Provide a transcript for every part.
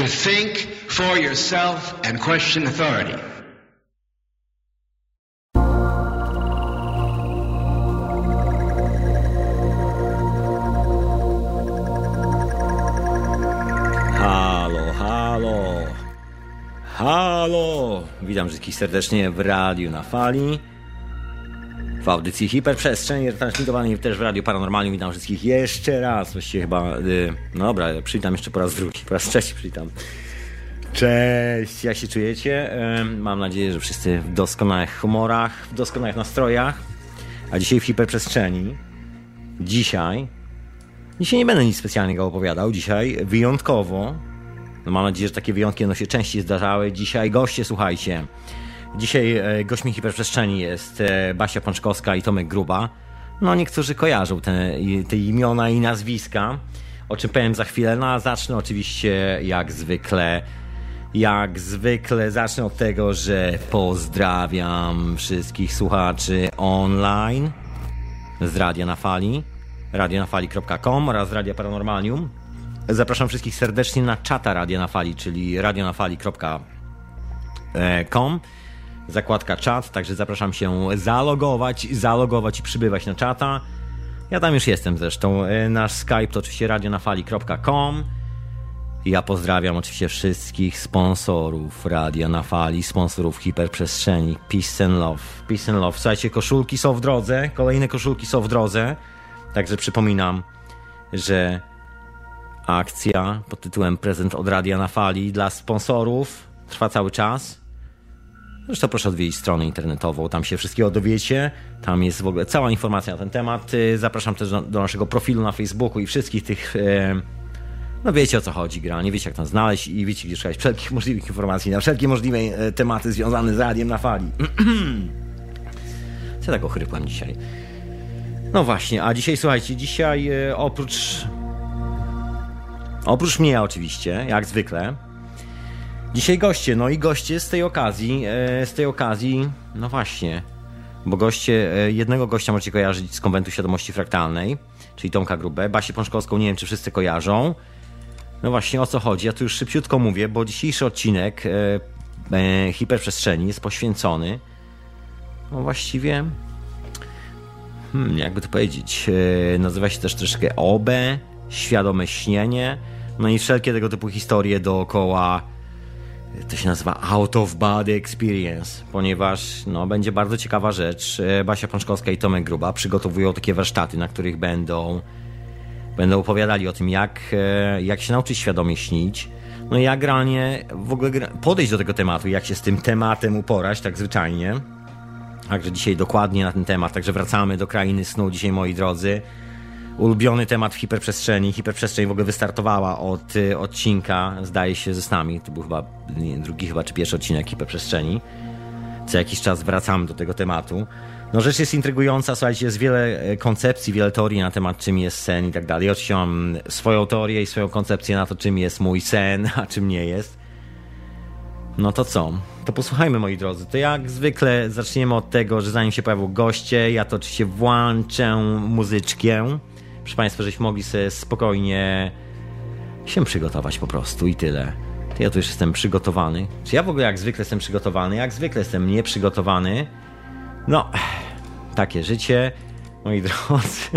to think for yourself and question authority. Halo, halo. Halo. Witam wszystkich serdecznie w radiu na fali. W audycji Hiperprzestrzeń, transmitowanej też w Radiu Paranormalnym. Witam wszystkich jeszcze raz. Właściwie chyba, y, no dobra, przywitam jeszcze po raz drugi, po raz trzeci przywitam. Cześć, jak się czujecie? Y, Mam nadzieję, że wszyscy w doskonałych humorach, w doskonałych nastrojach. A dzisiaj w Hiperprzestrzeni, dzisiaj, dzisiaj nie będę nic specjalnego opowiadał. Dzisiaj wyjątkowo, no mam nadzieję, że takie wyjątki będą się częściej zdarzały. Dzisiaj goście, słuchajcie. Dzisiaj e, gośćmi hiperprzestrzeni jest e, Basia Pączkowska i Tomek Gruba. No niektórzy kojarzą te, te imiona i nazwiska, o czym powiem za chwilę. No a zacznę oczywiście jak zwykle, jak zwykle zacznę od tego, że pozdrawiam wszystkich słuchaczy online z Radia na Fali, radionafali.com oraz Radia Paranormalium. Zapraszam wszystkich serdecznie na czata Radia na Fali, czyli radionafali.com zakładka czat, także zapraszam się zalogować, zalogować i przybywać na czata. Ja tam już jestem zresztą. E, Nasz Skype to oczywiście radionafali.com. Ja pozdrawiam oczywiście wszystkich sponsorów Radia na Fali, sponsorów Hiperprzestrzeni. Peace and love. Peace and love. Słuchajcie, koszulki są w drodze, kolejne koszulki są w drodze. Także przypominam, że akcja pod tytułem Prezent od Radia na Fali dla sponsorów trwa cały czas. Zresztą proszę odwiedzić stronę internetową, tam się wszystkiego dowiecie. Tam jest w ogóle cała informacja na ten temat. Y, Zapraszam też do, do naszego profilu na Facebooku i wszystkich tych. e, No wiecie o co chodzi, gra. Nie wiecie jak tam znaleźć i wiecie gdzie szukać wszelkich możliwych informacji na wszelkie możliwe e, tematy związane z radiem na fali. Co ja tak ochrypłem dzisiaj? No właśnie, a dzisiaj słuchajcie, dzisiaj e, oprócz. Oprócz mnie oczywiście, jak zwykle. Dzisiaj goście, no i goście z tej okazji, e, z tej okazji, no właśnie, bo goście, e, jednego gościa możecie kojarzyć z Konwentu Świadomości Fraktalnej, czyli Tomka Grubę, Basię Pączkowską, nie wiem czy wszyscy kojarzą. No właśnie o co chodzi, ja tu już szybciutko mówię, bo dzisiejszy odcinek e, Hiperprzestrzeni jest poświęcony, no właściwie, hmm, jakby to powiedzieć, nazywa się też troszkę OB, świadome śnienie, no i wszelkie tego typu historie dookoła to się nazywa Out of Body Experience, ponieważ no, będzie bardzo ciekawa rzecz. E, Basia Pączkowska i Tomek Gruba przygotowują takie warsztaty, na których będą, będą opowiadali o tym, jak, e, jak się nauczyć świadomie śnić. No i jak realnie w ogóle podejść do tego tematu, jak się z tym tematem uporać, tak zwyczajnie. Także dzisiaj dokładnie na ten temat, także wracamy do krainy snu dzisiaj, moi drodzy ulubiony temat w hiperprzestrzeni. Hiperprzestrzeń w ogóle wystartowała od y, odcinka, zdaje się, ze snami. To był chyba nie, drugi chyba czy pierwszy odcinek hiperprzestrzeni. Co jakiś czas wracamy do tego tematu. No rzecz jest intrygująca, słuchajcie, jest wiele e, koncepcji, wiele teorii na temat czym jest sen i tak dalej. Ja mam swoją teorię i swoją koncepcję na to, czym jest mój sen, a czym nie jest. No to co? To posłuchajmy, moi drodzy. To jak zwykle zaczniemy od tego, że zanim się pojawią goście, ja to oczywiście włączę muzyczkę. Proszę Państwa, żeśmy mogli sobie spokojnie się przygotować po prostu i tyle. To ja tu już jestem przygotowany. Czy ja w ogóle jak zwykle jestem przygotowany? Jak zwykle jestem nieprzygotowany. No, takie życie, moi drodzy.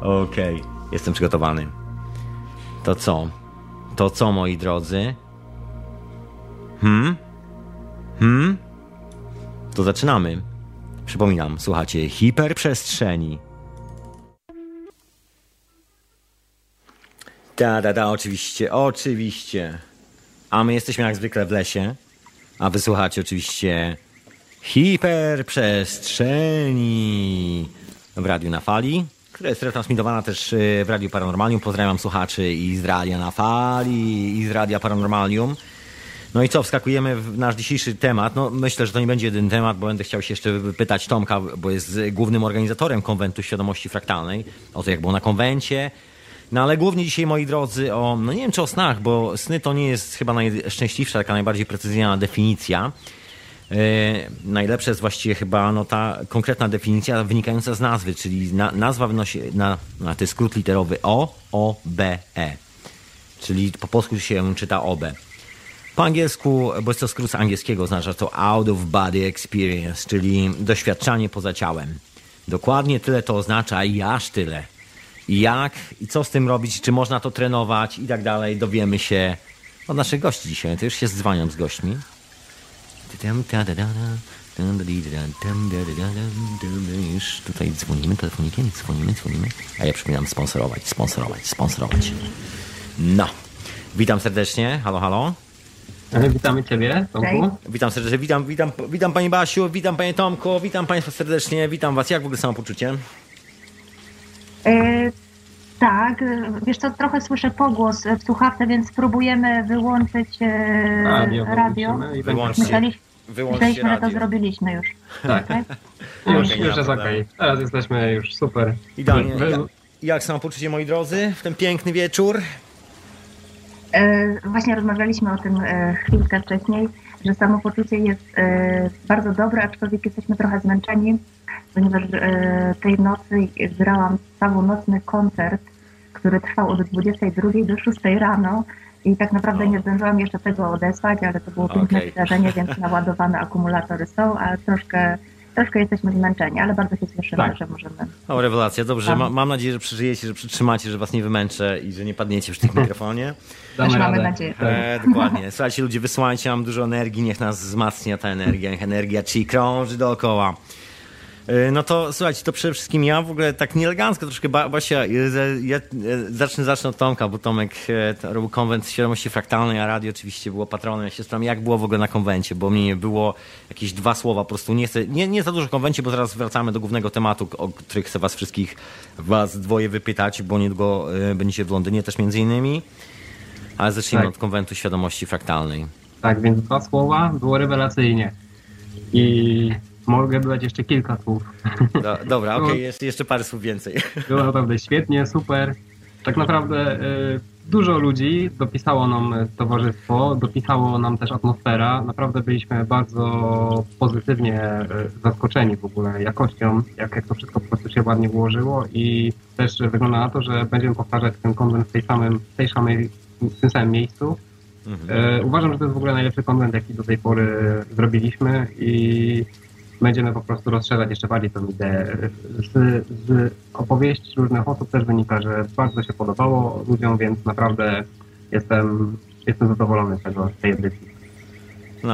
Okej, jestem przygotowany. To co? To co, moi drodzy? Hmm? Hmm? To zaczynamy. Przypominam, słuchacie hiperprzestrzeni. Da, da, da, oczywiście, oczywiście. A my jesteśmy jak zwykle w lesie, a wysłuchacie oczywiście hiperprzestrzeni w Radiu na Fali, która jest retransmitowana też y, w Radiu Paranormalium. Pozdrawiam słuchaczy i z Radia na Fali, i z Radia Paranormalium. No i co, wskakujemy w nasz dzisiejszy temat. No, myślę, że to nie będzie jeden temat, bo będę chciał się jeszcze wypytać Tomka, bo jest głównym organizatorem konwentu świadomości fraktalnej, o to jak było na konwencie. No ale głównie dzisiaj, moi drodzy, o, no nie wiem czy o snach, bo sny to nie jest chyba najszczęśliwsza, taka najbardziej precyzyjna definicja. Yy, najlepsza jest właściwie chyba no, ta konkretna definicja wynikająca z nazwy, czyli na, nazwa wynosi, na, na skrót literowy O, O, B, E. czyli po polsku się czyta OB. Po angielsku, bo jest to skrót z angielskiego, oznacza to out of body experience, czyli doświadczanie poza ciałem. Dokładnie tyle to oznacza i aż tyle. I jak, i co z tym robić, czy można to trenować i tak dalej, dowiemy się od naszych gości dzisiaj. To już się zwaniam z gośćmi. Już tutaj dzwonimy telefonikiem, dzwonimy, dzwonimy. A ja przypominam sponsorować, sponsorować, sponsorować. No. Witam serdecznie. Halo, halo. Witamy Ciebie, Tomku. Witam serdecznie, witam, witam, witam Pani Basiu, witam Panie Tomku, witam Państwa serdecznie, witam Was. Jak w ogóle samopoczucie? E, tak, wiesz co, trochę słyszę pogłos w słuchawce, więc spróbujemy wyłączyć e, Radio, radio. Wyłączcie. Myśleli, myśleliśmy, że to zrobiliśmy już. Tak. Tak? Już, już jest okej. Teraz jesteśmy już super. Idealnie. Wy- Ja, jak samopoczucie, moi drodzy, w ten piękny wieczór? E, Właśnie rozmawialiśmy o tym e, chwilkę wcześniej, że samopoczucie jest e, bardzo dobre, aczkolwiek jesteśmy trochę zmęczeni, ponieważ e, tej nocy grałam całonocny koncert, który trwał od 22 do 6 rano i tak naprawdę nie zdążyłam jeszcze tego odesłać, ale to było piękne Okej. wydarzenie, więc naładowane akumulatory są, a troszkę, troszkę jesteśmy zmęczeni, ale bardzo się cieszymy, Tak. że możemy O, rewelacja. Dobrze, Tam. ma, mam nadzieję, że przeżyjecie, że przytrzymacie, że Was nie wymęczę i że nie padniecie przy tym mikrofonie. Damy Też mamy radę. nadzieję. E, dokładnie. Słuchajcie, ludzie, wysyłajcie nam dużo energii, niech nas wzmacnia ta energia, niech energia ci krąży dookoła. E, No to słuchajcie, to przede wszystkim ja w ogóle tak nieelegancko troszkę, Basia, e, ja e, zacznę, zacznę od Tomka, bo Tomek to robił konwent świadomości fraktalnej, a radio oczywiście było patronem. Ja się sprawdzam, jak było w ogóle na konwencie, bo mnie nie było jakieś dwa słowa, po prostu nie chcę, nie, nie za dużo konwencie, bo zaraz wracamy do głównego tematu, o który chcę was wszystkich, was dwoje wypytać, bo niedługo będziecie w Londynie też między innymi. Ale zacznijmy Tak. od konwentu świadomości fraktalnej. Tak, więc dwa słowa, było rewelacyjnie. I mogę dodać jeszcze kilka słów. Do, dobra, okej, No. jest jeszcze parę słów więcej. Było naprawdę świetnie, super. Tak naprawdę y, dużo ludzi dopisało nam towarzystwo, dopisało nam też atmosfera. Naprawdę byliśmy bardzo pozytywnie y, zaskoczeni w ogóle jakością, jak, jak to wszystko po prostu się ładnie ułożyło i też wygląda na to, że będziemy powtarzać ten konwent w tej samym, w tej samej, w tym samym miejscu. Mhm. E, Uważam, że to jest w ogóle najlepszy konwent, jaki do tej pory zrobiliśmy i będziemy po prostu rozszerzać jeszcze bardziej tę ideę. Z, z opowieści różnych osób też wynika, że bardzo się podobało ludziom, więc naprawdę jestem, jestem zadowolony z tego, z tej edycji.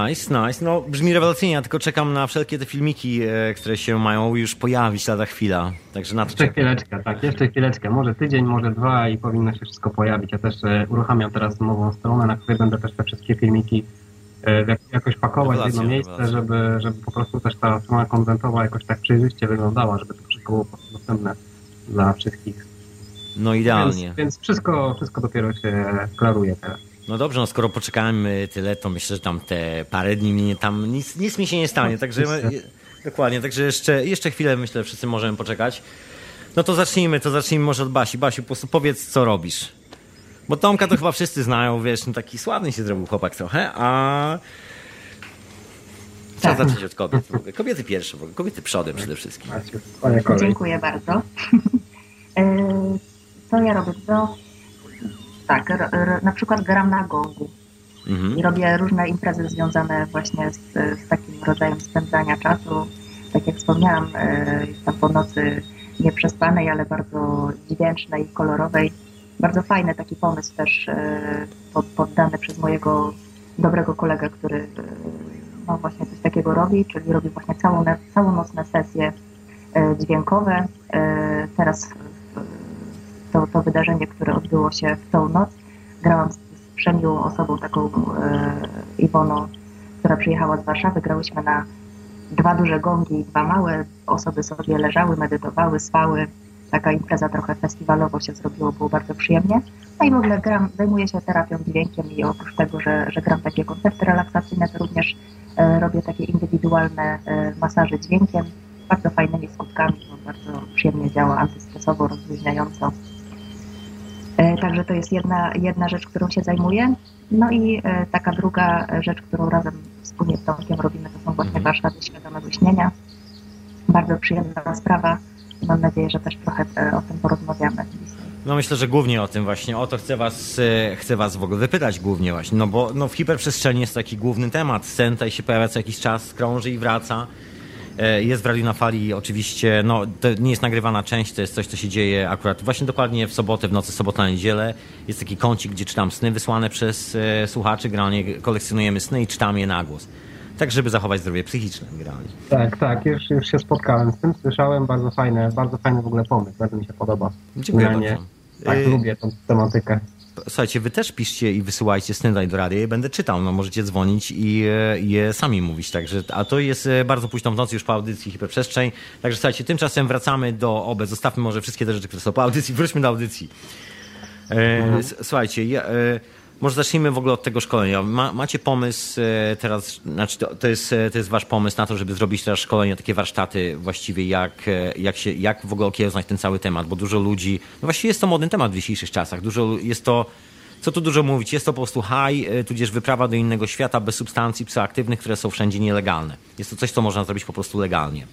Nice, nice. No, brzmi rewelacyjnie, ja tylko czekam na wszelkie te filmiki, e, które się mają już pojawić lada chwila. Także na to Jeszcze czekam. chwileczkę, tak, jeszcze chwileczkę, może tydzień, może dwa i powinno się wszystko pojawić. Ja też e, uruchamiam teraz nową stronę, na której będę też te wszystkie filmiki jakoś pakować w jedno miejsce, żeby, żeby po prostu też ta strona konwentowa jakoś tak przejrzyście wyglądała, żeby to wszystko było dostępne dla wszystkich. No idealnie. Więc, więc wszystko, wszystko dopiero się klaruje teraz. No dobrze, no skoro poczekałem y, tyle, to myślę, że tam te parę dni mnie tam nic, nic mi się nie stanie. Także e, dokładnie, także jeszcze, jeszcze chwilę myślę, wszyscy możemy poczekać. No to zacznijmy, to zacznijmy może od Basi. Basiu, po prostu powiedz, co robisz. Bo Tomka to chyba wszyscy znają, wiesz, no taki sławny się zrobił chłopak trochę, a... Trzeba Tak. zacząć od kobiet. Kobiety pierwsze, kobiety przodem przede wszystkim. Dziękuję bardzo. E, Co ja robię? To, tak, r, r, na przykład gram na gongu Mhm. i robię różne imprezy związane właśnie z, z takim rodzajem spędzania czasu. Tak jak wspomniałam, e, tam po nocy nieprzespanej, ale bardzo dźwięcznej, kolorowej. Bardzo fajny taki pomysł też e, pod, poddany przez mojego dobrego kolegę, który e, no właśnie coś takiego robi, czyli robi właśnie całą, całonocne sesje e, dźwiękowe. Teraz to, to wydarzenie, które odbyło się w tą noc, grałam z, przemiłą osobą, taką Iwoną, która przyjechała z Warszawy. Grałyśmy na dwa duże gongi i dwa małe. Osoby sobie leżały, medytowały, spały. Taka impreza trochę festiwalowo się zrobiło, było bardzo przyjemnie. No i w ogóle gram, zajmuję się terapią dźwiękiem i oprócz tego, że, że gram takie koncerty relaksacyjne, to również e, robię takie indywidualne e, masaże dźwiękiem bardzo fajnymi skutkami, bo bardzo przyjemnie działa antystresowo, rozluźniająco. E, Także to jest jedna, jedna rzecz, którą się zajmuję. No i e, taka druga rzecz, którą razem wspólnie z Tomkiem robimy, to są właśnie Mhm. warsztaty świadomego śnienia. Bardzo przyjemna sprawa. Mam nadzieję, że też trochę e, o tym porozmawiamy. No myślę, że głównie o tym właśnie, o to chcę was, e, chcę was w ogóle wypytać głównie właśnie, no bo no w hiperprzestrzeni jest taki główny temat, scen tutaj się pojawia co jakiś czas, krąży i wraca. E, jest w Radiu na Fali oczywiście, no to nie jest nagrywana część, to jest coś, co się dzieje akurat właśnie dokładnie w sobotę, w nocy sobota na niedzielę. Jest taki kącik, gdzie czytam sny wysłane przez słuchaczy, generalnie kolekcjonujemy sny i czytam je na głos. Tak, żeby zachować zdrowie psychiczne generalnie. Tak, tak, już, już się spotkałem z tym, słyszałem, bardzo fajne, bardzo fajny w ogóle pomysł, bardzo mi się podoba. Dziękuję bardzo. Tak, Y- lubię tą tematykę. Słuchajcie, wy też piszcie i wysyłajcie sny tutaj do radia i będę czytał, no możecie dzwonić i e, je sami mówić, także, a to jest e, bardzo późno w nocy już po audycji Hiperprzestrzeń, także słuchajcie, tymczasem wracamy do OBE, zostawmy może wszystkie te rzeczy, które są po audycji, wróćmy do audycji. E, s- Słuchajcie, ja, e, może zacznijmy w ogóle od tego szkolenia. Ma, macie pomysł e, teraz, znaczy to, to, jest, e, to jest wasz pomysł na to, żeby zrobić teraz szkolenie, takie warsztaty właściwie, jak, e, jak, się, jak w ogóle okiełznać ten cały temat, bo dużo ludzi, no właściwie jest to modny temat w dzisiejszych czasach, dużo jest to, co tu dużo mówić, jest to po prostu high, tudzież wyprawa do innego świata bez substancji psychoaktywnych, które są wszędzie nielegalne. Jest to coś, co można zrobić po prostu legalnie.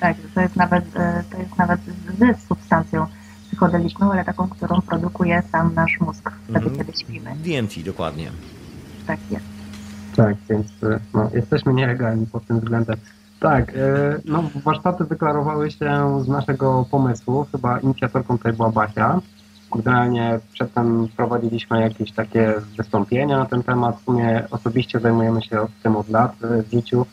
Tak, to jest nawet, to jest nawet z substancją psychodeliczną, ale taką, którą produkuje sam nasz mózg wtedy, Mhm. kiedy śpimy. DMT, dokładnie. Tak jest. Tak, więc no, jesteśmy nielegalni pod tym względem. Tak, y, no warsztaty wyklarowały się z naszego pomysłu, chyba inicjatorką tutaj była Basia. Generalnie przedtem prowadziliśmy jakieś takie wystąpienia na ten temat. W sumie osobiście zajmujemy się tym od lat y, w życiu.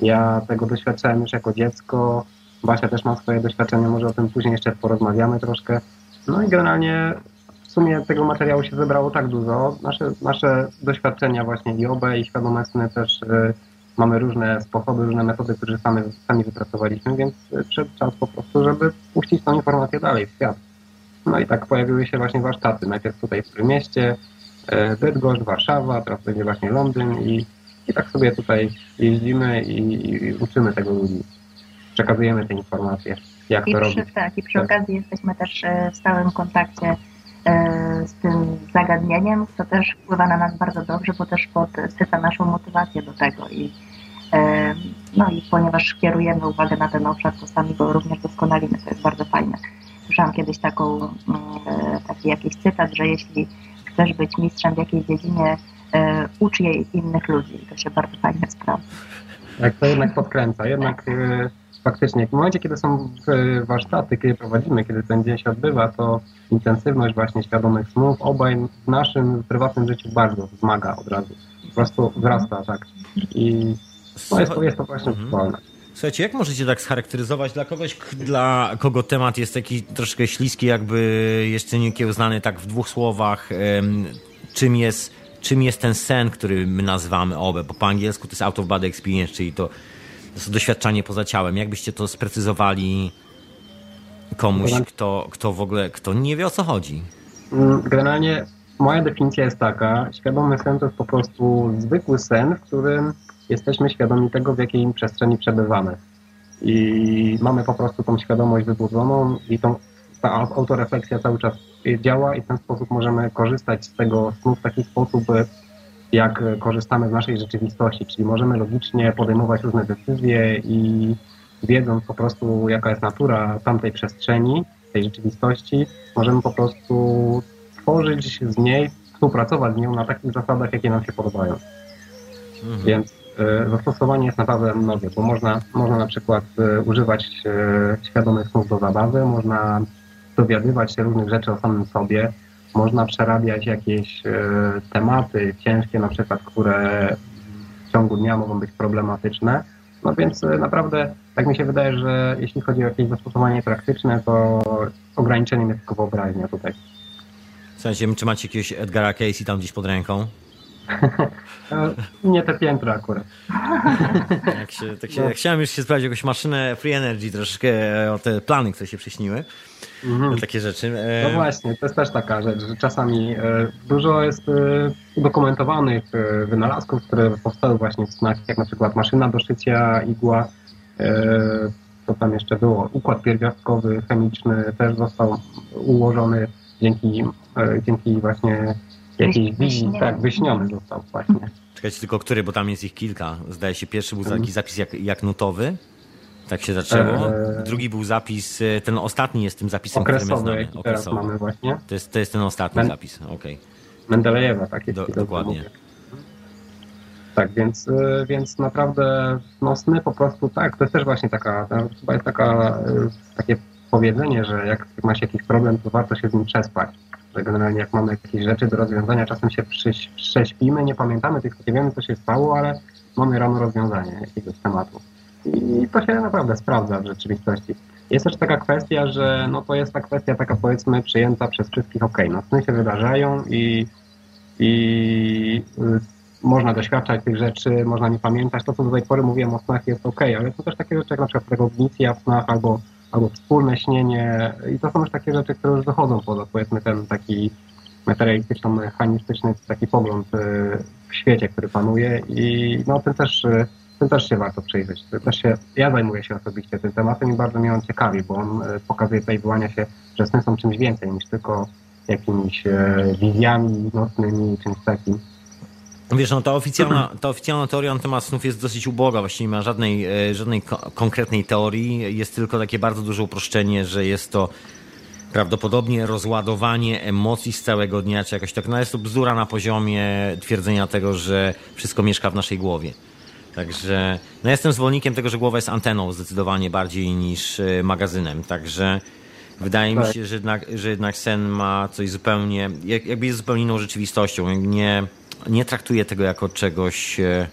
Ja tego doświadczałem już jako dziecko. Basia też ma swoje doświadczenia, może o tym później jeszcze porozmawiamy troszkę. No i generalnie w sumie tego materiału się zebrało tak dużo. Nasze, nasze doświadczenia właśnie i OB i świadome sny też y, mamy różne sposoby, różne metody, które sami, sami wypracowaliśmy, więc y, przyszedł czas po prostu, żeby puścić tą informację dalej w świat. No i tak pojawiły się właśnie warsztaty. Najpierw tutaj w Trójmieście, y, Bydgoszcz, Warszawa, teraz będzie właśnie Londyn i, i tak sobie tutaj jeździmy i, i uczymy tego ludzi. Przekazujemy te informacje, jak I to przy, robić. tak, i przy Tak. okazji jesteśmy też e, w stałym kontakcie e, z tym zagadnieniem, co też wpływa na nas bardzo dobrze, bo też podsyca naszą motywację do tego i e, no i ponieważ kierujemy uwagę na ten obszar, to sami go również doskonalimy, to jest bardzo fajne. Słyszałam kiedyś taką, mm, taki jakiś cytat, że jeśli chcesz być mistrzem w jakiejś dziedzinie, ucz jej innych ludzi. To się bardzo fajnie sprawdza. Jak to jednak podkręca. Jednak e, faktycznie w momencie, kiedy są e, warsztaty, kiedy prowadzimy, kiedy ten dzień się odbywa, to intensywność właśnie świadomych snów obaj w naszym prywatnym życiu bardzo wzmaga od razu. Po prostu wzrasta, tak. I no jest, to, jest to właśnie Mhm. przypomnę. Słuchajcie, jak możecie tak scharakteryzować dla kogoś, dla kogo temat jest taki troszkę śliski, jakby jeszcze nie kiełznany tak w dwóch słowach, czym jest, czym jest ten sen, który my nazywamy OBE, bo po angielsku to jest out of body experience, czyli to, doświadczanie poza ciałem. Jakbyście to sprecyzowali komuś, kto, kto w ogóle, kto nie wie o co chodzi? Mm, Generalnie moja definicja jest taka, świadomy sen to jest po prostu zwykły sen, w którym jesteśmy świadomi tego, w jakiej przestrzeni przebywamy. I mamy po prostu tą świadomość wybudzoną i tą, ta au- autorefleksja cały czas działa i w ten sposób możemy korzystać z tego snu w taki sposób, jak korzystamy z naszej rzeczywistości, czyli możemy logicznie podejmować różne decyzje i wiedząc po prostu, jaka jest natura tamtej przestrzeni, tej rzeczywistości, możemy po prostu tworzyć z niej, współpracować z nią na takich zasadach, jakie nam się podobają. Mhm. Więc e, zastosowanie jest naprawdę mnogie, bo można, można na przykład e, używać e, świadomych snów do zabawy, można dowiadywać się różnych rzeczy o samym sobie, można przerabiać jakieś e, tematy ciężkie, na przykład, które w ciągu dnia mogą być problematyczne. No więc e, naprawdę, tak mi się wydaje, że jeśli chodzi o jakieś zastosowanie praktyczne, to ograniczeniem jest tylko wyobraźnia tutaj. Słuchajcie, czy macie jakiegoś Edgara Casey tam gdzieś pod ręką? E, Nie te piętra akurat. Jak się, tak się, Chciałem już się sprawdzić jakąś maszynę Free Energy, troszeczkę o te plany, które się przyśniły. Mhm. Takie rzeczy. No E, właśnie, to jest też taka rzecz, że czasami e, dużo jest e, udokumentowanych e, wynalazków, które powstały właśnie w snach, jak na przykład maszyna do szycia, igła, e, co tam jeszcze było, układ pierwiastkowy, chemiczny też został ułożony dzięki, e, dzięki właśnie jakiejś wizji, tak, wyśniony został właśnie. Czekajcie tylko, który, bo tam jest ich kilka. Zdaje się, pierwszy był Mhm. taki zapis jak, jak nutowy. Tak się zaczęło. E, Drugi był zapis, e, ten ostatni jest tym zapisem, okresowy, który my znamy. Okresowy. teraz mamy właśnie. To jest, to jest ten ostatni Men zapis, okej. Okay. Mendelejewa, tak jest. Do, dokładnie. Tak, więc, e, więc naprawdę no, sny po prostu, tak, to jest też właśnie taka, chyba jest taka, takie powiedzenie, że jak ma się jakiś problem, to warto się z nim przespać. Że generalnie jak mamy jakieś rzeczy do rozwiązania, czasem się prześpimy, nie pamiętamy tych, nie wiemy co się stało, ale mamy rano rozwiązanie jakiegoś tematu. I to się naprawdę sprawdza w rzeczywistości. Jest też taka kwestia, że no to jest ta kwestia taka powiedzmy przyjęta przez wszystkich, ok, no sny się wydarzają i, i y, można doświadczać tych rzeczy, można nie pamiętać. To, co do tej pory mówiłem o snach jest ok, ale są też takie rzeczy jak na przykład w snach albo, albo wspólne śnienie i to są też takie rzeczy, które już wychodzą poza powiedzmy ten taki materialistyczno-mechanistyczny taki pogląd y, w świecie, który panuje i no tym też y, tym też się warto przyjrzeć. Też się, ja zajmuję się osobiście tym tematem i bardzo mnie on ciekawi, bo on e, pokazuje tutaj wyłania się, że sny są czymś więcej niż tylko jakimiś e, wizjami nocnymi, czymś takim. Wiesz, no ta oficjalna, ta oficjalna teoria na temat snów jest dosyć uboga, właściwie nie ma żadnej, e, żadnej konkretnej teorii, jest tylko takie bardzo duże uproszczenie, że jest to prawdopodobnie rozładowanie emocji z całego dnia, czy jakoś tak, no jest to bzdura na poziomie twierdzenia tego, że wszystko mieszka w naszej głowie. Także no jestem zwolennikiem tego, że głowa jest anteną zdecydowanie bardziej niż e, magazynem. Także wydaje tak. mi się, że jednak, że jednak sen ma coś zupełnie, jakby jest zupełnie inną rzeczywistością. Nie, nie traktuję tego jako czegoś e,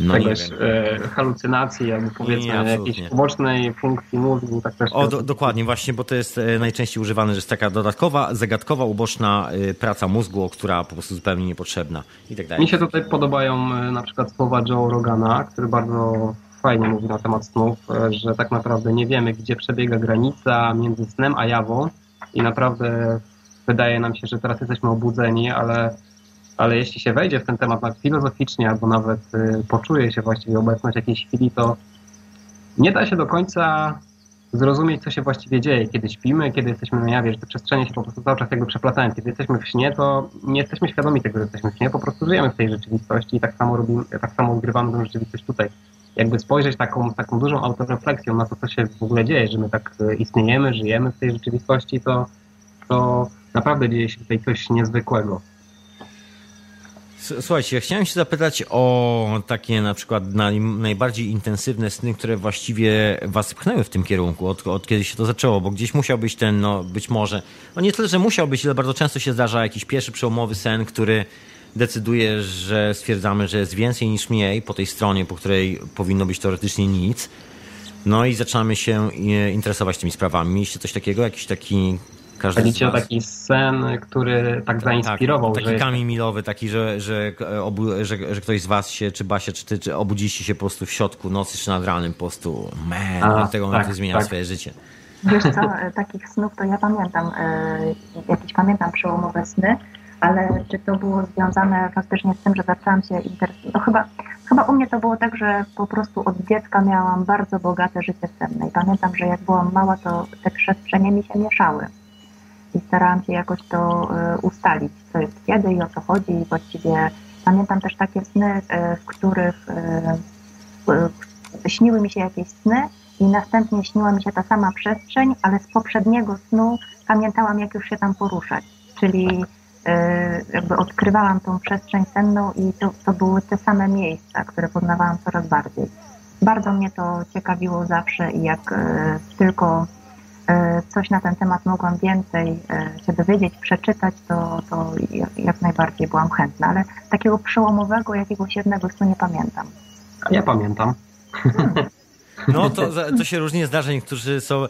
no czegoś, e, halucynacji albo powiedzmy nie, jakiejś pobocznej funkcji mózgu. Tak też o, do, dokładnie, właśnie, bo to jest e, najczęściej używane, że jest taka dodatkowa, zagadkowa, uboczna e, praca mózgu, która po prostu zupełnie niepotrzebna i tak dalej. Mi się tutaj podobają e, na przykład słowa Joe Rogana, który bardzo fajnie mówi na temat snów, że tak naprawdę nie wiemy, gdzie przebiega granica między snem a jawą i naprawdę wydaje nam się, że teraz jesteśmy obudzeni, ale ale jeśli się wejdzie w ten temat nawet filozoficznie, albo nawet y, poczuje się właściwie obecność jakiejś chwili, to nie da się do końca zrozumieć, co się właściwie dzieje, kiedy śpimy, kiedy jesteśmy na jawie, że te przestrzenie się po prostu cały czas jakby przeplatają. Kiedy jesteśmy w śnie, to nie jesteśmy świadomi tego, że jesteśmy w śnie, po prostu żyjemy w tej rzeczywistości i tak samo robimy, tak samo odgrywamy tę rzeczywistość tutaj. Jakby spojrzeć taką, taką dużą autorefleksją na to, co się w ogóle dzieje, że my tak y, istniejemy, żyjemy w tej rzeczywistości, to, to naprawdę dzieje się tutaj coś niezwykłego. Słuchajcie, ja chciałem się zapytać o takie na przykład najbardziej intensywne sny, które właściwie was pchnęły w tym kierunku, od, od kiedy się to zaczęło, bo gdzieś musiał być ten, no być może, no nie tyle, że musiał być, ale bardzo często się zdarza jakiś pierwszy przełomowy sen, który decyduje, że stwierdzamy, że jest więcej niż mniej po tej stronie, po której powinno być teoretycznie nic. No i zaczynamy się interesować tymi sprawami. Mieliście coś takiego, jakiś taki każdy o taki sen, który tak zainspirował. Tak, taki że... kamień milowy, taki, że, że, obu, że, że, ktoś z was się, czy Basia, czy ty, czy obudziliście się po prostu w środku nocy, czy nad ranem po prostu, man, A, od tego momentu tak, zmienia tak. swoje życie. Wiesz co, takich snów to ja pamiętam, e, jakieś pamiętam przełomowe sny, ale czy to było związane faktycznie z tym, że zaczęłam się interesować, no chyba, chyba u mnie to było tak, że po prostu od dziecka miałam bardzo bogate życie senne i pamiętam, że jak byłam mała, to te przestrzenie mi się mieszały i starałam się jakoś to e, ustalić, co jest kiedy i o co chodzi. I właściwie pamiętam też takie sny, e, w których e, śniły mi się jakieś sny i następnie śniła mi się ta sama przestrzeń, ale z poprzedniego snu pamiętałam, jak już się tam poruszać. Czyli jakby odkrywałam tą przestrzeń senną i to, to były te same miejsca, które poznawałam coraz bardziej. Bardzo mnie to ciekawiło zawsze i jak tylko coś na ten temat mogłam więcej e, się dowiedzieć, przeczytać, to, to jak najbardziej byłam chętna, ale takiego przełomowego jakiegoś jednego snu nie pamiętam. Ja pamiętam. Hmm. No to, to się różnie zdarza. Niektórzy są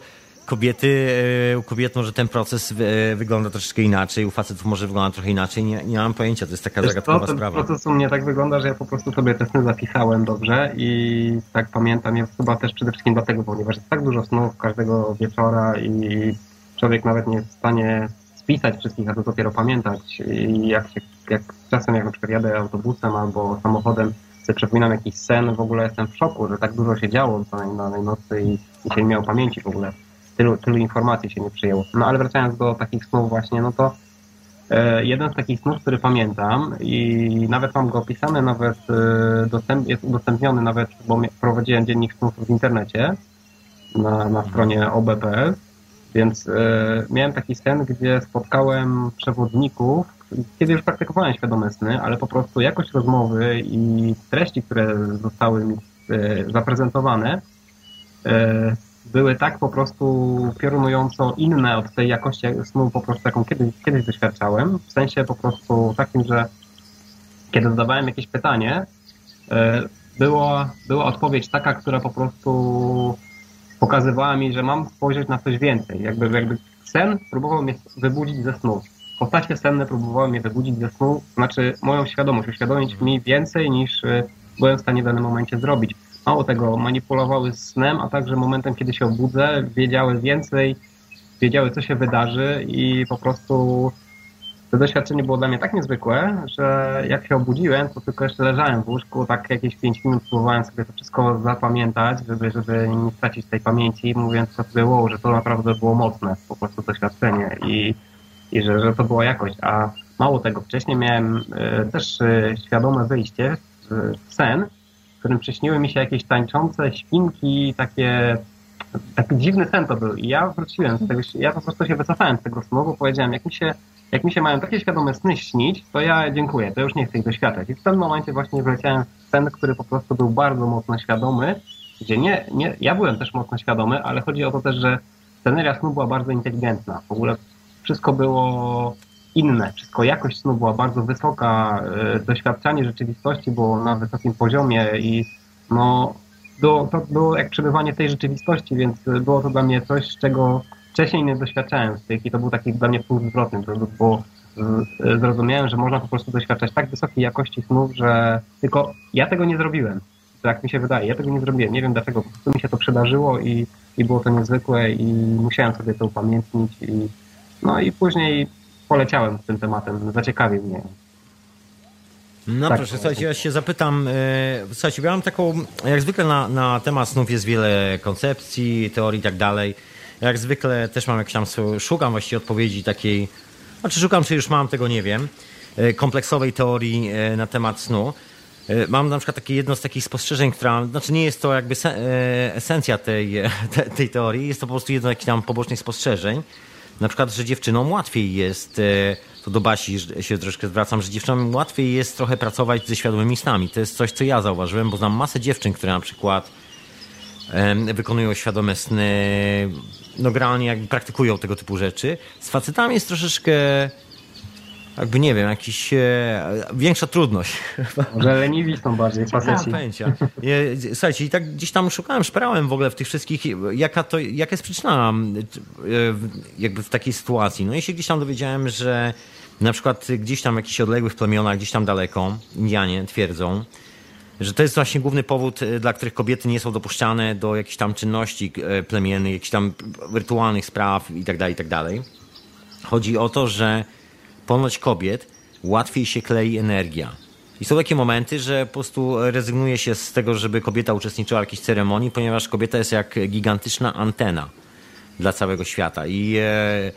kobiety, e, u kobiet może ten proces e, wygląda troszeczkę inaczej, u facetów może wygląda trochę inaczej. Nie, nie mam pojęcia, to jest taka Wiesz zagadkowa co, ten sprawa. proces u mnie tak wygląda, że ja po prostu sobie te sny zapisałem dobrze i tak pamiętam je chyba też przede wszystkim dlatego, ponieważ jest tak dużo snów każdego wieczora i człowiek nawet nie jest w stanie spisać wszystkich, a to dopiero pamiętać. I jak, się, jak czasem jak na przykład jadę autobusem albo samochodem, sobie przypominam jakiś sen, w ogóle jestem w szoku, że tak dużo się działo na danej nocy i, i się nie miał pamięci w ogóle tylu, tylu informacji się nie przyjęło. No ale wracając do takich snów właśnie, no to E, jeden z takich snów, który pamiętam i nawet mam go opisany, nawet e, dostęp, jest udostępniony nawet, bo prowadziłem dziennik snów w internecie na, na stronie OBPS, więc e, miałem taki sen, gdzie spotkałem przewodników, kiedy już praktykowałem świadome sny, ale po prostu jakość rozmowy i treści, które zostały mi zaprezentowane, były tak po prostu piorunująco inne od tej jakości snu po prostu, jaką kiedyś, kiedyś doświadczałem. W sensie po prostu takim, że kiedy zadawałem jakieś pytanie, e, było, była odpowiedź taka, która po prostu pokazywała mi, że mam spojrzeć na coś więcej. Jakby, jakby sen próbował mnie wybudzić ze snu. Postacie senne próbowały mnie wybudzić ze snu, znaczy moją świadomość, uświadomić mi więcej niż e, byłem w stanie w danym momencie zrobić. Mało tego, manipulowały snem, a także momentem, kiedy się obudzę, wiedziały więcej, wiedziały, co się wydarzy i po prostu to doświadczenie było dla mnie tak niezwykłe, że jak się obudziłem, to tylko jeszcze leżałem w łóżku, tak jakieś 5 minut próbowałem sobie to wszystko zapamiętać, żeby, żeby nie stracić tej pamięci, mówiąc co było, że to naprawdę było mocne po prostu doświadczenie i, i że, że to była jakość. A mało tego, wcześniej miałem y, też y, świadome wyjście w, w sen, w którym przyśniły mi się jakieś tańczące świnki, takie taki dziwny sen to był. I ja wróciłem z tego, ja po prostu się wycofałem z tego snu, bo powiedziałem, jak mi się, jak mi się mają takie świadome sny śnić, to ja dziękuję, to już nie chcę ich doświadczać. I w tym momencie właśnie wleciałem w sen, który po prostu był bardzo mocno świadomy, gdzie nie, nie, ja byłem też mocno świadomy, ale chodzi o to też, że sceneria snu była bardzo inteligentna. W ogóle wszystko było inne. Wszystko jakość snu była bardzo wysoka, e, doświadczanie rzeczywistości było na wysokim poziomie i no, było, to było jak przebywanie tej rzeczywistości, więc było to dla mnie coś, czego wcześniej nie doświadczałem z tych i to był taki dla mnie punkt zwrotny, bo e, zrozumiałem, że można po prostu doświadczać tak wysokiej jakości snów, że tylko ja tego nie zrobiłem. Tak mi się wydaje, ja tego nie zrobiłem. Nie wiem dlaczego, po prostu mi się to przydarzyło i, i było to niezwykłe i musiałem sobie to upamiętnić i no i później poleciałem z tym tematem, zaciekawił mnie. No tak, proszę, słuchajcie, ja się zapytam, e, słuchajcie, ja mam taką, jak zwykle na, na temat snów jest wiele koncepcji, teorii i tak dalej. Jak zwykle też mam jakieś tam, szukam właściwie odpowiedzi takiej, znaczy szukam, czy już mam, tego nie wiem, e, kompleksowej teorii e, na temat snu. Mam na przykład takie jedno z takich spostrzeżeń, która, znaczy nie jest to jakby esencja tej, tej teorii, jest to po prostu jedno z takich tam pobocznych spostrzeżeń na przykład, że dziewczynom łatwiej jest, e, to do Basi się troszkę zwracam, że dziewczynom łatwiej jest trochę pracować ze świadomymi snami. To jest coś, co ja zauważyłem, bo znam masę dziewczyn, które na przykład wykonują świadome sny, no generalnie jakby praktykują tego typu rzeczy. Z facetami jest troszeczkę jakby nie wiem, jakiś e, większa trudność. Może leniwi są bardziej faceci. pęcia. Słuchajcie, i tak gdzieś tam szukałem, szperałem w ogóle w tych wszystkich, jaka, to, jaka jest przyczyna e, jakby w takiej sytuacji. No i się gdzieś tam dowiedziałem, że na przykład gdzieś tam w jakichś odległych plemionach, gdzieś tam daleko, Indianie twierdzą, że to jest właśnie główny powód, e, dla których kobiety nie są dopuszczane do jakichś tam czynności e, plemiennych, jakichś tam rytualnych spraw itd., tak itd. Tak Chodzi o to, że ponoć kobiet łatwiej się klei energia. I są takie momenty, że po prostu rezygnuje się z tego, żeby kobieta uczestniczyła w jakiejś ceremonii, ponieważ kobieta jest jak gigantyczna antena dla całego świata. I e,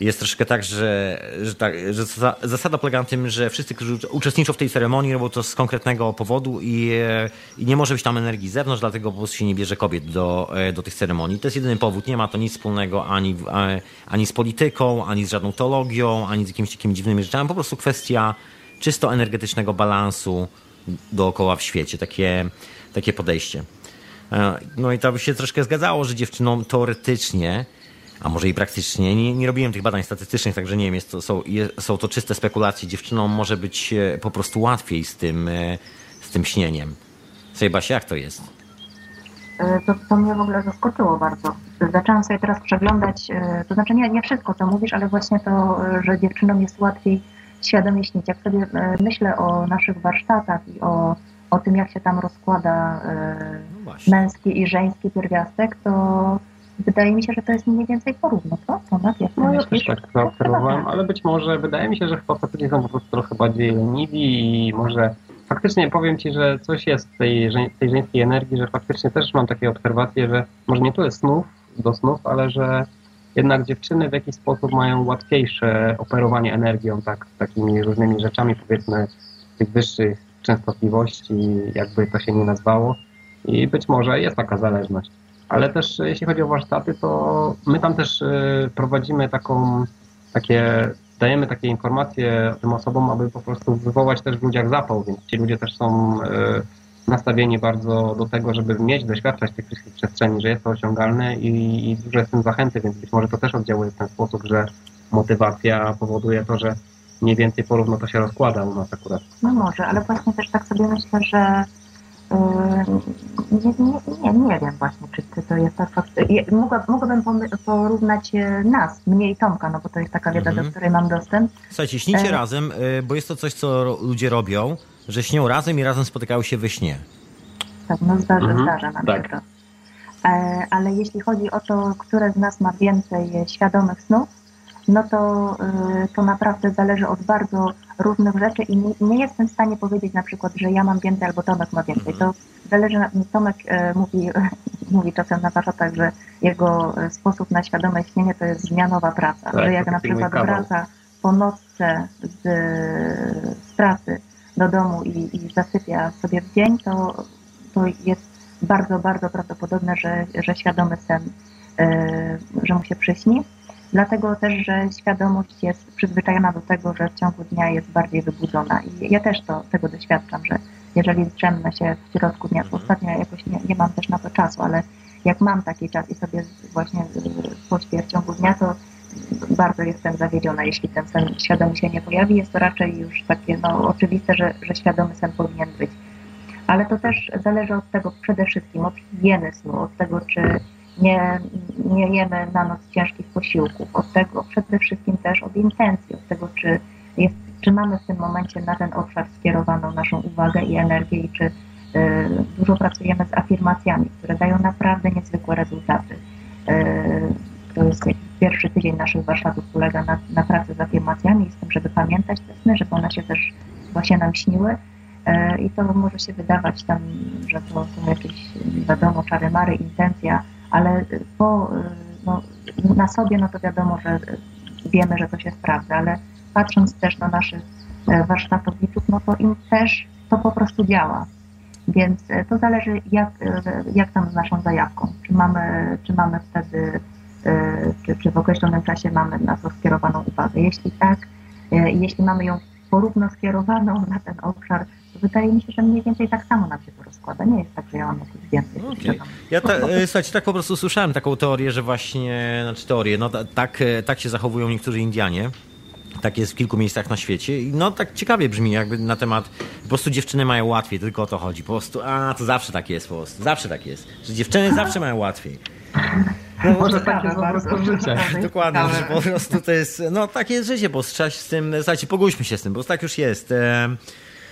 jest troszkę tak, że, że, tak, że zasada polega na tym, że wszyscy, którzy uczestniczą w tej ceremonii, robią to z konkretnego powodu i, e, i nie może być tam energii z zewnątrz, dlatego po prostu się nie bierze kobiet do, e, do tych ceremonii. To jest jedyny powód. Nie ma to nic wspólnego ani, e, ani z polityką, ani z żadną teologią, ani z jakimiś takimi dziwnymi rzeczami. Po prostu kwestia czysto energetycznego balansu dookoła w świecie. Takie, takie podejście. No i to by się troszkę zgadzało, że dziewczynom teoretycznie a może i praktycznie. Nie, nie robiłem tych badań statystycznych, także nie wiem, jest to, są, są to czyste spekulacje. Dziewczynom może być e, po prostu łatwiej z tym, e, z tym śnieniem. Sejbasie, jak to jest? E, to, to mnie w ogóle zaskoczyło bardzo. Zaczęłam sobie teraz przeglądać, to znaczy nie, nie wszystko, co mówisz, ale właśnie to, że dziewczynom jest łatwiej świadomie śnić. Jak sobie myślę o naszych warsztatach i o, o tym, jak się tam rozkłada no męski i żeński pierwiastek, to wydaje mi się, że to jest mniej więcej porówno, co? Tomek, jak no ja też tak zaobserwowałem, ale być może wydaje mi się, że faceci są po prostu trochę bardziej leniwi i może faktycznie powiem Ci, że coś jest w tej, tej żeńskiej energii, że faktycznie też mam takie obserwacje, że może nie tyle snów, do snów, ale że jednak dziewczyny w jakiś sposób mają łatwiejsze operowanie energią, tak, takimi różnymi rzeczami, powiedzmy, tych wyższych częstotliwości, jakby to się nie nazwało. I być może jest taka zależność. Ale też jeśli chodzi o warsztaty, to my tam też y, prowadzimy taką, takie, dajemy takie informacje tym osobom, aby po prostu wywołać też w ludziach zapał, więc ci ludzie też są y, nastawieni bardzo do tego, żeby mieć, doświadczać tych wszystkich przestrzeni, że jest to osiągalne i, i dużo jest tym zachęty, więc być może to też oddziałuje w ten sposób, że motywacja powoduje to, że mniej więcej porówno to się rozkłada u nas akurat. No może, ale właśnie też tak sobie myślę, że nie, nie, nie, nie wiem właśnie, czy, to jest tak fakt. Mogła, mogłabym porównać e, nas, mnie i Tomka, no bo to jest taka wiedza, mhm. do której mam dostęp. Słuchajcie, śnicie e... razem, e, bo jest to coś, co ludzie robią, że śnią razem i razem spotykają się we śnie. Tak, no zdarza, mhm. zdarza nam tak. się to. E, ale jeśli chodzi o to, które z nas ma więcej świadomych snów, no to, y, to naprawdę zależy od bardzo różnych rzeczy i nie, nie, jestem w stanie powiedzieć na przykład, że ja mam więcej albo Tomek ma więcej. To zależy, Tomek y, mówi, mówi czasem na warsztatach, że jego y, sposób na świadome śnienie to jest zmianowa praca, tak, że jak na przykład wraca po nocce z, z pracy do domu i, i zasypia sobie w dzień, to, to jest bardzo, bardzo prawdopodobne, że, że świadomy sen, że mu się przyśni. Dlatego też, że świadomość jest przyzwyczajona do tego, że w ciągu dnia jest bardziej wybudzona. I ja też to, tego doświadczam, że jeżeli zdrzemnę się w środku dnia, to ostatnio jakoś nie, nie mam też na to czasu, ale jak mam taki czas i sobie właśnie pośpię w ciągu dnia, to bardzo jestem zawiedziona, jeśli ten sen świadomy się nie pojawi. Jest to raczej już takie no, oczywiste, że, że świadomy sen powinien być. Ale to też zależy od tego przede wszystkim, od higieny snu, od tego, czy nie, nie jemy na noc ciężkich posiłków, od tego przede wszystkim też od intencji, od tego, czy, jest, czy mamy w tym momencie na ten obszar skierowaną naszą uwagę i energię i czy y, dużo pracujemy z afirmacjami, które dają naprawdę niezwykłe rezultaty. Y, to jest pierwszy tydzień naszych warsztatów polega na, na pracy z afirmacjami i z tym, żeby pamiętać te sny, żeby one się też właśnie nam śniły. Y, I to może się wydawać tam, że to są jakieś, wiadomo, czary mary, intencja, ale po, no, na sobie, no to wiadomo, że wiemy, że to się sprawdza, ale patrząc też na naszych warsztatowiczów, no to im też to po prostu działa. Więc to zależy, jak, jak tam z naszą zajawką. Czy mamy, czy mamy wtedy, czy, czy w określonym czasie mamy na to skierowaną uwagę. Jeśli tak, jeśli mamy ją porówno skierowaną na ten obszar, wydaje mi się, że mniej więcej tak samo nam się to rozkłada. Nie jest tak, że ja mam jakieś więcej. Okay. Ja ta, e, słuchajcie, tak po prostu słyszałem taką teorię, że właśnie, znaczy teorię, no tak, e, tak się zachowują niektórzy Indianie. Tak jest w kilku miejscach na świecie. I no tak ciekawie brzmi jakby na temat, po prostu dziewczyny mają łatwiej, tylko o to chodzi. Po prostu, a to zawsze tak jest po prostu. Zawsze tak jest. Że dziewczyny zawsze mają łatwiej. No, może takie jest po prostu życie. Dokładnie, że po prostu to jest, no takie jest życie, bo trzeba z tym, słuchajcie, pogódźmy się z tym, bo tak już jest.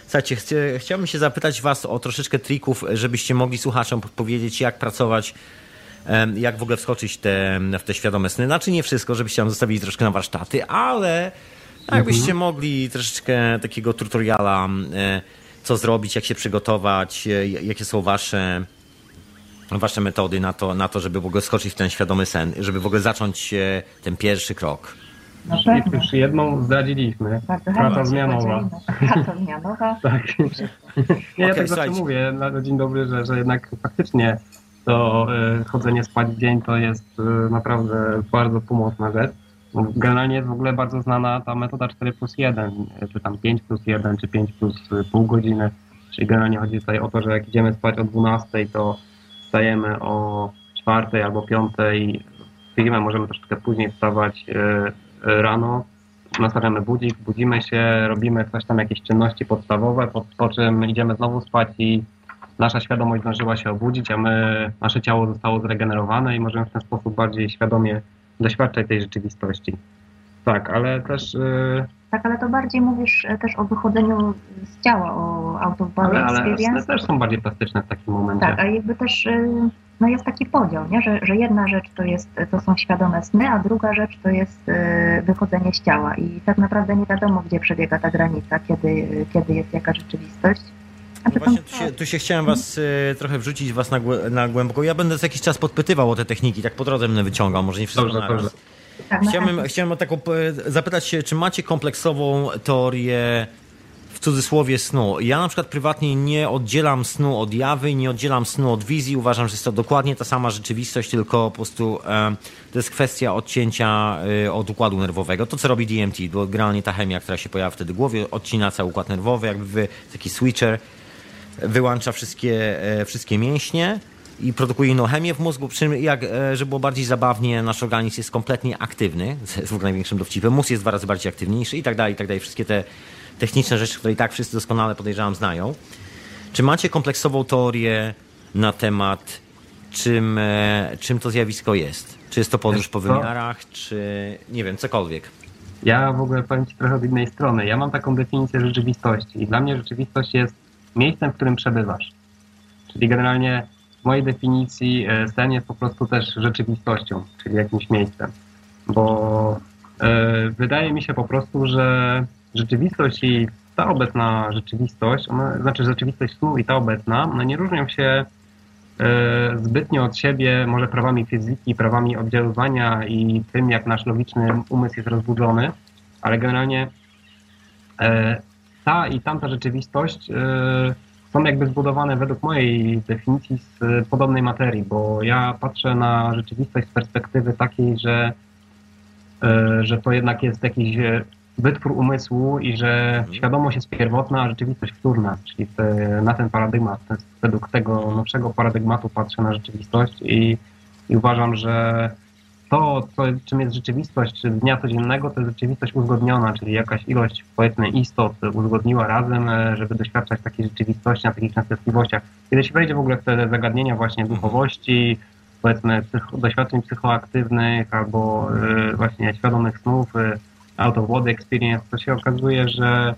Słuchajcie, chcia, chciałbym się zapytać Was o troszeczkę trików, żebyście mogli słuchaczom powiedzieć, jak pracować, jak w ogóle wskoczyć te, w te świadome sny. Znaczy nie wszystko, żebyście nam zostawili troszkę na warsztaty, ale jakbyście mhm. mogli troszeczkę takiego tutoriala, co zrobić, jak się przygotować, jakie są Wasze wasze metody na to, na to, żeby w ogóle skoczyć w ten świadomy sen, żeby w ogóle zacząć e, ten pierwszy krok. Już jedną zdradziliśmy. Praca zmianowa. Praca zmianowa. tak. Nie, ja okay, tak zawsze mówię na dzień dobry, że, że jednak faktycznie to y, chodzenie spać w dzień to jest y, naprawdę bardzo pomocna rzecz. Generalnie jest w ogóle bardzo znana ta metoda 4 plus 1, czy tam 5 plus 1, czy 5 plus pół godziny. Czyli generalnie chodzi tutaj o to, że jak idziemy spać o 12, to wstajemy o 4 albo 5. Chwilę możemy troszeczkę później wstawać y, rano, nastawiamy budzik, budzimy się, robimy coś tam, jakieś czynności podstawowe, po, po czym idziemy znowu spać i nasza świadomość zdążyła się obudzić, a my, nasze ciało zostało zregenerowane i możemy w ten sposób bardziej świadomie doświadczać tej rzeczywistości. Tak, ale też... Yy... Tak, ale to bardziej mówisz e, też o wychodzeniu z ciała, o out of body ale, ale też są bardziej plastyczne w takim momencie. Tak, a jakby też yy, no jest taki podział, nie? Że, że jedna rzecz to, jest, to są świadome sny, a druga rzecz to jest yy, wychodzenie z ciała i tak naprawdę nie wiadomo, gdzie przebiega ta granica, kiedy, kiedy jest jaka rzeczywistość. No Właśnie tu się, tu się chciałem was e, trochę wrzucić was na, na głęboko. Ja będę za jakiś czas podpytywał o te techniki, tak po drodze będę wyciągał, może nie wszystko Dobrze, tak, Chciałbym, chętnie. chciałem o taką, e, zapytać się, czy macie kompleksową teorię w cudzysłowie snu? Ja na przykład prywatnie nie oddzielam snu od jawy, nie oddzielam snu od wizji. Uważam, że jest to dokładnie ta sama rzeczywistość, tylko po prostu e, to jest kwestia odcięcia e, od układu nerwowego. To, co robi DMT, bo generalnie ta chemia, która się pojawia wtedy w głowie, odcina cały układ nerwowy, jakby taki switcher, wyłącza wszystkie, e, wszystkie mięśnie i produkuje inną chemię w mózgu, przy czym jak, e, żeby było bardziej zabawnie, nasz organizm jest kompletnie aktywny, jest w największym dowcipem, mózg jest dwa razy bardziej aktywniejszy i tak dalej, i tak dalej. Wszystkie te techniczne rzeczy, które i tak wszyscy doskonale podejrzewam znają. Czy macie kompleksową teorię na temat, czym, e, czym to zjawisko jest? Czy jest to podróż po wymiarach, czy nie wiem, cokolwiek? Ja w ogóle powiem Ci trochę od innej strony. Ja mam taką definicję rzeczywistości i dla mnie rzeczywistość jest miejscem, w którym przebywasz. Czyli generalnie w mojej definicji e, sen jest po prostu też rzeczywistością, czyli jakimś miejscem. Bo e, wydaje mi się po prostu, że rzeczywistość i ta obecna rzeczywistość, ona, znaczy rzeczywistość snu i ta obecna, one nie różnią się e, zbytnio od siebie, może prawami fizyki, prawami oddziaływania i tym, jak nasz logiczny umysł jest rozbudzony, ale generalnie e, ta i tamta rzeczywistość e, są jakby zbudowane według mojej definicji z podobnej materii, bo ja patrzę na rzeczywistość z perspektywy takiej, że, e, że to jednak jest jakiś e, wytwór umysłu i że świadomość jest pierwotna, a rzeczywistość wtórna, czyli te, na ten paradygmat. Jest według tego nowszego paradygmatu patrzę na rzeczywistość i, i uważam, że to, co, czym jest rzeczywistość dnia codziennego, to jest rzeczywistość uzgodniona, czyli jakaś ilość, powiedzmy, istot uzgodniła razem, e, żeby doświadczać takiej rzeczywistości na takich częstotliwościach. Kiedy się wejdzie w ogóle w te zagadnienia właśnie duchowości, powiedzmy, psycho, doświadczeń psychoaktywnych albo e, właśnie świadomych snów, e, out of body experience, to się okazuje, że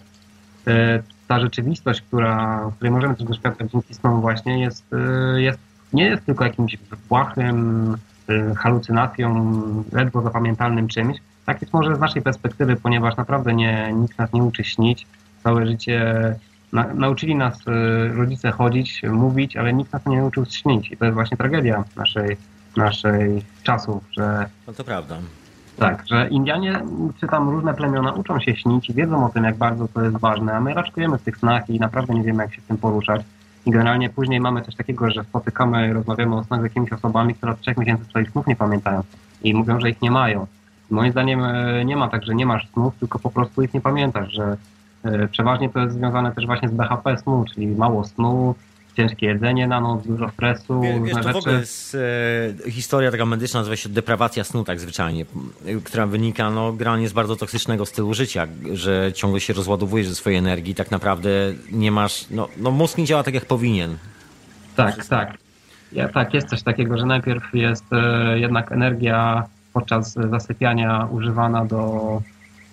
e, ta rzeczywistość, która, której możemy też doświadczać dzięki snom właśnie, jest, e, jest, nie jest tylko jakimś błahym e, halucynacją, ledwo zapamiętalnym czymś. Tak jest może z naszej perspektywy, ponieważ naprawdę nie, nikt nas nie uczy śnić. Całe życie na, nauczyli nas rodzice chodzić, mówić, ale nikt nas nie nauczył śnić. I to jest właśnie tragedia naszej, naszej czasów, że No to prawda. Tak, że Indianie, czy tam różne plemiona uczą się śnić i wiedzą o tym, jak bardzo to jest ważne, a my raczkujemy w tych snach i naprawdę nie wiemy, jak się z tym poruszać. I generalnie później mamy coś takiego, że spotykamy, rozmawiamy o snach z jakimiś osobami, które od trzech miesięcy swoich snów nie pamiętają i mówią, że ich nie mają. Moim zdaniem e, nie ma tak, że nie masz snów, tylko po prostu ich nie pamiętasz, że e, przeważnie to jest związane też właśnie z BHP snu, czyli mało snu, ciężkie jedzenie na noc, dużo stresu, Wie- różne Wiesz, to w ogóle jest e, historia taka medyczna, nazywa się deprawacja snu tak zwyczajnie, która wynika no, generalnie z bardzo toksycznego stylu życia, że ciągle się rozładowujesz ze swojej energii, tak naprawdę nie masz, no, no mózg nie działa tak jak powinien. Tak, tak. Ja, tak, jest coś takiego, że najpierw jest e, jednak energia podczas zasypiania używana do,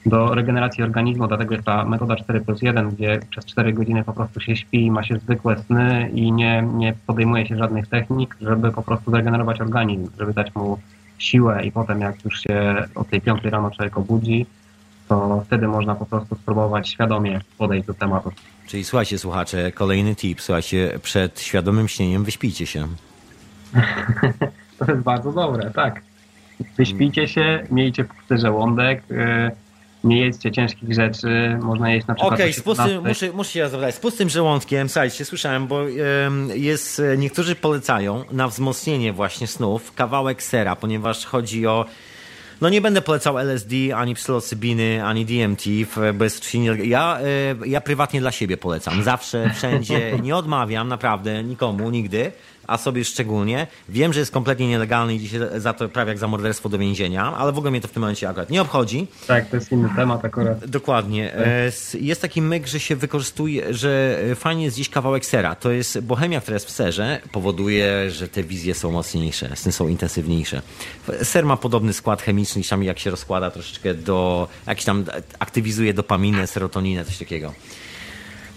do regeneracji organizmu, dlatego jest ta metoda 4 plus 1, gdzie przez 4 godziny po prostu się śpi, ma się zwykłe sny i nie, nie podejmuje się żadnych technik, żeby po prostu zregenerować organizm, żeby dać mu siłę i potem jak już się o tej 5 rano człowiek obudzi, to wtedy można po prostu spróbować świadomie podejść do tematu. Czyli słuchajcie słuchacze, kolejny tip, słuchajcie, przed świadomym śnieniem wyśpijcie się. To jest bardzo dobre, tak. Wyśpijcie się, miejcie pusty żołądek, yy, nie jedzcie ciężkich rzeczy, można jeść na przykład... Okej, o z pustym, 17. muszę, muszę się zapytać, z pustym żołądkiem, słuchajcie, słyszałem, bo jest, e, niektórzy polecają na wzmocnienie właśnie snów kawałek sera, ponieważ chodzi o no nie będę polecał LSD, ani psylocybiny, ani DMT, bo jest ja, e, ja prywatnie dla siebie polecam. Zawsze, wszędzie, nie odmawiam, naprawdę, nikomu, nigdy, a sobie szczególnie. Wiem, że jest kompletnie nielegalny i dzisiaj za to prawie jak za morderstwo do więzienia, ale w ogóle mnie to w tym momencie akurat nie obchodzi. Tak, to jest inny temat akurat. Dokładnie. E, s- Jest taki myk, że się wykorzystuje, że e, fajnie jest gdzieś kawałek sera. To jest bohemia, która jest w serze, powoduje, że te wizje są mocniejsze, sny są intensywniejsze. Ser ma podobny skład chemiczny, czasami jak się rozkłada troszeczkę do, jakiś tam aktywizuje dopaminę, serotoninę, coś takiego.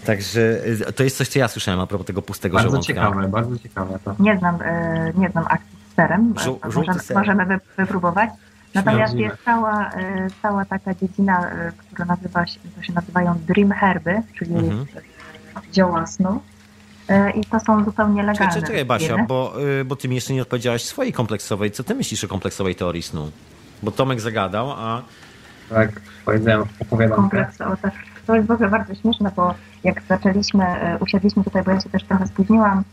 Także e, to jest coś, co ja słyszałem a propos tego pustego Bardzo żołądka. ciekawe, bardzo ciekawe to. Nie znam, e, nie znam akcji z serem. Żół- E, możemy, ser. możemy wy, wypróbować. Natomiast jest cała, e, cała taka dziedzina, e, która nazywa się, to się nazywają dream herby, czyli Mhm. e, zioła snu. i to są zupełnie legalne. Czekaj, czekaj Basia, bo, bo ty mi jeszcze nie odpowiedziałaś swojej kompleksowej. Co ty myślisz o kompleksowej teorii snu? Bo Tomek zagadał, a... Tak, powiedziałem, opowiadam. Kompleks, o, tak. To jest w ogóle bardzo śmieszne, bo jak zaczęliśmy, usiedliśmy tutaj, bo ja się też trochę spóźniłam,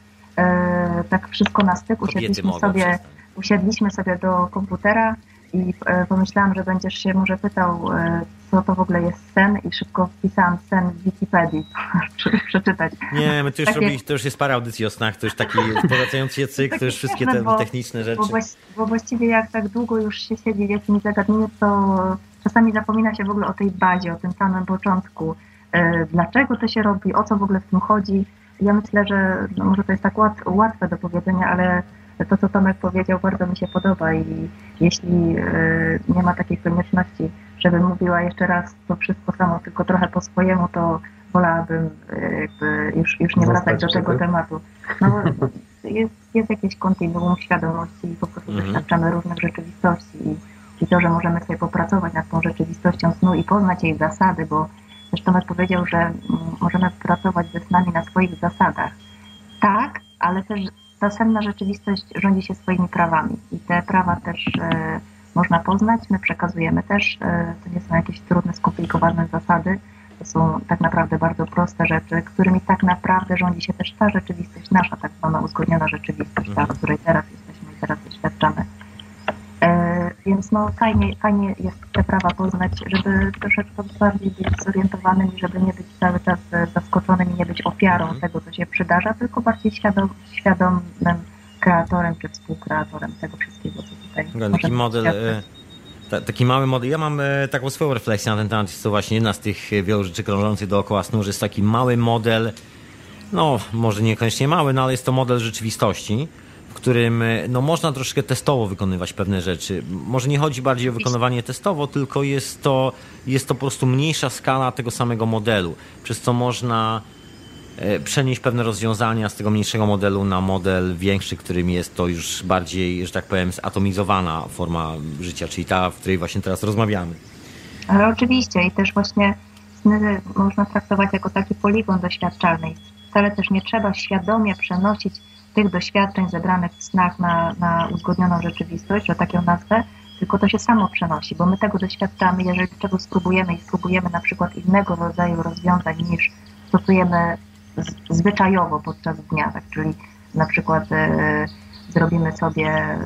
tak wszystko na styk, usiedliśmy sobie, usiedliśmy sobie do komputera i e, pomyślałam, że będziesz się może pytał, e, co to w ogóle jest sen i szybko wpisałam sen w Wikipedii, przeczytać. Nie, my to już, Takie... robi, to już jest parę audycji o snach, to już taki powracający cykl, to już wszystkie te bo, techniczne rzeczy. Bo, bo, właściwie jak tak długo już się siedzi w jakimś zagadnieniu, to czasami zapomina się w ogóle o tej bazie, o tym samym początku. E, dlaczego to się robi, o co w ogóle w tym chodzi. Ja myślę, że no może to jest tak łatwe do powiedzenia, ale to, co Tomek powiedział, bardzo mi się podoba i jeśli e, nie ma takiej konieczności, żebym mówiła jeszcze raz to wszystko samo, tylko trochę po swojemu, to wolałabym e, jakby już, już nie wracać do tego tematu. No, jest, jest jakieś kontinuum świadomości i po prostu mhm. doświadczamy różnych rzeczywistości i, i to, że możemy sobie popracować nad tą rzeczywistością snu i poznać jej zasady, bo też Tomek powiedział, że mm, możemy pracować ze snami na swoich zasadach. Tak, ale też ta senna rzeczywistość rządzi się swoimi prawami i te prawa też e, można poznać. My przekazujemy też, e, to nie są jakieś trudne, skomplikowane zasady, to są tak naprawdę bardzo proste rzeczy, którymi tak naprawdę rządzi się też ta rzeczywistość nasza, tak zwana uzgodniona rzeczywistość, ta, w której teraz jesteśmy i teraz doświadczamy. E, więc no fajnie, fajnie jest te prawa poznać, żeby troszeczkę bardziej być zorientowanym i żeby nie być cały czas zaskoczonym i nie być ofiarą mhm. tego, co się przydarza, tylko bardziej świadom, świadomym kreatorem czy współkreatorem tego wszystkiego, co tutaj no, Taki model, e, ta, taki mały model. Ja mam e, taką swoją refleksję na ten temat. Jest to właśnie jedna z tych wielu rzeczy krążących dookoła snu, że jest taki mały model, no może niekoniecznie mały, no ale jest to model rzeczywistości którym no, można troszkę testowo wykonywać pewne rzeczy. Może nie chodzi bardziej o wykonywanie testowo, tylko jest to, jest to po prostu mniejsza skala tego samego modelu, przez co można e, przenieść pewne rozwiązania z tego mniejszego modelu na model większy, którym jest to już bardziej, że tak powiem, zatomizowana forma życia, czyli ta, w której właśnie teraz rozmawiamy. Ale oczywiście i też właśnie sny można traktować jako taki poligon doświadczalny. Wcale też nie trzeba świadomie przenosić tych doświadczeń zebranych w snach na, na uzgodnioną rzeczywistość, że tak ją nazwę, tylko to się samo przenosi, bo my tego doświadczamy, jeżeli czegoś spróbujemy i spróbujemy na przykład innego rodzaju rozwiązań niż stosujemy zwyczajowo podczas dnia, tak, czyli na przykład e, zrobimy sobie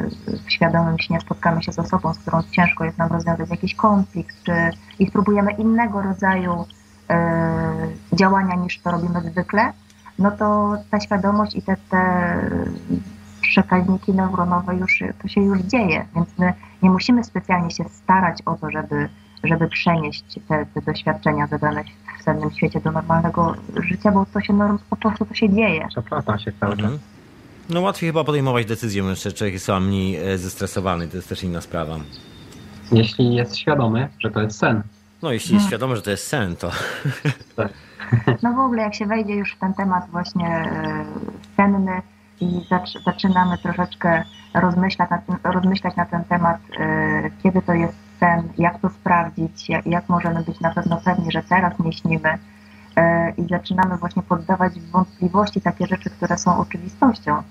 w świadomym śnie, spotkamy się z osobą, z którą ciężko jest nam rozwiązać jakiś konflikt, czy i spróbujemy innego rodzaju e, działania niż to robimy zwykle, no to ta świadomość i te, te przekaźniki neuronowe już, to się już dzieje, więc my nie musimy specjalnie się starać o to, żeby, żeby przenieść te, te doświadczenia zebrane w sennym świecie do normalnego życia, bo to się po prostu to się dzieje. Przeplata się cały czas. Mhm. No łatwiej chyba podejmować decyzję, że człowiek jest mniej zestresowany, to jest też inna sprawa. Jeśli jest świadomy, że to jest sen. No jeśli jest no. świadomy, że to jest sen, to... Tak. No w ogóle jak się wejdzie już w ten temat właśnie e, senny i zaczynamy troszeczkę rozmyślać na, ten, rozmyślać na ten temat, e, kiedy to jest sen, jak to sprawdzić, jak, jak możemy być na pewno pewni, że teraz nie śnimy e, i zaczynamy właśnie poddawać wątpliwości takie rzeczy, które są oczywistością,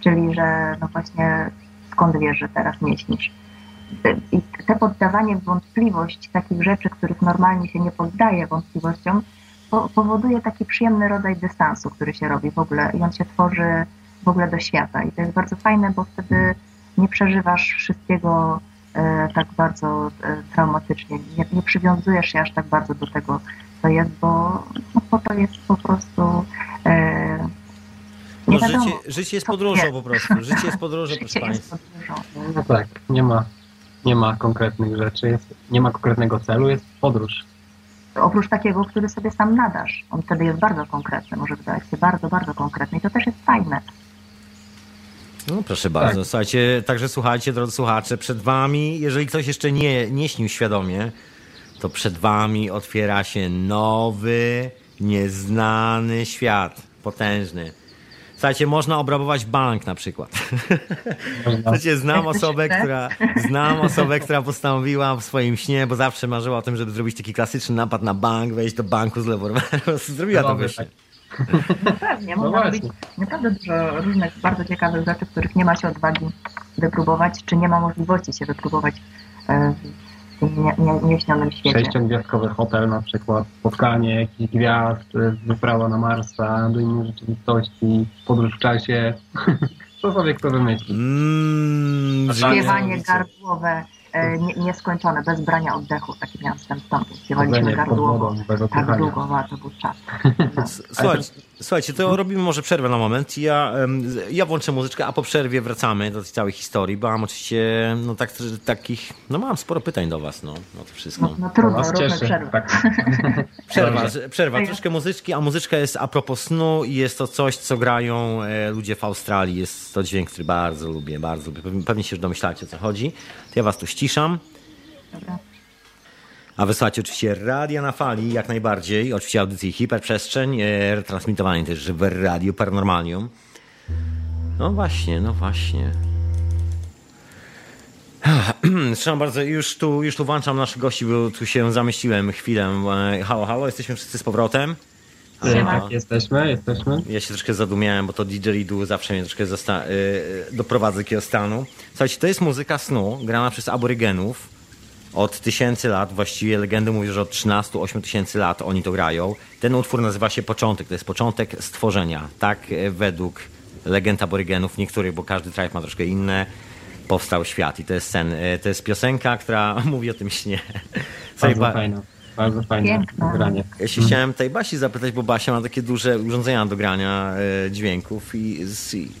czyli że no właśnie skąd wiesz, że teraz nie śnisz. I te poddawanie wątpliwość takich rzeczy, których normalnie się nie poddaje wątpliwościom, powoduje taki przyjemny rodzaj dystansu, który się robi w ogóle i on się tworzy w ogóle do świata. I to jest bardzo fajne, bo wtedy nie przeżywasz wszystkiego e, tak bardzo e, traumatycznie. Nie, nie, przywiązujesz się aż tak bardzo do tego, co jest, bo, no, bo to jest po prostu. E, no, wiadomo, życie, życie jest podróżą po prostu. Życie jest podróżą, proszę Państwa. No tak, nie ma, nie ma konkretnych rzeczy, jest, nie ma konkretnego celu, jest podróż oprócz takiego, który sobie sam nadasz. On wtedy jest bardzo konkretny, może wydawać się bardzo, bardzo konkretny i to też jest fajne. No proszę bardzo, tak. słuchajcie, także słuchajcie, drodzy słuchacze, przed wami, jeżeli ktoś jeszcze nie, nie śnił świadomie, to przed wami otwiera się nowy, nieznany świat, potężny. Słuchajcie, można obrabować bank na przykład. Słuchajcie, znam osobę, która, znam osobę, która postanowiła w swoim śnie, bo zawsze marzyła o tym, żeby zrobić taki klasyczny napad na bank, wejść do banku z lewą Zrobiła to właśnie. No pewnie, No można właśnie. robić naprawdę dużo różnych bardzo ciekawych rzeczy, których nie ma się odwagi wypróbować, czy nie ma możliwości się wypróbować e, w tym nie, nie, nieśnionym świecie. Sześciogwiazdkowy hotel na przykład, spotkanie jakichś gwiazd, y, wyprawa na Marsa, do innej rzeczywistości, podróż w czasie. Co sobie kto wymyśli. Mm, Śpiewanie gardłowe, e, nie, nieskończone, bez brania oddechu. Taki miałem wstęp stąd. Śpiewaliśmy gardłowo. Tak długo, a to był czas. No. Słuchajcie, to robimy może przerwę na moment. Ja, ja włączę muzyczkę, a po przerwie wracamy do tej całej historii, bo mam oczywiście no, tak, takich, no mam sporo pytań do was, no, no to wszystko. No, no To trudno, nas róbmy przerwę. Tak. Przerwa, przerwa, troszkę muzyczki, a muzyczka jest a propos snu i jest to coś, co grają e, ludzie w Australii. Jest to dźwięk, który bardzo lubię, bardzo lubię. Pewnie- Pewnie się już domyślacie, o co chodzi. To ja was tu ściszam. Dobra. A wysłuchacie oczywiście radia na fali, jak najbardziej. Oczywiście audycji Hiperprzestrzeń, e, retransmitowanej też w Radiu Paranormalium. No właśnie, no właśnie. Trzymam bardzo, już tu, już tu włączam naszych gości, bo tu się zamieściłem chwilę. E, Halo, halo, jesteśmy wszyscy z powrotem. Siema. Tak, jesteśmy, jesteśmy. Ja się troszkę zadumiałem, bo to didgeridoo zawsze mnie troszkę zosta- y, y, doprowadza do takiego stanu. Słuchajcie, to jest muzyka snu, grana przez aborygenów od tysięcy lat. Właściwie legendy mówią, że od 13-8 tysięcy lat oni to grają. Ten utwór nazywa się Początek. To jest początek stworzenia. Tak e, według legend aborygenów, niektórych, bo każdy tribe ma troszkę inne, powstał świat. I to jest sen. e, To jest piosenka, która mówi o tym śnie. Słuchaj, Bardzo ba- fajne. Bardzo fajne Piękne. granie. ja się chciałem tej Basi zapytać, bo Basia ma takie duże urządzenia do grania e, dźwięków i, z, i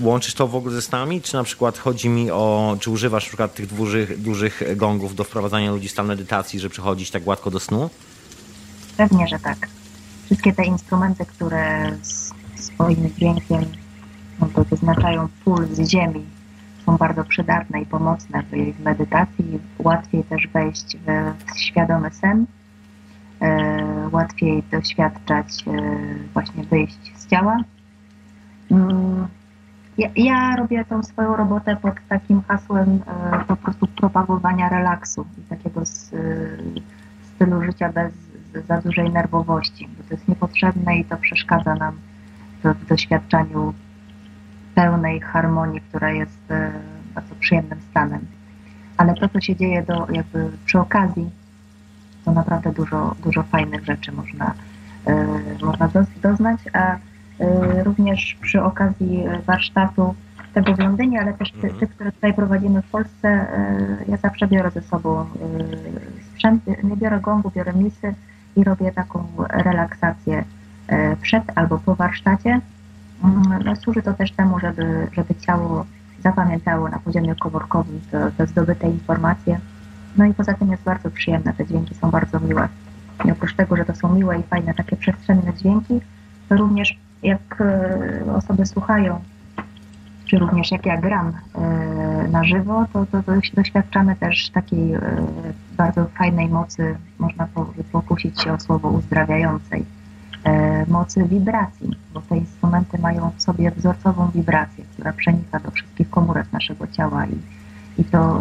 łączysz to w ogóle ze snami? Czy na przykład chodzi mi o, czy używasz na przykład tych dużych, dużych gongów do wprowadzania ludzi w stan medytacji, żeby przechodzić tak gładko do snu? Pewnie, że tak. Wszystkie te instrumenty, które z swoim dźwiękiem no, to wyznaczają puls ziemi, są bardzo przydatne i pomocne w, w medytacji. Łatwiej też wejść w, w świadomy sen. E, łatwiej doświadczać e, właśnie wyjść z ciała. Mm, Ja, ja robię tą swoją robotę pod takim hasłem e, po prostu propagowania relaksu i takiego s- stylu życia bez za dużej nerwowości, bo to jest niepotrzebne i to przeszkadza nam w, doświadczaniu pełnej harmonii, która jest bardzo przyjemnym stanem. Ale to, co się dzieje do, jakby przy okazji, to naprawdę dużo, dużo fajnych rzeczy można, e, można do, doznać, a e, również przy okazji warsztatu tego w Londynie, ale też ty, Mhm. tych, które tutaj prowadzimy w Polsce, e, ja zawsze biorę ze sobą e, sprzęt, nie biorę gongu, biorę misy i robię taką relaksację e, przed albo po warsztacie. Mm, No, służy to też temu, żeby, żeby ciało zapamiętało na poziomie komórkowym te, te zdobyte informacje. No i poza tym jest bardzo przyjemne, te dźwięki są bardzo miłe. I oprócz tego, że to są miłe i fajne takie przestrzenne dźwięki, to również jak e, osoby słuchają, czy również jak ja gram e, na żywo, to, to, to doświadczamy też takiej e, bardzo fajnej mocy, można po- pokusić się o słowo uzdrawiającej, mocy wibracji, bo te instrumenty mają w sobie wzorcową wibrację, która przenika do wszystkich komórek naszego ciała i, i to,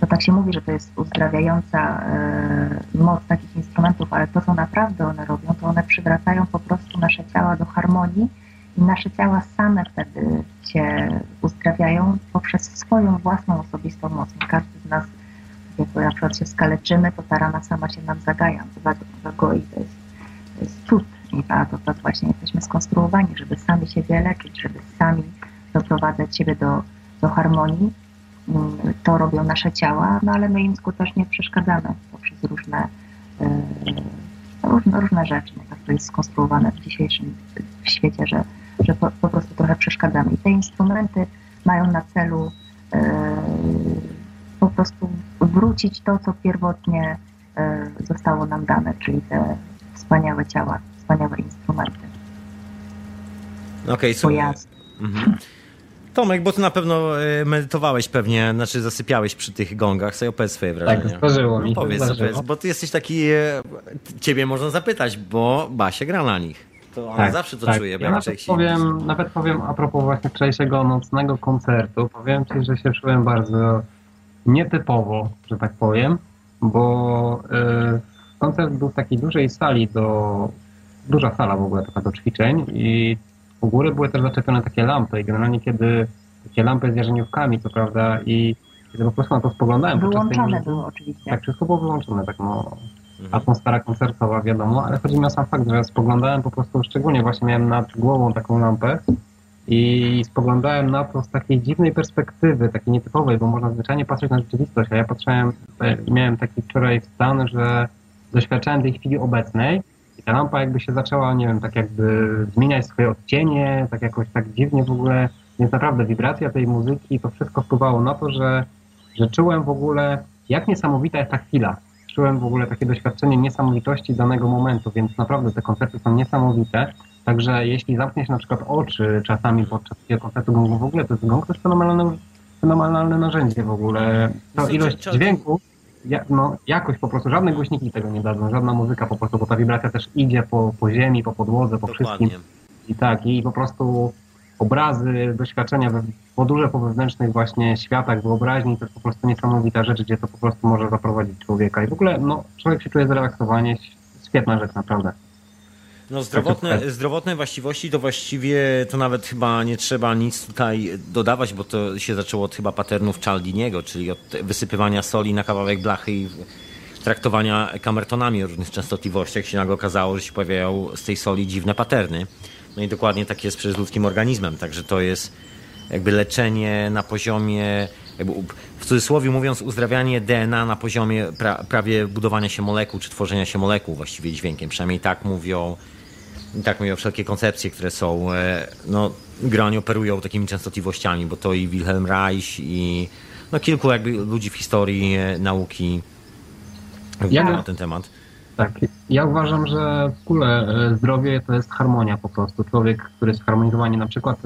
to tak się mówi, że to jest uzdrawiająca e, moc takich instrumentów, ale to, co naprawdę one robią, to one przywracają po prostu nasze ciała do harmonii i nasze ciała same wtedy się uzdrawiają poprzez swoją własną osobistą moc. Każdy z nas, jak na przykład się skaleczymy, to ta rana sama się nam zagaja, zag- zagoi. To jest, to jest cud. Ta, to, to właśnie jesteśmy skonstruowani, żeby sami siebie leczyć, żeby sami doprowadzać siebie do, do harmonii. To robią nasze ciała, no ale my im skutecznie przeszkadzamy poprzez różne, e, różne, różne rzeczy. No, tak to jest skonstruowane w dzisiejszym świecie, że, że po, po prostu trochę przeszkadzamy. I te instrumenty mają na celu e, po prostu wrócić to, co pierwotnie e, zostało nam dane, czyli te wspaniałe ciała, wspaniałe instrumenty, Okej, pojazdy. Tomek, bo ty na pewno e, medytowałeś pewnie, znaczy zasypiałeś przy tych gongach, sobie opowiedz swoje wrażenia. Tak, zdarzyło mi No się, powiedz, bo ty jesteś taki, e, ciebie można zapytać, bo Basia gra na nich. To ona Tak, zawsze to tak. czuje, Ja nawet powiem, nawet powiem a propos właśnie wczorajszego nocnego koncertu, powiem Ci, że się czułem bardzo nietypowo, że tak powiem, bo y, koncert był w takiej dużej sali do duża sala w ogóle taka do ćwiczeń i u góry były też zaczepione takie lampy i generalnie kiedy takie lampy z jarzeniówkami, co prawda, i kiedy po prostu na to spoglądałem podczas tej muzyki, było oczywiście. tak, wszystko było wyłączone, tak no, Mhm. atmosfera koncertowa, wiadomo, ale chodzi mi o sam fakt, że spoglądałem po prostu, szczególnie właśnie miałem nad głową taką lampę i spoglądałem na to z takiej dziwnej perspektywy, takiej nietypowej, bo można zwyczajnie patrzeć na rzeczywistość, a ja patrzyłem, e, miałem taki wczoraj stan, że doświadczałem tej chwili obecnej ta lampa jakby się zaczęła, nie wiem, tak jakby zmieniać swoje odcienie, tak jakoś tak dziwnie w ogóle, więc naprawdę wibracja tej muzyki, to wszystko wpływało na to, że, że czułem w ogóle, jak niesamowita jest ta chwila. Czułem w ogóle takie doświadczenie niesamowitości danego momentu, więc naprawdę te koncerty są niesamowite. Także jeśli zamknie się na przykład oczy czasami podczas takiego koncertu gongu, w ogóle to jest gong to jest fenomenalne, fenomenalne narzędzie w ogóle. To Znaczy, ilość dźwięku, ja, no, jakoś po prostu, żadne głośniki tego nie dadzą, żadna muzyka po prostu, bo ta wibracja też idzie po, po ziemi, po podłodze, po wszystkim. Dokładnie. I tak, i po prostu obrazy, doświadczenia, we, podróże po wewnętrznych właśnie światach, wyobraźni, to jest po prostu niesamowita rzecz, gdzie to po prostu może zaprowadzić człowieka. I w ogóle, no, człowiek się czuje zrelaksowanie, świetna rzecz, naprawdę. No zdrowotne, zdrowotne właściwości to właściwie to nawet chyba nie trzeba nic tutaj dodawać, bo to się zaczęło od chyba patternów Cialdiniego, czyli od wysypywania soli na kawałek blachy i traktowania kamertonami o różnych częstotliwościach. Się nagle okazało, że się pojawiają z tej soli dziwne paterny. No i dokładnie tak jest przez ludzkim organizmem, także to jest jakby leczenie na poziomie, w cudzysłowie mówiąc, uzdrawianie DNA na poziomie pra, prawie budowania się molekuł, czy tworzenia się molekuł właściwie dźwiękiem. Przynajmniej tak mówią, tak mówią wszelkie koncepcje, które są, e, no, grani operują takimi częstotliwościami, bo to i Wilhelm Reich i no, kilku jakby ludzi w historii e, nauki Ja- na ten temat. Tak, ja uważam, że w ogóle e, zdrowie to jest harmonia po prostu. Człowiek, który jest harmonizowany, na przykład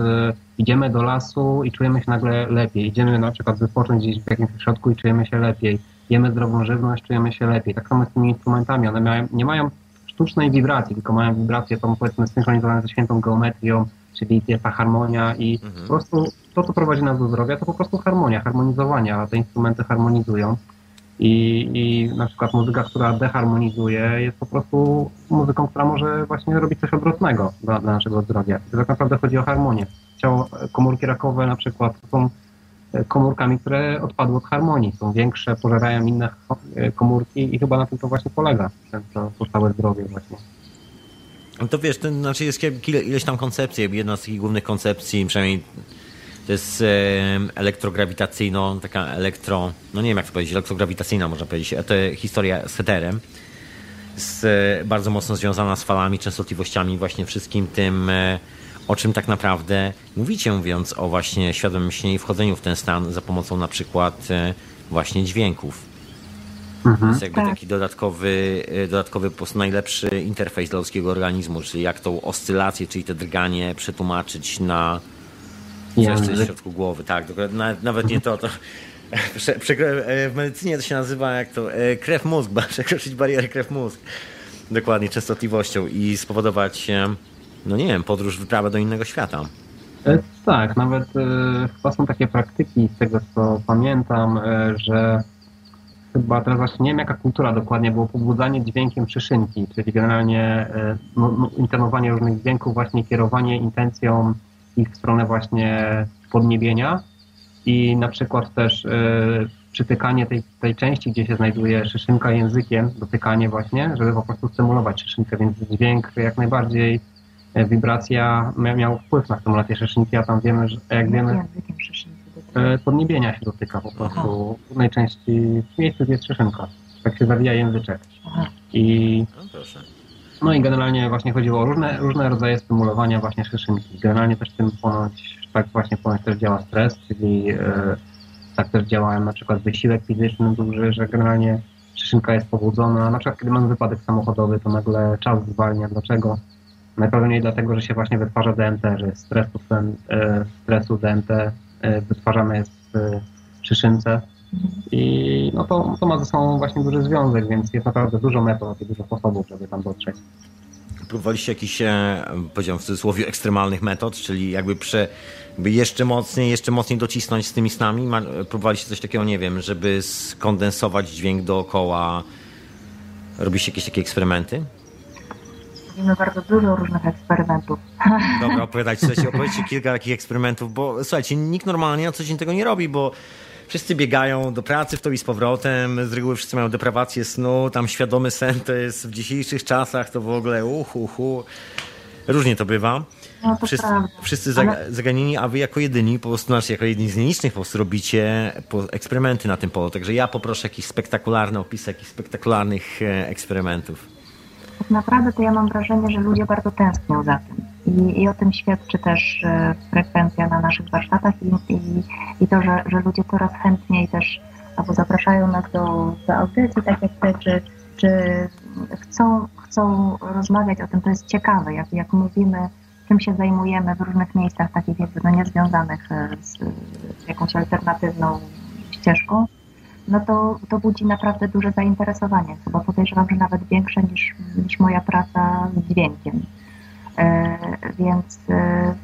idziemy do lasu i czujemy się nagle lepiej. Idziemy na przykład wypocząć gdzieś w jakimś środku i czujemy się lepiej. Jemy zdrową żywność, czujemy się lepiej. Tak samo z tymi instrumentami. One mają, nie mają sztucznej wibracji, tylko mają wibrację tą powiedzmy synchronizowaną ze świętą geometrią, czyli ta harmonia i Mhm. po prostu to, co prowadzi nas do zdrowia, to po prostu harmonia, harmonizowanie, a te instrumenty harmonizują. I, I na przykład muzyka, która deharmonizuje, jest po prostu muzyką, która może właśnie robić coś odwrotnego dla, dla naszego zdrowia. To tak naprawdę chodzi o harmonię. Ciało, komórki rakowe na przykład są komórkami, które odpadły od harmonii. Są większe, pożerają inne komórki i chyba na tym to właśnie polega, to, całe zdrowie właśnie. No To wiesz, to znaczy jest ileś tam koncepcji. Jedna z takich głównych koncepcji, przynajmniej to jest elektrograwitacyjno, taka elektro, no nie wiem jak to powiedzieć, elektrograwitacyjna można powiedzieć. To historia z heterem, z, e, bardzo mocno związana z falami, częstotliwościami, właśnie wszystkim tym, e, o czym tak naprawdę mówicie, mówiąc o właśnie świadomym śnie i wchodzeniu w ten stan za pomocą na przykład e, właśnie dźwięków. To Mhm. jest jakby Tak. taki dodatkowy, y, dodatkowy po prostu najlepszy interfejs dla ludzkiego organizmu, czyli jak tą oscylację, czyli te drganie przetłumaczyć na coś, co jest w środku głowy. Tak, dokładnie, nawet, nawet nie to, to e, w medycynie to się nazywa jak to e, krew mózg, przekroczyć barierę krew mózg. Dokładnie, częstotliwością i spowodować, e, no nie wiem, podróż, wyprawę do innego świata. E, Tak, nawet e, chyba są takie praktyki z tego, co pamiętam, e, że chyba teraz właśnie nie wiem jaka kultura dokładnie, było pobudzanie dźwiękiem przyszynki, czyli generalnie no, no, różnych dźwięków, właśnie kierowanie intencją ich w stronę właśnie podniebienia i na przykład też przytykanie tej, tej części, gdzie się znajduje szyszynka językiem, dotykanie właśnie, żeby po prostu stymulować szyszynkę, więc dźwięk jak najbardziej wibracja mia- miał wpływ na stymulację szyszynki, a tam wiemy, że jak wiemy, e, podniebienia się dotyka po prostu w głównej części, w miejscu, jest szyszynka, tak się zawija języczek. Aha. I No proszę. no i generalnie właśnie chodziło o różne, różne rodzaje stymulowania właśnie szyszynki. Generalnie też w tym ponoć, tak właśnie ponoć też działa stres, czyli e, tak też działa na przykład wysiłek fizyczny duży, że generalnie szyszynka jest pobudzona. Na przykład kiedy mamy wypadek samochodowy, to nagle czas zwalnia. Dlaczego? Najpewniej dlatego, że się właśnie wytwarza DMT, że stresu, e, stresu DMT e, wytwarzane jest w szyszynce. I no to, to ma ze sobą właśnie duży związek, więc jest naprawdę dużo metod i dużo sposobów, żeby tam dotrzeć. Próbowaliście jakichś, e, powiedziałem w cudzysłowie, ekstremalnych metod, czyli jakby, prze, jakby jeszcze mocniej, jeszcze mocniej docisnąć z tymi snami? Próbowaliście coś takiego, nie wiem, żeby skondensować dźwięk dookoła? Robiliście jakieś takie eksperymenty? Robimy bardzo dużo różnych eksperymentów. Dobra, opowiadajcie, słuchajcie, opowiedzcie kilka takich eksperymentów, bo słuchajcie, nikt normalnie na co dzień tego nie robi, bo wszyscy biegają do pracy w to i z powrotem, z reguły wszyscy mają deprawację snu, tam świadomy sen to jest w dzisiejszych czasach to w ogóle uhu, uhu. Różnie to bywa. No to wszyscy, wszyscy Ale- zaganieni, a wy jako jedyni, po prostu, znaczy jako jedni z nielicznych po prostu robicie eksperymenty na tym polu. Także ja poproszę jakiś spektakularny opis jakichś spektakularnych e, eksperymentów. Tak naprawdę to ja mam wrażenie, że ludzie bardzo tęsknią za tym. I, i o tym świadczy też e, frekwencja na naszych warsztatach i, i, i to, że, że ludzie coraz chętniej też albo zapraszają nas do, do audycji, tak jak ty, czy, czy chcą, chcą rozmawiać o tym. To jest ciekawe, jak, jak mówimy, czym się zajmujemy w różnych miejscach, takich jakby no niezwiązanych e, z, z jakąś alternatywną ścieżką no to, to budzi naprawdę duże zainteresowanie. Chyba podejrzewam, że nawet większe niż, niż moja praca z dźwiękiem. E, więc e,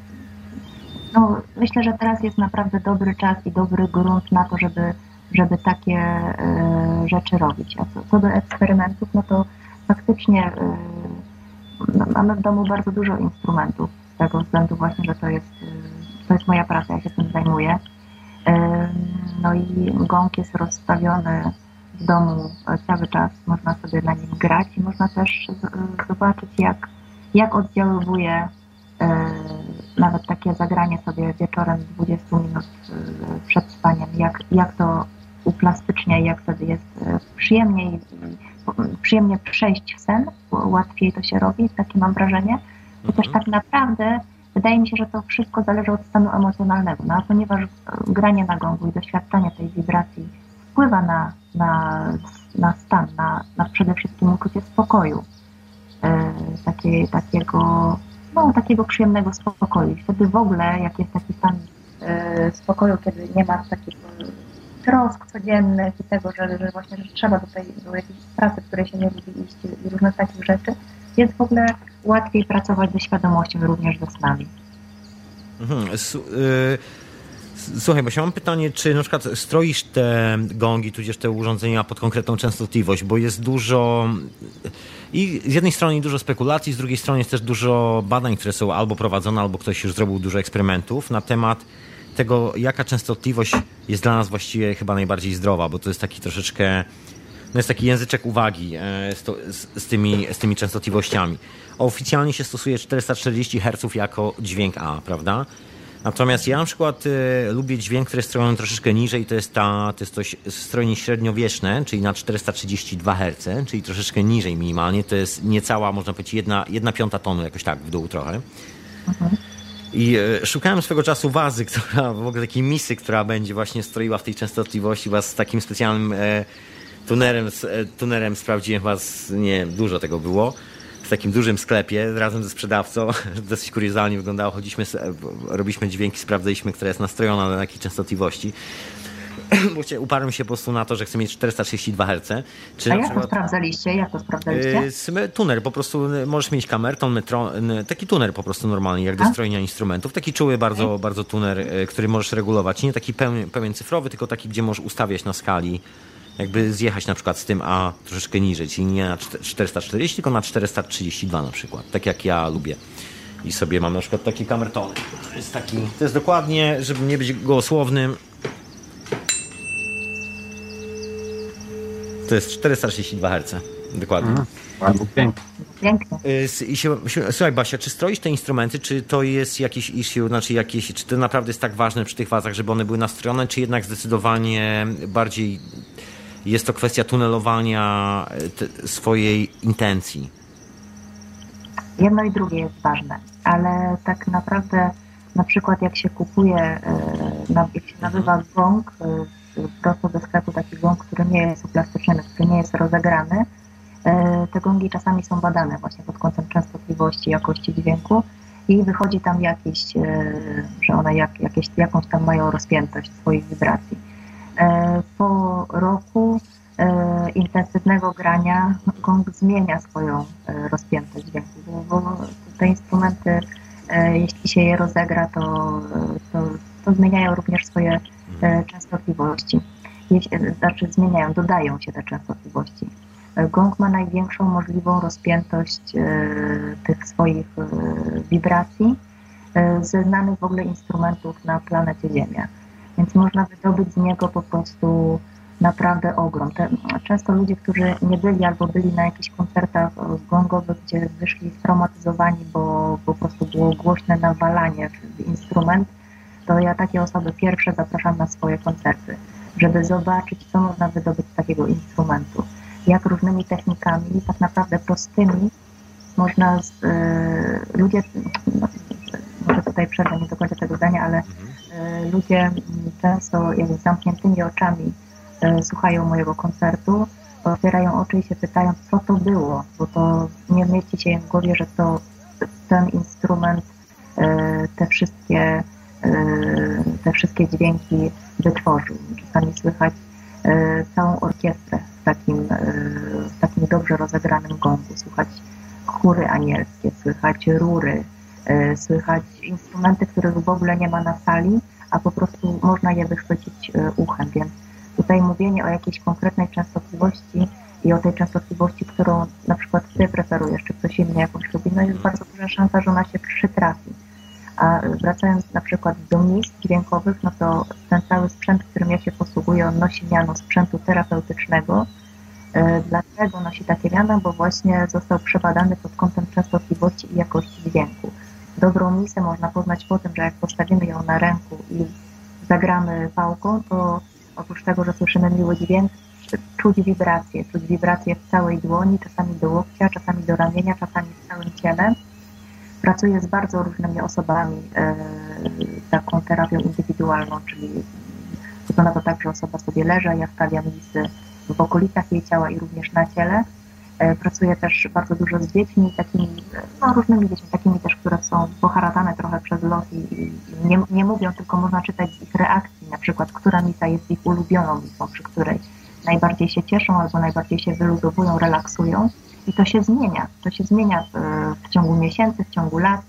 no, myślę, że teraz jest naprawdę dobry czas i dobry grunt na to, żeby, żeby takie e, rzeczy robić. A co, co do eksperymentów, no to faktycznie e, no, mamy w domu bardzo dużo instrumentów z tego względu właśnie, że to jest, e, to jest moja praca, ja się tym zajmuję. Ym, No i gong jest rozstawiony w domu e, cały czas. Można sobie na nim grać i można też zobaczyć, jak, jak oddziaływuje e, nawet takie zagranie sobie wieczorem 20 minut e, przed spaniem, jak, jak to uplastycznia i jak wtedy jest e, przyjemniej, przyjemnie przejść w sen, łatwiej to się robi, takie mam wrażenie. Chociaż Mhm. tak naprawdę wydaje mi się, że to wszystko zależy od stanu emocjonalnego. No a ponieważ e, granie na gongu i doświadczenie tej wibracji wpływa na, na, na stan, na, na przede wszystkim uczucie spokoju, e, takiej, takiego, no, takiego przyjemnego spokoju. Wtedy w ogóle, jak jest taki stan e, spokoju, kiedy nie ma takich trosk codziennych i tego, że, że właśnie że trzeba do, tej, do jakiejś pracy, w której się nie lubi iść i różnych takich rzeczy, jest w ogóle łatwiej pracować ze świadomością również ze snami. Mhm. Y- Słuchaj, bo ja mam pytanie, czy na przykład stroisz te gongi, tudzież te urządzenia pod konkretną częstotliwość, bo jest dużo i z jednej strony dużo spekulacji, z drugiej strony jest też dużo badań, które są albo prowadzone, albo ktoś już zrobił dużo eksperymentów na temat tego, jaka częstotliwość jest dla nas właściwie chyba najbardziej zdrowa, bo to jest taki troszeczkę jest taki języczek uwagi e, z, to, z, z, tymi, z tymi częstotliwościami. Oficjalnie się stosuje 440 Hz jako dźwięk A, prawda? Natomiast ja na przykład e, lubię dźwięk, który jest strojony troszeczkę niżej, to jest, ta, to jest strojenie średniowieczne, czyli na 432 Hz, czyli troszeczkę niżej minimalnie. To jest niecała, można powiedzieć, jedna, jedna piąta tonu, jakoś tak w dół trochę. I e, szukałem swego czasu wazy, która, w ogóle takiej misy, która będzie właśnie stroiła w tej częstotliwości was z takim specjalnym e, tunerem, e, tunerem sprawdziłem was, nie dużo tego było, w takim dużym sklepie razem ze sprzedawcą. Dosyć kuriozalnie wyglądało. Chodziliśmy, e, robiliśmy dźwięki, sprawdzaliśmy, która jest nastrojona na jakiej częstotliwości. Bo uparłem się po prostu na to, że chcę mieć 432 Hz. Czy A jak to sprawdzaliście? Jak to sprawdzaliście? Yy, smy- Tuner, po prostu możesz mieć kamerton, metro, taki tuner po prostu normalnie, jak do strojenia instrumentów. Taki czuły bardzo, bardzo tuner, który możesz regulować. Nie taki pełen, pełen cyfrowy, tylko taki, gdzie możesz ustawiać na skali, jakby zjechać na przykład z tym A troszeczkę niżej, czyli nie na czte- 440, tylko na 432 na przykład, tak jak ja lubię. I sobie mam na przykład takie kamertony. To jest taki, to jest dokładnie, żeby nie być gołosłownym, to jest 432 Hz. Dokładnie. Ładnie, pięknie. Pięknie. Y, słuchaj Basia, czy stroisz te instrumenty, czy to jest jakiś issue, znaczy jakieś, czy to naprawdę jest tak ważne przy tych wazach, żeby one były nastrojone, czy jednak zdecydowanie bardziej jest to kwestia tunelowania te, swojej intencji? Jedno i drugie jest ważne, ale tak naprawdę na przykład jak się kupuje, e, jak się nabywa gong e, prosto ze sklepu, taki gong, który nie jest uplastyczniony, który nie jest rozegrany, e, te gongi czasami są badane właśnie pod kątem częstotliwości, jakości dźwięku i wychodzi tam jakieś, e, że one jak, jakieś, jakąś tam mają rozpiętość swoich wibracji. Po roku e, intensywnego grania gong zmienia swoją e, rozpiętość dźwięku, bo, bo te instrumenty, e, jeśli się je rozegra, to, to, to zmieniają również swoje e, częstotliwości. Jeśli, znaczy zmieniają, dodają się te częstotliwości. Gong ma największą możliwą rozpiętość tych swoich wibracji ze znanych w ogóle instrumentów na planecie Ziemia. Więc można wydobyć z niego po prostu naprawdę ogrom. Te, często ludzie, którzy nie byli albo byli na jakichś koncertach gongowych, gdzie wyszli straumatyzowani, bo po prostu było głośne nawalanie w instrument, to ja takie osoby pierwsze zapraszam na swoje koncerty, żeby zobaczyć, co można wydobyć z takiego instrumentu. Jak różnymi technikami, tak naprawdę prostymi, można z, y, ludzie, no, może tutaj przerwę, nie dokończę tego zdania, ale y, ludzie często jak z zamkniętymi oczami y, słuchają mojego koncertu, otwierają oczy i się pytają, co to było, bo to nie mieści się im w głowie, że to ten instrument, te wszystkie te wszystkie dźwięki wytworzył. Czasami słychać całą orkiestrę w takim, w takim dobrze rozegranym gongu. Słychać chóry anielskie, słychać rury, E, słychać instrumenty, których w ogóle nie ma na sali, a po prostu można je wychwycić e, uchem, więc tutaj mówienie o jakiejś konkretnej częstotliwości i o tej częstotliwości, którą na przykład ty preferujesz, czy ktoś inny jakąś lubi, no jest bardzo duża szansa, że ona się przytrafi. A wracając na przykład do miejsc dźwiękowych, no to ten cały sprzęt, którym ja się posługuję, on nosi miano sprzętu terapeutycznego. E, dlaczego nosi takie miano? Bo właśnie został przebadany pod kątem częstotliwości i jakości dźwięku dobrą misę można poznać po tym, że jak postawimy ją na ręku i zagramy pałką, to oprócz tego, że słyszymy miły dźwięk, czuć wibracje, czuć wibracje w całej dłoni, czasami do łokcia, czasami do ramienia, czasami w całym ciele. Pracuję z bardzo różnymi osobami e, taką terapią indywidualną, czyli wygląda to tak, że osoba sobie leży, ja stawiam lisy w okolicach jej ciała i również na ciele pracuję też bardzo dużo z dziećmi, takimi, no, różnymi dziećmi, takimi też, które są poharatane trochę przez los i, i nie, nie, mówią, tylko można czytać z ich reakcji, na przykład, która misa jest ich ulubioną misą, przy której najbardziej się cieszą albo najbardziej się wyluzowują, relaksują. I to się zmienia. To się zmienia w, w ciągu miesięcy, w ciągu lat.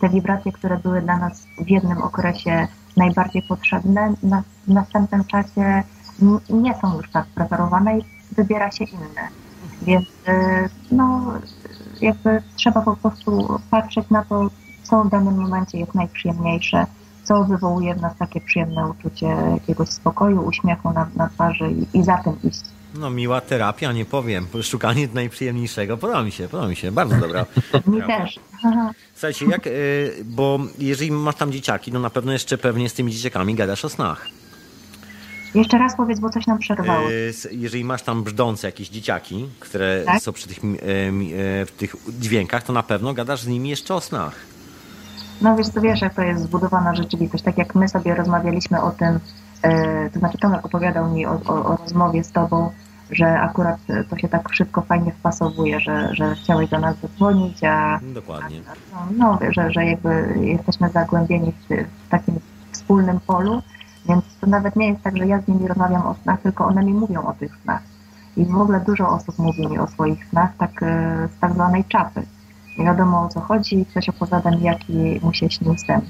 Te wibracje, które były dla nas w jednym okresie najbardziej potrzebne, na, w następnym czasie nie są już tak preferowane i wybiera się inne. Więc y, no, jakby trzeba po prostu patrzeć na to, co w danym momencie jest najprzyjemniejsze, co wywołuje w nas takie przyjemne uczucie jakiegoś spokoju, uśmiechu na, na twarzy i, i za tym iść. No miła terapia, nie powiem. Szukanie najprzyjemniejszego. Podoba mi się, podoba mi się. Bardzo dobra. mi też. Słuchajcie, jak, y, bo jeżeli masz tam dzieciaki, no na pewno jeszcze pewnie z tymi dzieciakami gadasz o snach. Jeszcze raz powiedz, bo coś nam przerwało. E, jeżeli masz tam brzdące jakieś dzieciaki, które tak? są przy tych, e, e, w tych dźwiękach, to na pewno gadasz z nimi jeszcze o snach. No wiesz, to wiesz, jak to jest zbudowana rzeczywistość. Tak jak my sobie rozmawialiśmy o tym, to znaczy Tomek opowiadał mi o, o, o rozmowie z tobą, że akurat to się tak wszystko fajnie wpasowuje, że, że chciałeś do nas zadzwonić, a... Dokładnie. A, no, no, że, że jakby jesteśmy zagłębieni w, w takim wspólnym polu więc to nawet nie jest tak, że ja z nimi rozmawiam o snach, tylko one mi mówią o tych snach. I w ogóle dużo osób mówi mi o swoich snach, tak e, z tak zwanej czapy. Nie wiadomo o co chodzi, ktoś opowiada mi, jaki mu się śnił sen.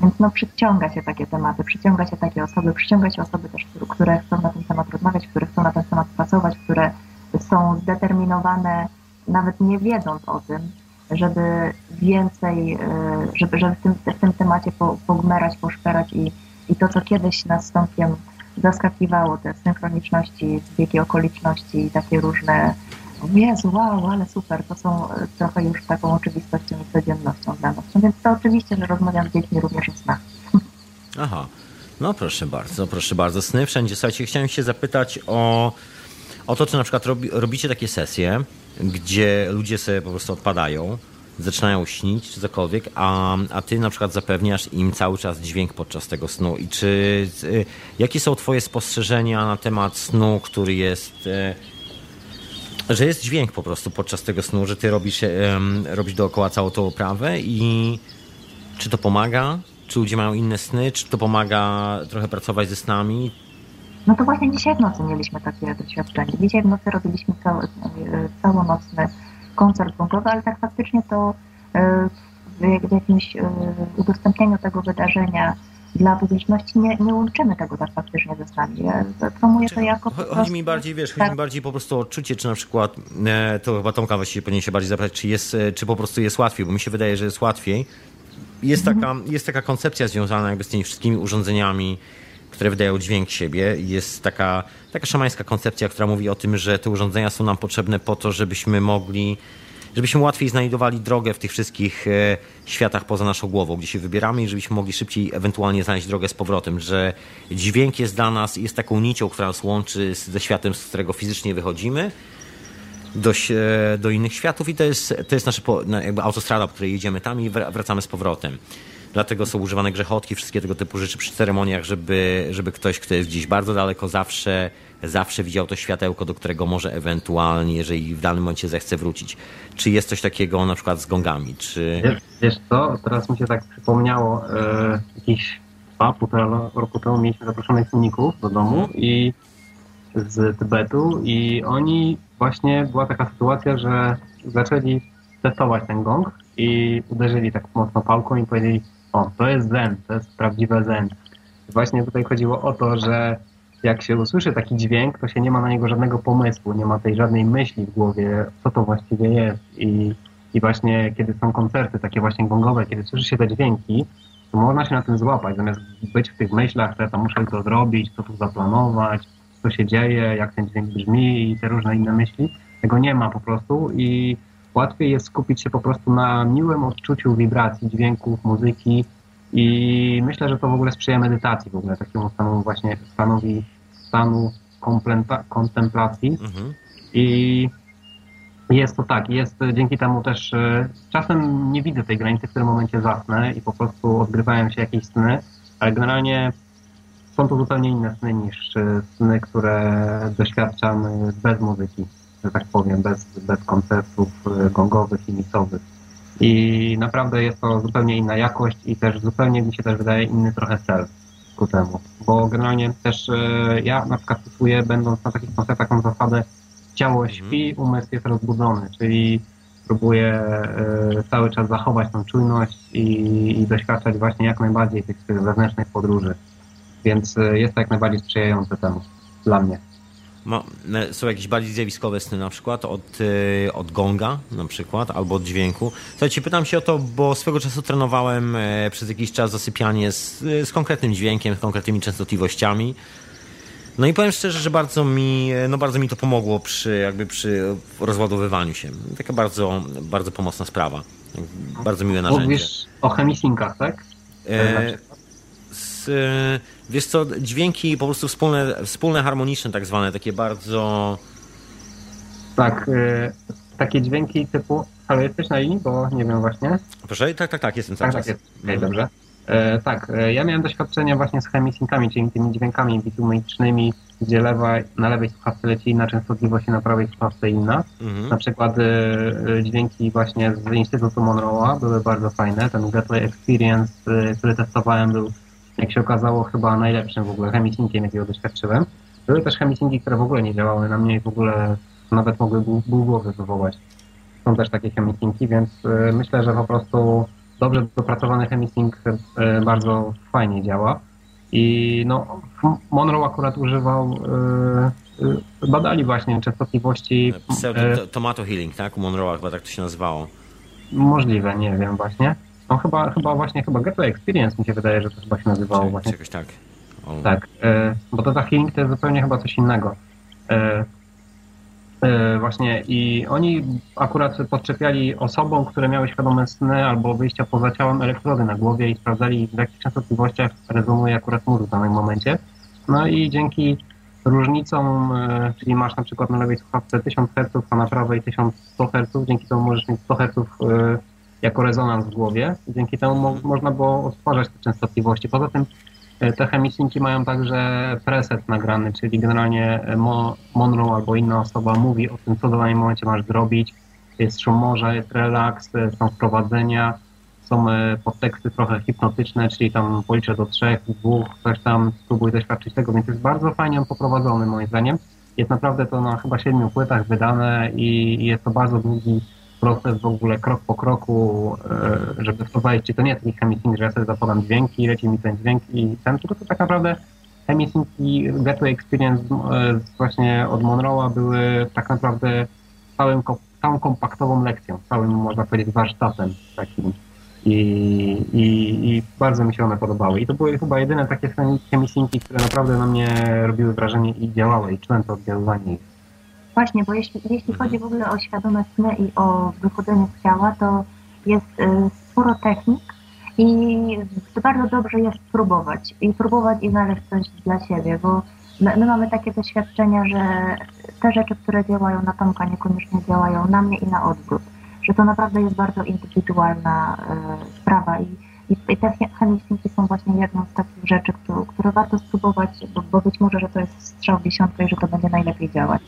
Więc no przyciąga się takie tematy, przyciąga się takie osoby, przyciąga się osoby też, które chcą na ten temat rozmawiać, które chcą na ten temat pracować, które są zdeterminowane, nawet nie wiedząc o tym, żeby więcej, e, żeby, żeby w, tym, w tym temacie pogmerać, poszperać i i to, co kiedyś nas zaskakiwało, te synchroniczności, zbiegi okoliczności i takie różne Jezu, wow, ale super, to są e, trochę już taką oczywistością i codziennością dla nas. No więc to oczywiście, że rozmawiam z dziećmi również o snach. Aha, no proszę bardzo, proszę bardzo. Sny wszędzie. Słuchajcie, chciałem się zapytać o, o to, czy na przykład robi, robicie takie sesje, gdzie ludzie sobie po prostu odpadają, zaczynają śnić czy cokolwiek, a, a ty na przykład zapewniasz im cały czas dźwięk podczas tego snu. I czy y, jakie są twoje spostrzeżenia na temat snu, który jest y, że jest dźwięk po prostu podczas tego snu, że ty robisz, robisz dookoła całą tą oprawę i czy to pomaga? Czy ludzie mają inne sny? Czy to pomaga trochę pracować ze snami? No to właśnie dzisiaj w nocy mieliśmy takie doświadczenie. Dzisiaj w nocy robiliśmy cały, y, całonocny koncert bunkowy, ale tak faktycznie to e, w jakimś e, udostępnieniu tego wydarzenia dla publiczności nie, nie łączymy tego tak faktycznie ze snami. Ja promuję to jako. Chodzi mi bardziej, wiesz, tak. chodzi mi bardziej po prostu o odczucie, czy na przykład, e, to chyba Tomka właściwie powinien się bardziej zapytać, czy, jest, czy po prostu jest łatwiej, bo mi się wydaje, że jest łatwiej. Jest mhm. taka, jest taka koncepcja związana jakby z tymi wszystkimi urządzeniami, które wydają dźwięk siebie. Jest taka, taka szamańska koncepcja, która mówi o tym, że te urządzenia są nam potrzebne po to, żebyśmy mogli żebyśmy łatwiej znajdowali drogę w tych wszystkich e, światach poza naszą głową, gdzie się wybieramy i żebyśmy mogli szybciej ewentualnie znaleźć drogę z powrotem, że dźwięk jest dla nas, jest taką nicią, która nas łączy ze światem, z którego fizycznie wychodzimy do, do innych światów i to jest, to jest nasza jakby autostrada, po której jedziemy tam i wracamy z powrotem. Dlatego są używane grzechotki, wszystkie tego typu rzeczy przy ceremoniach, żeby, żeby ktoś, kto jest gdzieś bardzo daleko, zawsze, zawsze widział to światełko, do którego może ewentualnie, jeżeli w danym momencie zechce wrócić. Czy jest coś takiego na przykład z gongami? Czy... Wiesz, wiesz co, teraz mi się tak przypomniało, e, jakieś dwa, półtora roku temu mieliśmy zaproszonych filmików do domu i z Tybetu i oni właśnie, była taka sytuacja, że zaczęli testować ten gong i uderzyli tak mocno pałką i powiedzieli, o, to jest zen, to jest prawdziwe zen. Właśnie tutaj chodziło o to, że jak się usłyszy taki dźwięk, to się nie ma na niego żadnego pomysłu, nie ma tej żadnej myśli w głowie, co to właściwie jest. I, i właśnie kiedy są koncerty takie właśnie gongowe, kiedy słyszy się te dźwięki, to można się na tym złapać, zamiast być w tych myślach, że to muszę to zrobić, co tu zaplanować, co się dzieje, jak ten dźwięk brzmi i te różne inne myśli. Tego nie ma po prostu i łatwiej jest skupić się po prostu na miłym odczuciu wibracji, dźwięków, muzyki i myślę, że to w ogóle sprzyja medytacji, w ogóle takiemu stanu właśnie stanowi stanu kontemplacji mhm. i jest to tak, jest dzięki temu też e, czasem nie widzę tej granicy, w którym momencie zasnę i po prostu odgrywają się jakieś sny, ale generalnie są to zupełnie inne sny niż e, sny, które doświadczam bez muzyki że tak powiem, bez, bez koncertów e, gongowych i misowych. I naprawdę jest to zupełnie inna jakość i też zupełnie mi się też wydaje inny trochę cel ku temu. Bo generalnie też e, ja na przykład stosuję, będąc na takich koncertach, mam zasadę ciało mhm. śpi, umysł jest rozbudzony, czyli próbuję e, cały czas zachować tą czujność i, i doświadczać właśnie jak najbardziej tych, tych wewnętrznych podróży. Więc jest to jak najbardziej sprzyjające temu dla mnie. Ma, są jakieś bardziej zjawiskowe sny na przykład od, e, od gonga na przykład albo od dźwięku. Słuchajcie, pytam się o to, bo swego czasu trenowałem e, przez jakiś czas zasypianie z, z konkretnym dźwiękiem, z konkretnymi częstotliwościami. No i powiem szczerze, że bardzo mi, e, no bardzo mi to pomogło przy, jakby przy rozładowywaniu się. Taka bardzo, bardzo pomocna sprawa. Bardzo miłe narzędzie. Mówisz o chemisinkach, tak? E, z, wiesz co, dźwięki po prostu wspólne, wspólne harmoniczne tak zwane, takie bardzo... Tak, y, takie dźwięki typu... Ale jesteś na linii, bo nie wiem właśnie. Proszę, tak, tak, tak, jestem cały tak, czas. Tak, jest. Okay, dobrze. E, tak, e, ja miałem doświadczenie właśnie z chemisinkami, czyli tymi dźwiękami bitumicznymi, gdzie lewa, na lewej słuchawce leci inna częstotliwość i na prawej słuchawce inna. Mhm. Na przykład e, dźwięki właśnie z Instytutu Monroe'a były bardzo fajne. Ten Gateway Experience, który testowałem, był jak się okazało, chyba najlepszym w ogóle chemisinkiem, jakiego doświadczyłem. Były też chemisingi, które w ogóle nie działały na mnie i w ogóle nawet mogły ból głowy wywołać. Są też takie chemisingi, więc y, myślę, że po prostu dobrze dopracowany chemising y, bardzo fajnie działa. I no, Monroe akurat używał, y, badali właśnie częstotliwości... Tomato healing, tak? U Monroe'a chyba tak to się nazywało. Możliwe, nie wiem właśnie. No chyba, chyba właśnie, chyba Gateway Experience mi się wydaje, że to chyba się nazywało właśnie. Czegoś tak. O. Tak, e, bo to ta healing to jest zupełnie chyba coś innego. E, e, właśnie i oni akurat podczepiali osobom, które miały świadome sny albo wyjścia poza ciałem elektrody na głowie i sprawdzali w jakich częstotliwościach rezonuje akurat mózg w danym momencie. No i dzięki różnicom, e, czyli masz na przykład na lewej słuchawce 1000 Hz, a na prawej 1100 Hz, dzięki temu możesz mieć 100 Hz jako rezonans w głowie. Dzięki temu mo można było odtwarzać te częstotliwości. Poza tym e, te chemiczynki mają także preset nagrany, czyli generalnie e, Mo Monroe albo inna osoba mówi o tym, co w danym momencie masz zrobić. Jest szum morza, jest relaks, e, są wprowadzenia, są podteksty trochę hipnotyczne, czyli tam policzę do trzech, dwóch, coś tam, spróbuj doświadczyć tego, więc jest bardzo fajnie on poprowadzony moim zdaniem. Jest naprawdę to na chyba siedmiu płytach wydane i jest to bardzo długi proces w ogóle krok po kroku, e, żeby wprowadzić, czy to nie jest taki chemisync, że ja sobie zapodam dźwięki i leci mi ten dźwięk i ten, tylko to tak naprawdę chemisync i Gateway Experience e, właśnie od Monroe'a były tak naprawdę całym, całą kompaktową lekcją, całym można powiedzieć warsztatem takim i, i, i bardzo mi się one podobały. I to były chyba jedyne takie chemisinki, które naprawdę na mnie robiły wrażenie i działały i czułem to oddziaływanie ich. Właśnie, bo jeśli, jeśli chodzi w ogóle o świadome sny i o wychodzenie z ciała, to jest y, sporo technik i bardzo dobrze jest próbować. I próbować i znaleźć coś dla siebie, bo my, my mamy takie doświadczenia, że te rzeczy, które działają na Tomka niekoniecznie działają na mnie i na odwrót, że to naprawdę jest bardzo indywidualna y, sprawa i, i, te chemiczniki są właśnie jedną z takich rzeczy, które, które warto spróbować, bo, bo być może, że to jest strzał dziesiątka i że to będzie najlepiej działać.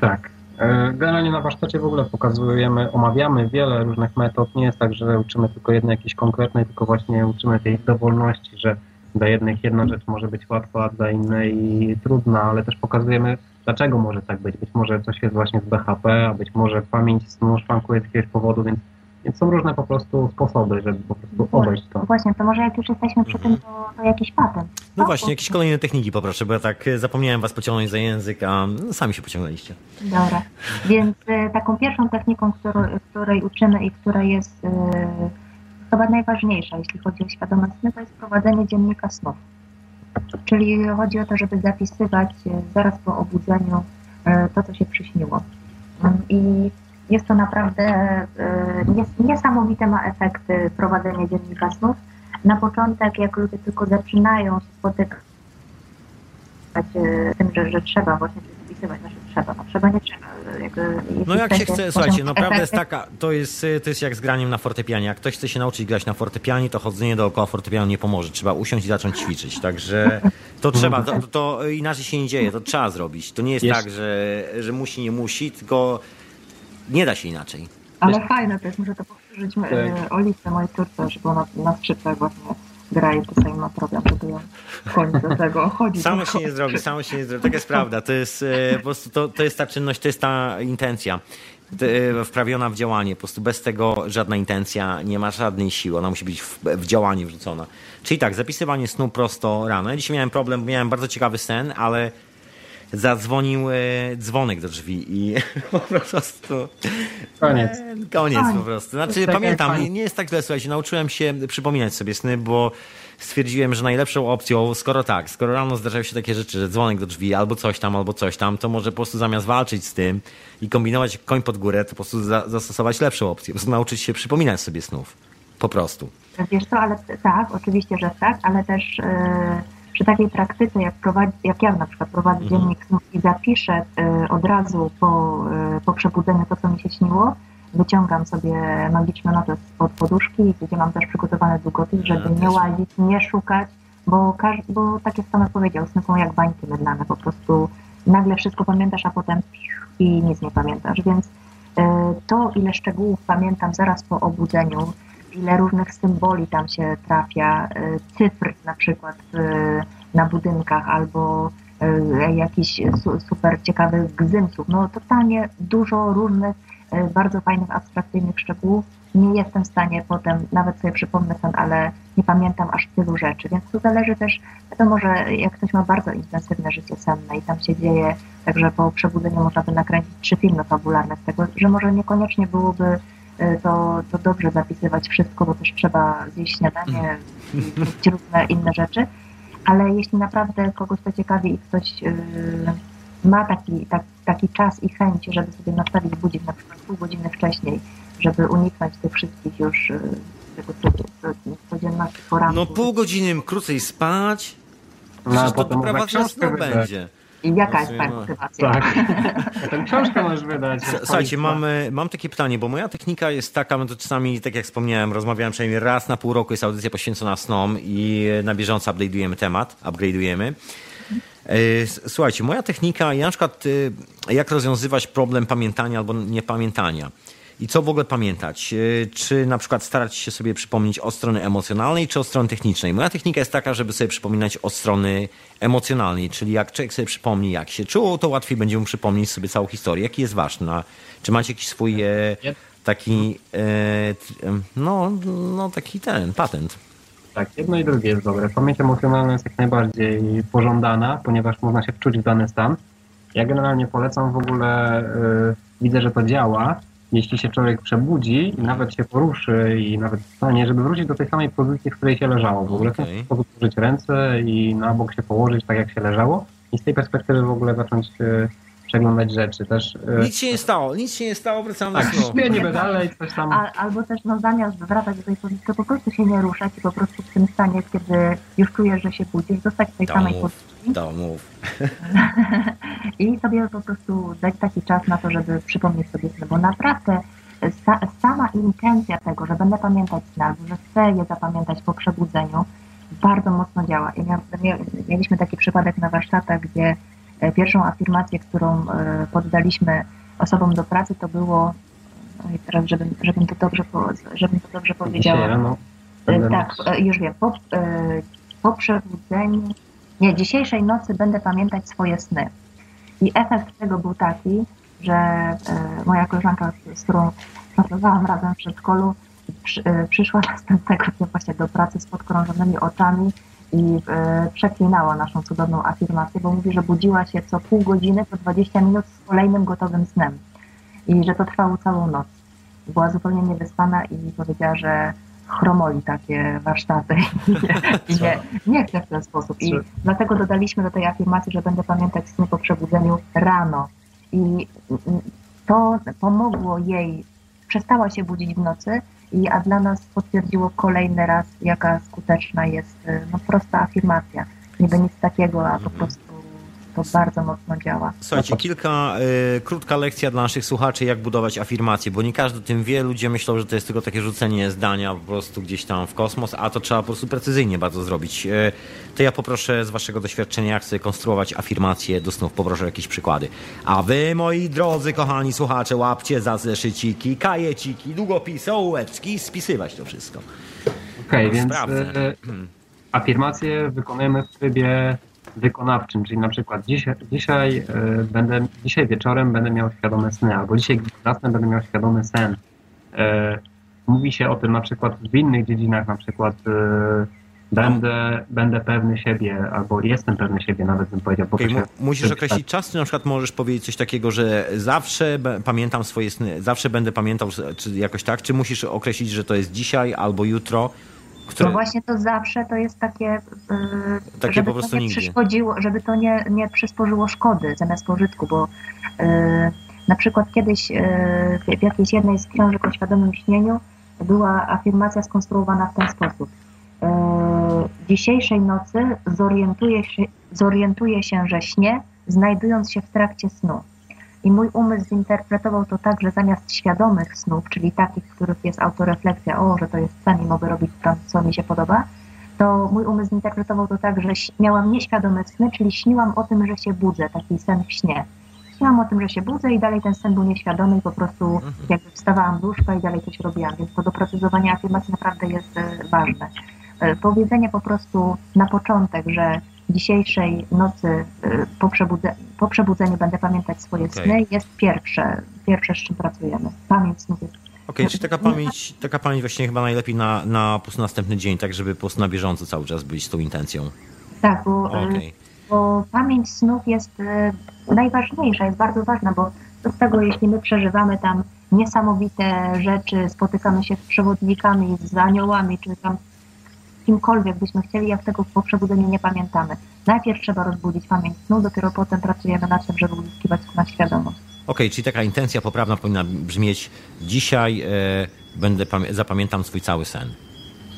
Tak. E, generalnie na warsztacie w ogóle pokazujemy, omawiamy wiele różnych metod. Nie jest tak, że uczymy tylko jednej jakiejś konkretnej, tylko właśnie uczymy tej dowolności, że dla jednych jedna rzecz może być łatwa, a dla innej trudna, ale też pokazujemy, dlaczego może tak być. Być może coś jest właśnie z BHP, a być może pamięć snu szwankuje z jakiegoś powodu, więc więc są różne po prostu sposoby, żeby po prostu obejść to. Właśnie, to może jak już jesteśmy przy tym, to, to jakiś patent. No właśnie, jakieś kolejne techniki poproszę, bo ja tak e, zapomniałem was pociągnąć za język, a no, sami się pociągnęliście. Dobra, więc y, taką pierwszą techniką, której, której uczymy i która jest y, chyba najważniejsza, jeśli chodzi o świadome sny, to jest prowadzenie dziennika snów. Czyli chodzi o to, żeby zapisywać zaraz po obudzeniu to, co się przyśniło. I jest to naprawdę e, niesamowite ma efekty prowadzenie dziennika snów. Na początek, jak ludzie tylko zaczynają się spotykać z tym, że, że trzeba właśnie spisywać nasze trzeba, no trzeba nie trzeba. no jak się chce, słuchajcie, naprawdę jest taka, to jest, to jest jak z graniem na fortepianie. Jak ktoś chce się nauczyć grać na fortepianie, to chodzenie dookoła fortepianu nie pomoże. Trzeba usiąść i zacząć ćwiczyć. Także to trzeba, to, to inaczej się nie dzieje, to trzeba zrobić. To nie jest, jest. tak, że, że musi, nie musi, tylko nie da się inaczej. Ale Wiesz? fajne to jest, muszę to powtórzyć tak. E, Oliwce, mojej córce, żeby ona na skrzypcach właśnie gra i czasami ma problem, żeby ją końcu do tego chodzić. Samo się nie zrobi, samo się nie zrobi. Tak jest prawda. To jest e, po prostu to, to jest ta czynność, to jest ta intencja e, wprawiona w działanie. Po prostu bez tego żadna intencja nie ma żadnej siły. Ona musi być w, w działanie wrzucona. Czyli tak, zapisywanie snu prosto rano. Ja dzisiaj miałem problem, miałem bardzo ciekawy sen, ale zadzwonił e, dzwonek do drzwi i po prostu... Koniec. E, koniec po prostu. Znaczy pamiętam, nie, nie jest tak źle, słuchajcie, nauczyłem się przypominać sobie sny, bo stwierdziłem, że najlepszą opcją, skoro tak, skoro rano zdarzają się takie rzeczy, że dzwonek do drzwi, albo coś tam, albo coś tam, to może po prostu zamiast walczyć z tym i kombinować koń pod górę, to po prostu za, zastosować lepszą opcję, po prostu nauczyć się przypominać sobie snów. Po prostu. Wiesz co, ale tak, oczywiście, że tak, ale też... Yy przy takiej praktyce, jak, prowadzi, jak ja na przykład prowadzę mhm. dziennik snów i zapiszę y, od razu po, y, po przebudzeniu to, co mi się śniło, wyciągam sobie magiczny notes pod poduszki, gdzie mam też przygotowany długopis, żeby nie łazić, nie szukać, bo, każ, bo tak jak Tomek powiedział, sny są jak bańki mydlane, po prostu nagle wszystko pamiętasz, a potem i nic nie pamiętasz, więc y, to, ile szczegółów pamiętam zaraz po obudzeniu, ile różnych symboli tam się trafia, y, cyfr na przykład na budynkach albo y, jakichś super ciekawych gzymsów. No totalnie dużo różnych, bardzo fajnych, abstrakcyjnych szczegółów. Nie jestem w stanie potem, nawet sobie przypomnę ten, ale nie pamiętam aż tylu rzeczy, więc to zależy też, wiadomo, że jak ktoś ma bardzo intensywne życie senne i tam się dzieje, także po przebudzeniu można by nakręcić trzy filmy fabularne z tego, że może niekoniecznie byłoby to, to dobrze zapisywać wszystko, bo też trzeba zjeść śniadanie i różne inne rzeczy. Ale jeśli naprawdę kogoś to ciekawi i ktoś yy, ma taki, tak, taki czas i chęć, żeby sobie nastawić budzik na przykład pół godziny wcześniej, żeby uniknąć tych wszystkich już yy, tego codzienności poranku. No pół godziny krócej spać, no, to doprowadza do będzie. I jaka jest Twoja motywacja? Tak. Tę książkę możesz wydać. Słuchajcie, mam, mam takie pytanie, bo moja technika jest taka, no to czasami, tak jak wspomniałem, rozmawiałem przynajmniej raz na pół roku, jest audycja poświęcona snom i na bieżąco upgrade'ujemy temat, upgrade'ujemy. E, słuchajcie, moja technika, ja na przykład e, jak rozwiązywać problem pamiętania albo niepamiętania. I co w ogóle pamiętać? E, czy na przykład starać się sobie przypomnieć od strony emocjonalnej, czy od strony technicznej? Moja technika jest taka, żeby sobie przypominać od strony emocjonalnej, czyli jak człowiek sobie przypomni, jak się czuł, to łatwiej będzie mu przypomnieć sobie całą historię. Jaki jest ważny? Czy macie jakiś swój e, taki, e, no, no taki ten, patent. Tak, jedno i drugie jest dobre. Pamięć emocjonalna jest jak najbardziej pożądana, ponieważ można się wczuć w dany stan. Ja generalnie polecam w ogóle, widzę, że to działa, jeśli się człowiek przebudzi i nawet się poruszy i nawet wstanie, żeby wrócić do tej samej pozycji, w której się leżało. W ogóle w ten sposób użyć ręce i na bok się położyć tak, jak się leżało i z tej perspektywy w ogóle zacząć y, przeglądać rzeczy. Też y, Nic się nie stało, nic się nie stało, wracamy tak, na słowo. śpię niby dalej, coś tam... A, albo też no, zamiast wracać do tej pozycji, to po prostu się nie ruszać i po prostu w tym stanie, kiedy już czujesz, że się budzisz, zostać w tej To samej pozycji to mów. i sobie po prostu dać taki czas na to, żeby przypomnieć sobie sny, bo naprawdę sa, sama intencja tego, że będę pamiętać sny, albo że chcę je zapamiętać po przebudzeniu, bardzo mocno działa. I mieliśmy taki przypadek na warsztatach, gdzie e, pierwszą afirmację, którą e, poddaliśmy osobom do pracy, to było, no i teraz żebym, żebym, to, dobrze, żebym to dobrze powiedziała. Dzisiaj rano E, Tak, już wiem. Po, po przebudzeniu, nie, dzisiejszej nocy będę pamiętać swoje sny. I efekt tego był taki, że e, moja koleżanka, z którą pracowałam razem w przedszkolu, przy, e, przyszła następnego dnia właśnie do pracy z podkrążonymi oczami i e, przeklinała naszą cudowną afirmację, bo mówi, że budziła się co pół godziny, po 20 minut z kolejnym gotowym snem. I że to trwało całą noc. Była zupełnie niewyspana i powiedziała, że chromoli takie warsztaty i nie, nie chce w ten sposób. I dlatego dodaliśmy do tej afirmacji, że będę pamiętać sny po przebudzeniu rano. I to pomogło jej, przestała się budzić w nocy, i, a dla nas potwierdziło kolejny raz, jaka skuteczna jest y, no, prosta afirmacja. Niby nic takiego, a po prostu to bardzo mocno działa. Słuchajcie, kilka, y, krótka lekcja dla naszych słuchaczy, jak budować afirmacje, bo nie każdy o tym wie. Ludzie myślą, że to jest tylko takie rzucenie zdania po prostu gdzieś tam w kosmos, a to trzeba po prostu precyzyjnie bardzo zrobić. Y, to ja poproszę z waszego doświadczenia, jak sobie konstruować afirmacje do snów. Poproszę jakieś przykłady. A wy, moi drodzy, kochani słuchacze, łapcie za zeszyciki, kajeciki, długopisy, ołóweczki, spisywać to wszystko. Okej, więc Sprawdzę. e, afirmacje wykonujemy w trybie wykonawczym, czyli na przykład dzisiaj, dzisiaj, e, będę, dzisiaj wieczorem będę miał świadome sny, albo dzisiaj zasnę będę miał świadomy sen. E, Mówi się o tym na przykład w innych dziedzinach, na przykład e, będę, będę pewny siebie, albo jestem pewny siebie, nawet bym powiedział. bo mu- się- musisz określić czas, czy na przykład możesz powiedzieć coś takiego, że zawsze pamiętam swoje sny, zawsze będę pamiętał, czy jakoś tak, czy musisz określić, że to jest dzisiaj albo jutro, które... No właśnie to zawsze to jest takie, yy, Takie żeby po prostu to nie nigdy. przeszkodziło, żeby to nie, nie przysporzyło szkody zamiast pożytku, bo yy, na przykład kiedyś yy, w- jakiejś jednej z książek o świadomym śnieniu była afirmacja skonstruowana w ten sposób. Yy, dzisiejszej nocy zorientuję się, zorientuję się, że śnie, znajdując się w trakcie snu. I mój umysł zinterpretował to tak, że zamiast świadomych snów, czyli takich, w których jest autorefleksja, o, że to jest sen i mogę robić tam, co mi się podoba, to mój umysł zinterpretował to tak, że miałam nieświadome sny, czyli śniłam o tym, że się budzę, taki sen w śnie. Śniłam o tym, że się budzę i dalej ten sen był nieświadomy i po prostu jakby wstawałam z łóżka i dalej coś robiłam, więc to doprecyzowanie afirmacji naprawdę jest e, ważne. E, Powiedzenie po prostu na początek, że dzisiejszej nocy e, po, przebudze, po przebudzeniu będę pamiętać swoje Okej. sny jest pierwsze, pierwsze z czym pracujemy. Pamięć snów jest Okej, czyli taka pamięć, taka pamięć właśnie chyba najlepiej na, na następny dzień, tak żeby po na bieżąco cały czas być z tą intencją. tak, bo, e, Okej. bo pamięć snów jest e, najważniejsza, jest bardzo ważna, bo z tego, jeśli my przeżywamy tam niesamowite rzeczy, spotykamy się z przewodnikami, z aniołami, czy tam kimkolwiek byśmy chcieli, jak tego po przebudzeniu nie pamiętamy. Najpierw trzeba rozbudzić pamięć snu, dopiero potem pracujemy nad tym, żeby uzyskiwać na świadomość. Okej, czyli taka intencja poprawna powinna brzmieć dzisiaj e, będę pamię- zapamiętam swój cały sen.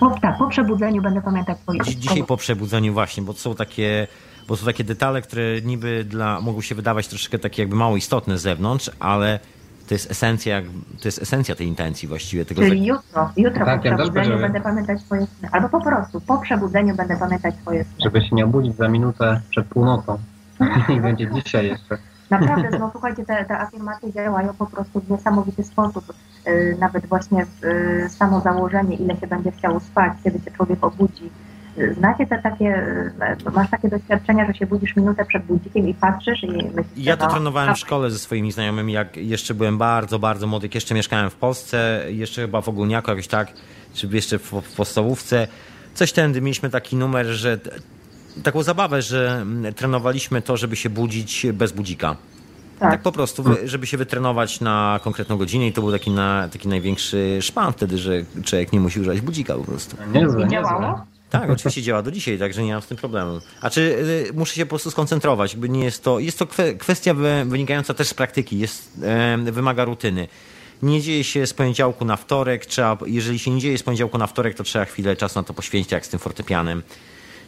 Po, tak, po przebudzeniu będę pamiętać swoje Dzi- Dzisiaj po przebudzeniu właśnie, bo są takie, bo są takie detale, które niby dla, mogą się wydawać troszeczkę takie jakby mało istotne z zewnątrz, ale to jest esencja, to jest esencja tej intencji właściwie. Tego Czyli jutro, jutro Tak, po ja przebudzeniu będę pamiętać swoje sny. Albo po prostu po przebudzeniu będę pamiętać swoje sny. Żeby się nie obudzić za minutę przed północą. I będzie dzisiaj jeszcze. Naprawdę, no słuchajcie, te, te afirmacje działają po prostu w niesamowity sposób. Yy, nawet właśnie yy, samo założenie, ile się będzie chciało spać, kiedy się człowiek obudzi. Znacie te takie, e, masz takie doświadczenia, że się budzisz minutę przed budzikiem i patrzysz i myślisz, Ja to no, trenowałem no, w szkole ze swoimi znajomymi, jak jeszcze byłem bardzo, bardzo młody, jak jeszcze mieszkałem w Polsce, jeszcze chyba w Ogólniaku jakoś tak, czy jeszcze w, w podstawówce. Coś tędy mieliśmy taki numer, że taką zabawę, że trenowaliśmy to, żeby się budzić bez budzika. Tak, Tak. po prostu, żeby się wytrenować na konkretną godzinę i to był taki, na, taki największy szpan wtedy, że człowiek nie musi używać budzika po prostu. Niezłe, I działało? Tak, oczywiście działa do dzisiaj, także nie mam z tym problemu. A czy y, muszę się po prostu skoncentrować, by nie jest to. Jest to kwe, kwestia wy, wynikająca też z praktyki, jest, e, wymaga rutyny. Nie dzieje się z poniedziałku na wtorek, trzeba, jeżeli się nie dzieje z poniedziałku na wtorek, to trzeba chwilę czasu na to poświęcić, jak z tym fortepianem.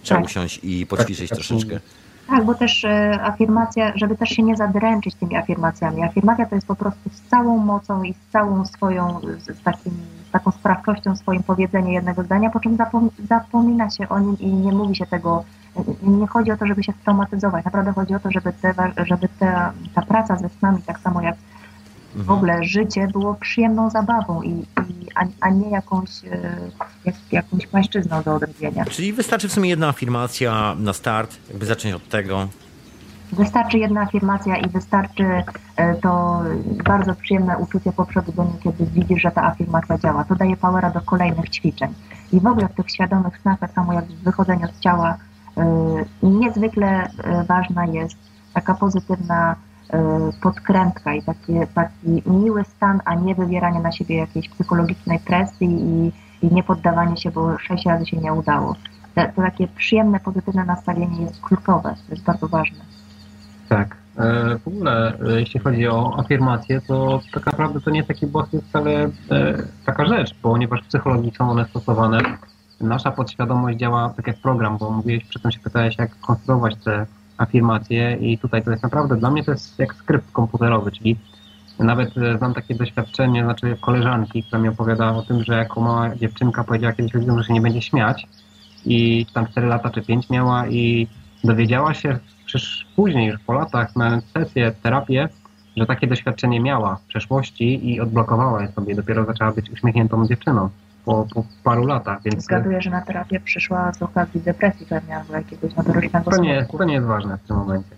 Trzeba Tak. usiąść i poćwiczyć Tak, tak. troszeczkę. Tak, bo też e, afirmacja, żeby też się nie zadręczyć tymi afirmacjami. Afirmacja to jest po prostu z całą mocą i z całą swoją, z, z, takim, z taką sprawczością swoim powiedzenie jednego zdania, po czym zapom, zapomina się o nim i nie mówi się tego. Nie chodzi o to, żeby się traumatyzować. Naprawdę chodzi o to, żeby, te, żeby ta, ta praca ze snami, tak samo jak Mhm. w ogóle życie, było przyjemną zabawą, i, i, a, a nie jakąś, e, jak, jakąś płaszczyzną do odrobienia. Czyli wystarczy w sumie jedna afirmacja na start, jakby zacząć od tego. Wystarczy jedna afirmacja i wystarczy e, to bardzo przyjemne uczucie po przebudzeniu, kiedy widzisz, że ta afirmacja działa. To daje powera do kolejnych ćwiczeń. I w ogóle w tych świadomych snach, tak samo jak w wychodzeniu z ciała, e, niezwykle e, ważna jest taka pozytywna podkrętka i taki, taki miły stan, a nie wywieranie na siebie jakiejś psychologicznej presji i, i nie poddawanie się, bo sześć razy się nie udało. To, to takie przyjemne, pozytywne nastawienie jest kluczowe, to jest bardzo ważne. Tak. E, W ogóle, e, jeśli chodzi o afirmacje, to tak naprawdę to nie taki bosy wcale e, taka rzecz, ponieważ w psychologii są one stosowane. Nasza podświadomość działa tak jak program, bo mówiłeś, przedtem się pytałeś, jak konstruować te afirmacje i tutaj to jest naprawdę, dla mnie to jest jak skrypt komputerowy, czyli nawet znam takie doświadczenie, znaczy koleżanki, która mi opowiada o tym, że jako mała dziewczynka powiedziała kiedyś ludziom, że się nie będzie śmiać i tam 4 lata czy 5 miała i dowiedziała się przecież później, już po latach, na sesję, terapię, że takie doświadczenie miała w przeszłości i odblokowała je sobie. Dopiero zaczęła być uśmiechniętą dziewczyną po, po paru latach, więc Zgaduję, że na terapię przyszła z okazji depresji pewnie albo jakiegoś noworocznego to nie, jest, to nie jest ważne w tym momencie.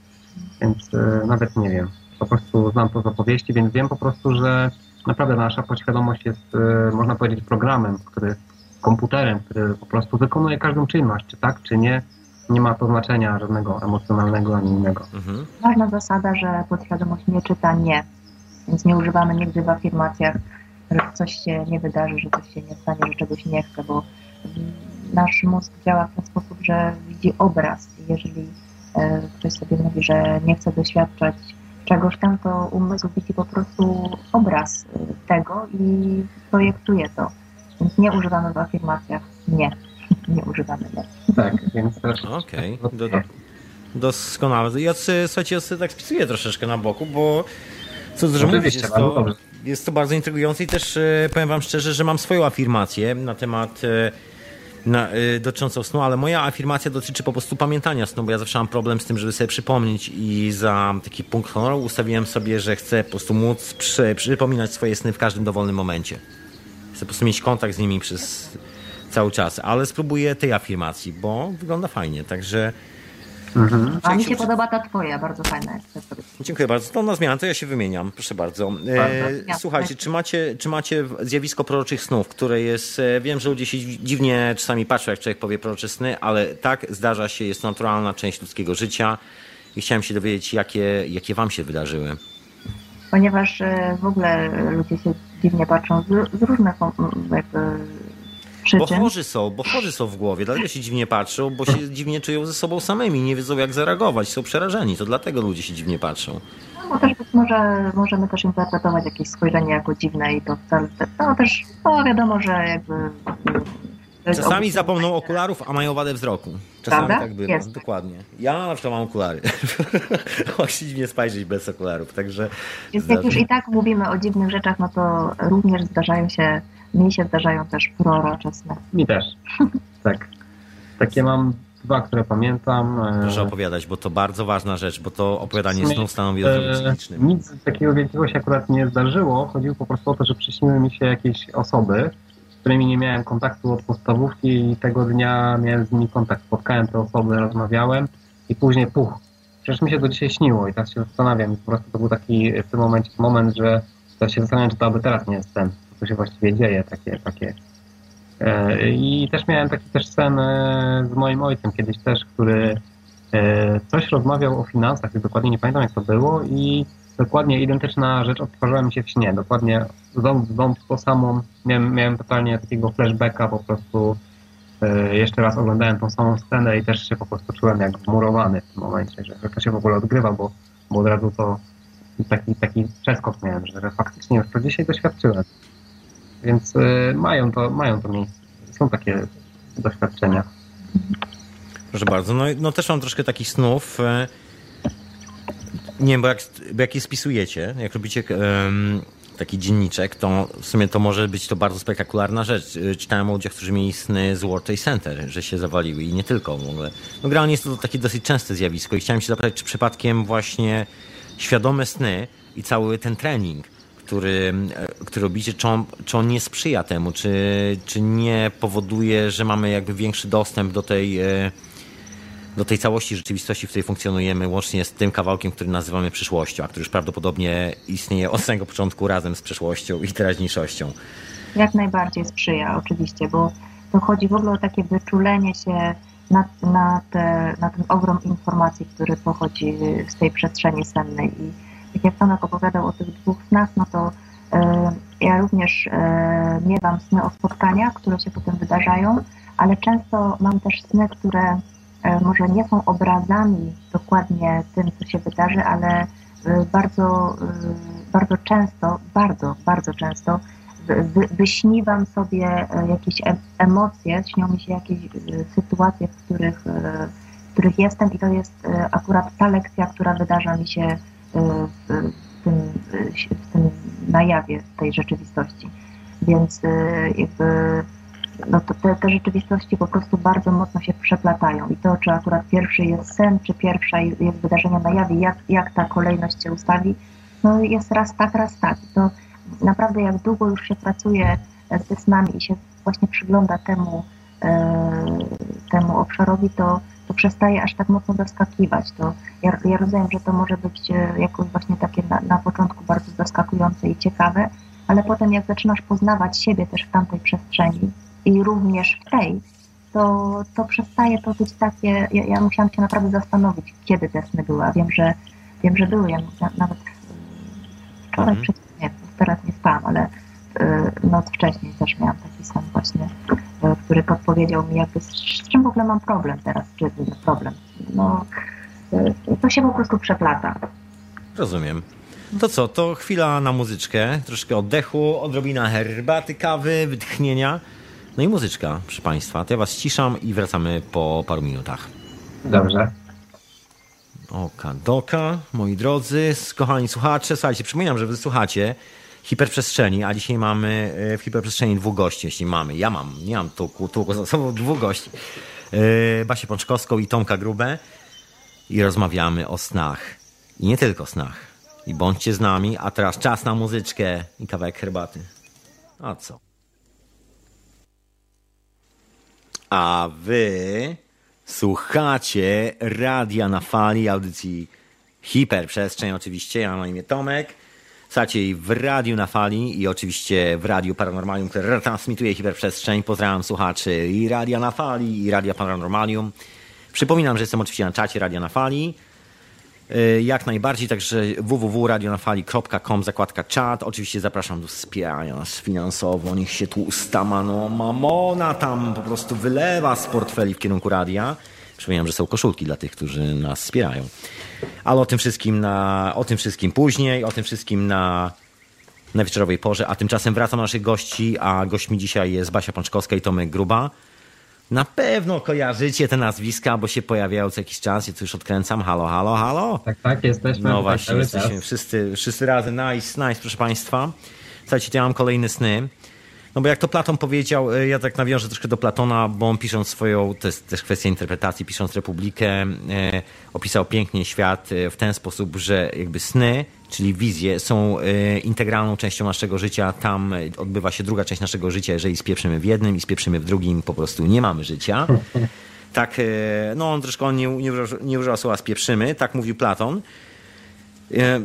Więc e, nawet nie wiem. Po prostu znam to z opowieści, więc wiem po prostu, że naprawdę nasza podświadomość jest, e, można powiedzieć, programem, który, komputerem, który po prostu wykonuje każdą czynność, czy tak, czy nie. Nie ma to znaczenia żadnego emocjonalnego ani innego. Mhm. Ważna zasada, że podświadomość nie czyta nie, więc nie używamy nigdy w afirmacjach, że coś się nie wydarzy, że coś się nie stanie, że czegoś nie chce, bo nasz mózg działa w ten sposób, że widzi obraz. I Jeżeli e, ktoś sobie mówi, że nie chce doświadczać czegoś tam, to umysł widzi po prostu obraz tego i projektuje to. Więc nie używamy w afirmacjach nie. Nie używamy nie. Tak, więc też Okej, do, do, doskonale. Ja sobie, słuchajcie, ja sobie tak spisuję troszeczkę na boku, bo co dużo mówić, jest to, dobrze. jest to bardzo intrygujące i też e, powiem wam szczerze, że mam swoją afirmację na temat na, e, dotyczącą snu, ale moja afirmacja dotyczy po prostu pamiętania snu, bo ja zawsze mam problem z tym, żeby sobie przypomnieć i za taki punkt honoru ustawiłem sobie, że chcę po prostu móc przy, przypominać swoje sny w każdym dowolnym momencie. Chcę po prostu mieć kontakt z nimi przez cały czas, ale spróbuję tej afirmacji, bo wygląda fajnie, także Mhm. A mi się podoba ta twoja, bardzo fajna Dziękuję bardzo. To na zmianę, to ja się wymieniam, proszę bardzo. E, słuchajcie, czy macie, czy macie zjawisko proroczych snów, które jest, e, wiem, że ludzie się dziwnie czasami patrzą, jak człowiek powie prorocze sny, ale tak, zdarza się, jest to naturalna część ludzkiego życia i chciałem się dowiedzieć, jakie, jakie wam się wydarzyły. ponieważ e, w ogóle ludzie się dziwnie patrzą z, z różnych mm, Bo chorzy są, bo chorzy są w głowie, dlatego się dziwnie patrzą, bo się dziwnie czują ze sobą samymi, nie wiedzą jak zareagować, są przerażeni, to dlatego ludzie się dziwnie patrzą. No, też być może możemy też interpretować jakieś spojrzenie jako dziwne i to wcale, no też, no wiadomo, że jakby... jest Czasami zapomną okularów, a mają wadę wzroku. Czasami Prawda? tak bywa, Jest. dokładnie. Ja na przykład mam okulary. Właśnie dziwnie spojrzeć bez okularów, także... Więc jak już i tak mówimy o dziwnych rzeczach, no to również zdarzają się, mi się zdarzają też prorocze sny. Mi też. Tak. Takie mam dwa, które pamiętam. E, Proszę opowiadać, bo to bardzo ważna rzecz, bo to opowiadanie snów stanowi o zdrowiu e, psychicznym. Nic takiego wielkiego się akurat nie zdarzyło. Chodziło po prostu o to, że przyśniły mi się jakieś osoby którymi nie miałem kontaktu od podstawówki i tego dnia miałem z nimi kontakt. Spotkałem te osoby, rozmawiałem i później puch. Przecież mi się to dzisiaj śniło i teraz się zastanawiam. Po prostu to był taki w tym momencie moment, że teraz się zastanawiam, czy to aby teraz nie jest ten, co się właściwie dzieje, takie, takie. E, I też miałem taki też sen e, z moim ojcem kiedyś też, który e, coś rozmawiał o finansach, dokładnie nie pamiętam jak to było i dokładnie identyczna rzecz odtwarzała mi się w śnie. Dokładnie ząb w ząb to samą. Miałem, miałem totalnie takiego flashbacka po prostu. Jeszcze raz oglądałem tą samą scenę i też się po prostu czułem jak wmurowany w tym momencie, że, to się w ogóle odgrywa, bo, bo od razu to taki, taki przeskok miałem, że faktycznie już to dzisiaj doświadczyłem. Więc y, mają, to, mają to miejsce. Są takie doświadczenia. Proszę bardzo. No, no też mam troszkę takich snów. E, nie wiem, bo jak, bo jak je spisujecie, jak robicie um, taki dzienniczek, to w sumie to może być to bardzo spektakularna rzecz. E, czytałem o ludziach, którzy mieli sny z World Trade Center, że się zawaliły i nie tylko w ogóle. No generalnie jest to takie dosyć częste zjawisko i chciałem się zapytać, czy przypadkiem właśnie świadome sny i cały ten trening, który, e, który robicie, czy on, czy on nie sprzyja temu, czy, czy nie powoduje, że mamy jakby większy dostęp do tej do tej całości rzeczywistości, w której funkcjonujemy, łącznie z tym kawałkiem, który nazywamy przyszłością, a który już prawdopodobnie istnieje od samego początku razem z przeszłością i teraźniejszością. Jak najbardziej sprzyja, oczywiście, bo to chodzi w ogóle o takie wyczulenie się na, na, te, na ten ogrom informacji, który pochodzi z tej przestrzeni sennej. I jak Tomek opowiadał o tych dwóch snach, no to e, ja również e, miewam sny o spotkaniach, które się potem wydarzają, ale często mam też sny, które E, może nie są obrazami dokładnie tym, co się wydarzy, ale bardzo, bardzo często, bardzo, bardzo często wyśniwam sobie jakieś emocje, śnią mi się jakieś sytuacje, w których, w których jestem i to jest akurat ta lekcja, która wydarza mi się w tym, w tym na jawie tej rzeczywistości. Więc jakby no to te, te rzeczywistości po prostu bardzo mocno się przeplatają i to, czy akurat pierwszy jest sen, czy pierwsza jest wydarzenie na jawie, jak, jak ta kolejność się ustawi, no jest raz tak, raz tak. To naprawdę jak długo już się pracuje z snami i się właśnie przygląda temu, e, temu obszarowi, to, to przestaje aż tak mocno zaskakiwać. To ja, ja rozumiem, że to może być e, jakoś właśnie takie na, na początku bardzo zaskakujące i ciekawe, ale potem jak zaczynasz poznawać siebie też w tamtej przestrzeni, i również w tej, to, to przestaje to być takie, ja, ja musiałam się naprawdę zastanowić, kiedy te sny były, a wiem, że wiem, że były, ja nawet wczoraj, mhm. nie, teraz nie spałam, ale noc wcześniej też miałam taki sen właśnie, y, który podpowiedział mi jakby z, z czym w ogóle mam problem teraz, czy problem. No, y, to się po prostu przeplata. Rozumiem. To co, to chwila na muzyczkę, troszkę oddechu, odrobina herbaty, kawy, wytchnienia. No i muzyczka, proszę Państwa. To ja Was ściszam i wracamy po paru minutach. Dobrze. Oka doka, moi drodzy, kochani słuchacze. Słuchajcie, przypominam, że Wy słuchacie hiperprzestrzeni, a dzisiaj mamy e, w hiperprzestrzeni dwóch gości, jeśli mamy. Ja mam, nie mam tłuku, tłuku za sobą dwóch gości. E, Basię Pączkowską i Tomka Grubę. I rozmawiamy o snach. I nie tylko snach. I bądźcie z nami, a teraz czas na muzyczkę i kawałek herbaty. A co? a wy słuchacie radia na fali audycji Hiperprzestrzeń oczywiście. Ja mam na imię Tomek. Słuchacie jej w radiu na fali i oczywiście w radiu Paranormalium, które transmituje Hiperprzestrzeń. Pozdrawiam słuchaczy i radia na fali i radia Paranormalium. Przypominam, że jestem oczywiście na czacie radia na fali. Y, jak najbardziej, także www.radionafali.com, zakładka chat. Oczywiście zapraszam do wspierania nas finansowo. Niech się tłusta mano, mamona tam po prostu wylewa z portfeli w kierunku radia. Przypominam, że są koszulki dla tych, którzy nas wspierają. Ale o tym wszystkim, na, o tym wszystkim później, o tym wszystkim na, na wieczorowej porze. A tymczasem wracam do naszych gości, a gośćmi dzisiaj jest Basia Pączkowska i Tomek Gruba. Na pewno kojarzycie te nazwiska, bo się pojawiają co jakiś czas i tu już odkręcam. Halo, halo, halo. Tak, tak, jesteśmy. No właśnie, jesteśmy wszyscy, wszyscy razem. Nice, nice, proszę Państwa. Słuchajcie, to ja mam kolejne sny. No bo jak to Platon powiedział, ja tak nawiążę troszkę do Platona, bo on pisząc swoją, to jest też kwestia interpretacji, pisząc Republikę, e, opisał pięknie świat w ten sposób, że jakby sny, czyli wizje, są e, integralną częścią naszego życia. Tam odbywa się druga część naszego życia. Jeżeli spieprzymy w jednym i spieprzymy w drugim, po prostu nie mamy życia. Tak, e, no on troszkę on nie, nie, używał, nie używał słowa spieprzymy, tak mówił Platon. E,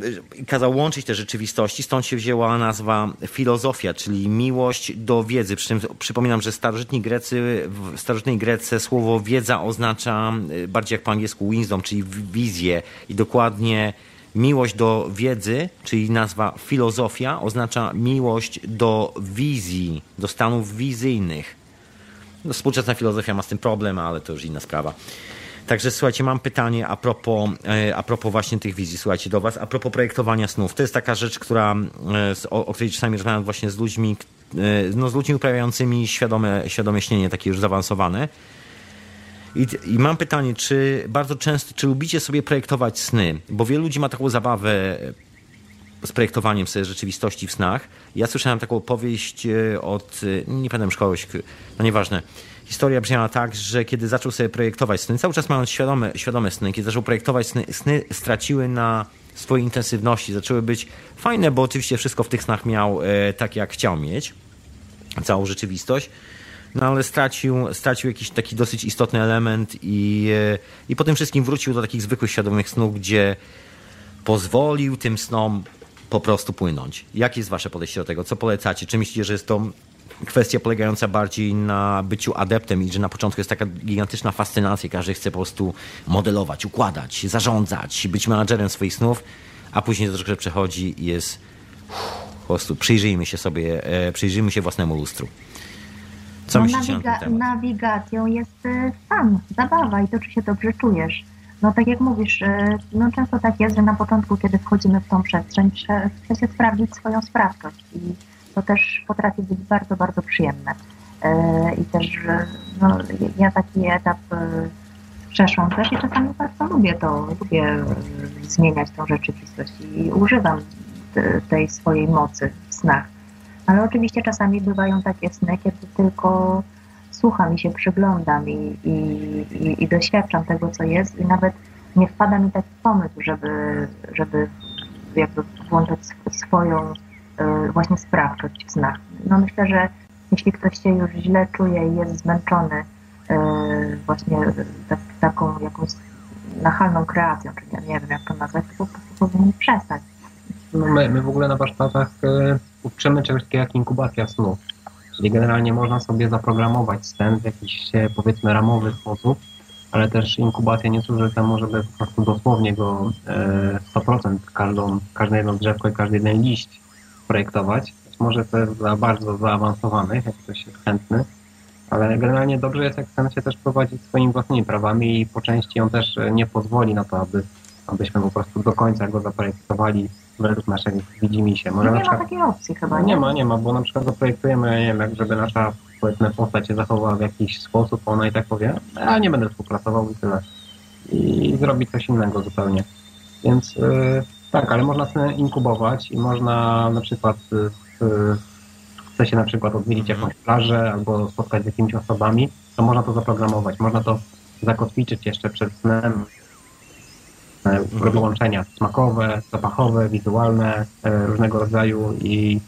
kazał łączyć te rzeczywistości, stąd się wzięła nazwa filozofia, czyli miłość do wiedzy. Przy czym przypominam, że starożytni Grecy, w starożytnej Grece słowo wiedza oznacza e, bardziej jak po angielsku wisdom, czyli wizję i dokładnie miłość do wiedzy, czyli nazwa filozofia oznacza miłość do wizji, do stanów wizyjnych. No, współczesna filozofia ma z tym problem, ale to już inna sprawa. Także słuchajcie, mam pytanie a propos, e, a propos właśnie tych wizji, słuchajcie, do Was, a propos projektowania snów. To jest taka rzecz, która, e, o, o której czasami rozmawiam właśnie z ludźmi, e, no, z ludźmi uprawiającymi świadome, świadome śnienie, takie już zaawansowane. I, I, mam pytanie, czy bardzo często, czy lubicie sobie projektować sny? Bo wielu ludzi ma taką zabawę z projektowaniem sobie rzeczywistości w snach. Ja słyszałem taką opowieść od, nie pamiętam szkoły, no nieważne, historia brzmiała tak, że kiedy zaczął sobie projektować sny, cały czas mając świadome, świadome sny, kiedy zaczął projektować sny, sny straciły na swojej intensywności, zaczęły być fajne, bo oczywiście wszystko w tych snach miał e, tak, jak chciał mieć, całą rzeczywistość, no ale stracił, stracił jakiś taki dosyć istotny element i, e, i po tym wszystkim wrócił do takich zwykłych, świadomych snów, gdzie pozwolił tym snom po prostu płynąć. Jakie jest wasze podejście do tego? Co polecacie? Czy myślicie, że jest to kwestia polegająca bardziej na byciu adeptem i że na początku jest taka gigantyczna fascynacja, każdy chce po prostu modelować, układać, zarządzać, być menadżerem swoich snów, a później to troszkę przechodzi i jest po prostu przyjrzyjmy się sobie, e, przyjrzyjmy się własnemu lustru. Co no, myślicie nawiga- na ten temat? Nawigacją jest e, stan, zabawa i to, czy się dobrze czujesz. No tak jak mówisz, e, no często tak jest, że na początku, kiedy wchodzimy w tą przestrzeń, chce się sprawdzić swoją sprawczość i to też potrafi być bardzo, bardzo przyjemne. E, I też no, ja taki etap e, przeszłam też i czasami bardzo lubię to, lubię e, zmieniać tą rzeczywistość i używam tej swojej mocy w snach. Ale oczywiście czasami bywają takie sny, kiedy tylko słucham i się przyglądam i, i, i, doświadczam tego, co jest i nawet nie wpada mi taki pomysł, żeby, żeby jakby włączać swoją właśnie sprawczość w snach. No myślę, że jeśli ktoś się już źle czuje i jest zmęczony y, właśnie tak, taką jakąś nachalną kreacją, czyli ja nie wiem jak to nazwać, to po prostu powinien przestać. No my, my w ogóle na warsztatach y, uczymy czegoś takiego jak inkubacja snu. Czyli generalnie można sobie zaprogramować sen w jakiś powiedzmy ramowy sposób, ale też inkubacja nie służy temu, żeby po prostu dosłownie go 100% każdą, każde jedno drzewko i każdy jeden liść projektować. Być może to jest dla bardzo zaawansowanych, jak ktoś jest chętny, ale generalnie dobrze jest, jak chcemy się też prowadzić swoimi własnymi prawami i po części on też nie pozwoli na to, aby, abyśmy po prostu do końca go zaprojektowali według naszego widzimisię. Może nie przykład, ma takiej opcji chyba, nie? Nie ma, nie ma, bo na przykład zaprojektujemy, nie wiem, jak żeby nasza powiedzmy postać się zachowała w jakiś sposób, ona i tak powie, a nie będę współpracował i tyle. I zrobi coś innego zupełnie. Więc yy, tak, ale można sobie inkubować i można na przykład y, chce się na przykład odwiedzić jakąś plażę albo spotkać z jakimiś osobami, to można to zaprogramować. Można to zakotwiczyć jeszcze przed snem. E, mhm. Wyłączenia smakowe, zapachowe, wizualne, e, różnego rodzaju i,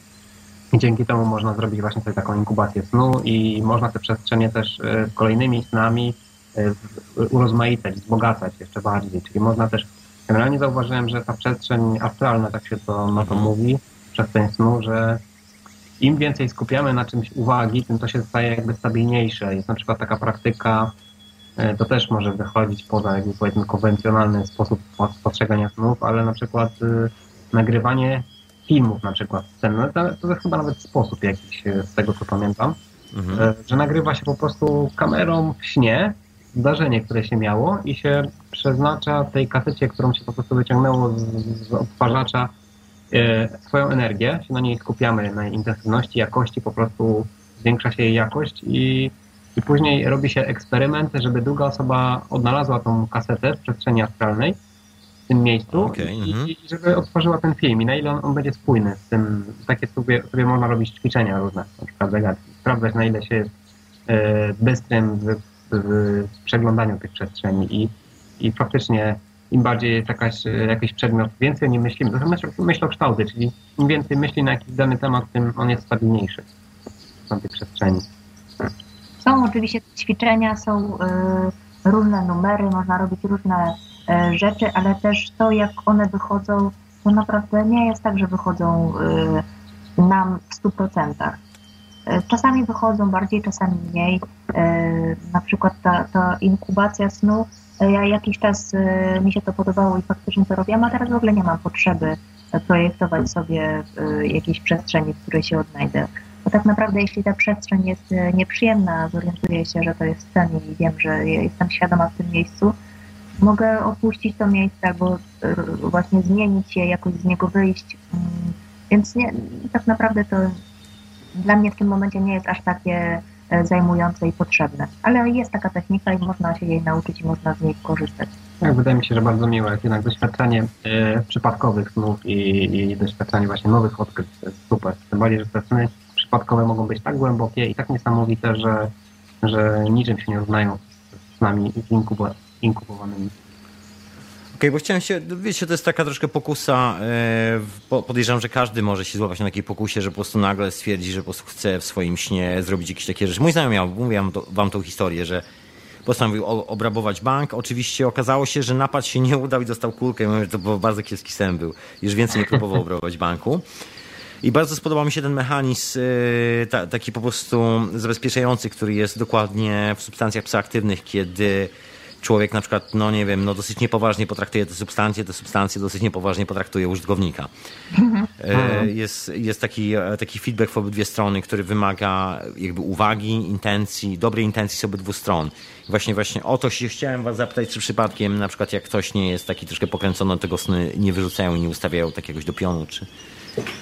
i dzięki temu można zrobić właśnie sobie taką inkubację snu i można te przestrzenie też e, z kolejnymi snami urozmaicać, wzbogacać jeszcze bardziej. Czyli można też Generalnie zauważyłem, że ta przestrzeń astralna, tak się to na to mhm. mówi, przestrzeń snu, że im więcej skupiamy na czymś uwagi, tym to się staje jakby stabilniejsze. Jest na przykład taka praktyka, e, to też może wychodzić poza jakby powiedzmy konwencjonalny sposób postrzegania snów, ale na przykład y, nagrywanie filmów na przykład scen, no to, to jest chyba nawet sposób jakiś e, z tego co pamiętam, mhm. E, że nagrywa się po prostu kamerą w śnie zdarzenie, które się miało i się przeznacza tej kasecie, którą się po prostu wyciągnęło z, z odtwarzacza e, swoją energię, się na niej skupiamy, na jej intensywności, jakości, po prostu zwiększa się jej jakość i, i później robi się eksperyment, żeby druga osoba odnalazła tą kasetę w przestrzeni astralnej tym miejscu Okej, i, mhm. i żeby otworzyła ten film. I na ile on, on będzie spójny z tym, takie sobie, sobie można robić ćwiczenia różne, na przykład zagadki, sprawdzać na ile się jest e, bystrym w, w przeglądaniu tych przestrzeni i, i faktycznie im bardziej jest jakaś, jakiś przedmiot, więcej o nim myślimy, to są myśl, myślokształty, czyli im więcej myśli na jakiś dany temat, tym on jest stabilniejszy w tej przestrzeni. Są oczywiście ćwiczenia, są y, różne numery, można robić różne y, rzeczy, ale też to, jak one wychodzą, to naprawdę nie jest tak, że wychodzą y, nam w 100%. Y, Czasami wychodzą bardziej, czasami mniej. Na przykład ta, ta inkubacja snu, ja jakiś czas y, mi się to podobało i faktycznie to robiłam, a teraz w ogóle nie mam potrzeby projektować sobie y, jakiejś przestrzeni, w której się odnajdę. Bo tak naprawdę, jeśli ta przestrzeń jest e, nieprzyjemna, zorientuję się, że to jest sen i wiem, że jestem świadoma w tym miejscu, mogę opuścić to miejsce albo e, właśnie zmienić je, jakoś z niego wyjść. Mm, Więc nie, tak naprawdę to dla mnie w tym momencie nie jest aż takie e, zajmujące i potrzebne. Ale jest taka technika i można się jej nauczyć i można z niej korzystać. Tak, wydaje mi się, że bardzo miłe jednak doświadczenie e, przypadkowych snów i, i doświadczenie właśnie nowych odkryć. To jest super. Tym bardziej, że te sny przypadkowe mogą być tak głębokie i tak niesamowite, że, że niczym się nie równają z snami inkubo, inkubowanymi. Okej, bo chciałem się, wiecie, to jest taka troszkę pokusa, e, podejrzewam, że każdy może się złapać na takiej pokusie, że po prostu nagle stwierdzi, że po prostu chce w swoim śnie zrobić jakieś takie rzeczy. Mój znajomy miał, mówiłem wam tą historię, że postanowił obrabować bank. Oczywiście okazało się, że napad się nie udał i dostał kulkę. Mówię, to bardzo kiepski sen był. Już więcej nie próbował obrabować banku. I bardzo spodobał mi się ten mechanizm yy, ta, taki po prostu zabezpieczający, który jest dokładnie w substancjach psychoaktywnych, kiedy człowiek na przykład, no nie wiem, no dosyć niepoważnie potraktuje te substancje, te substancje dosyć niepoważnie potraktuje użytkownika. E, Jest, jest taki, e, taki feedback w obydwie strony, który wymaga jakby uwagi, intencji, dobrej intencji z obydwu stron. Właśnie, właśnie o to się chciałem was zapytać, czy przypadkiem na przykład jak ktoś nie jest taki troszkę pokręcony, tego sny nie wyrzucają i nie ustawiają takiegoś do pionu, czy...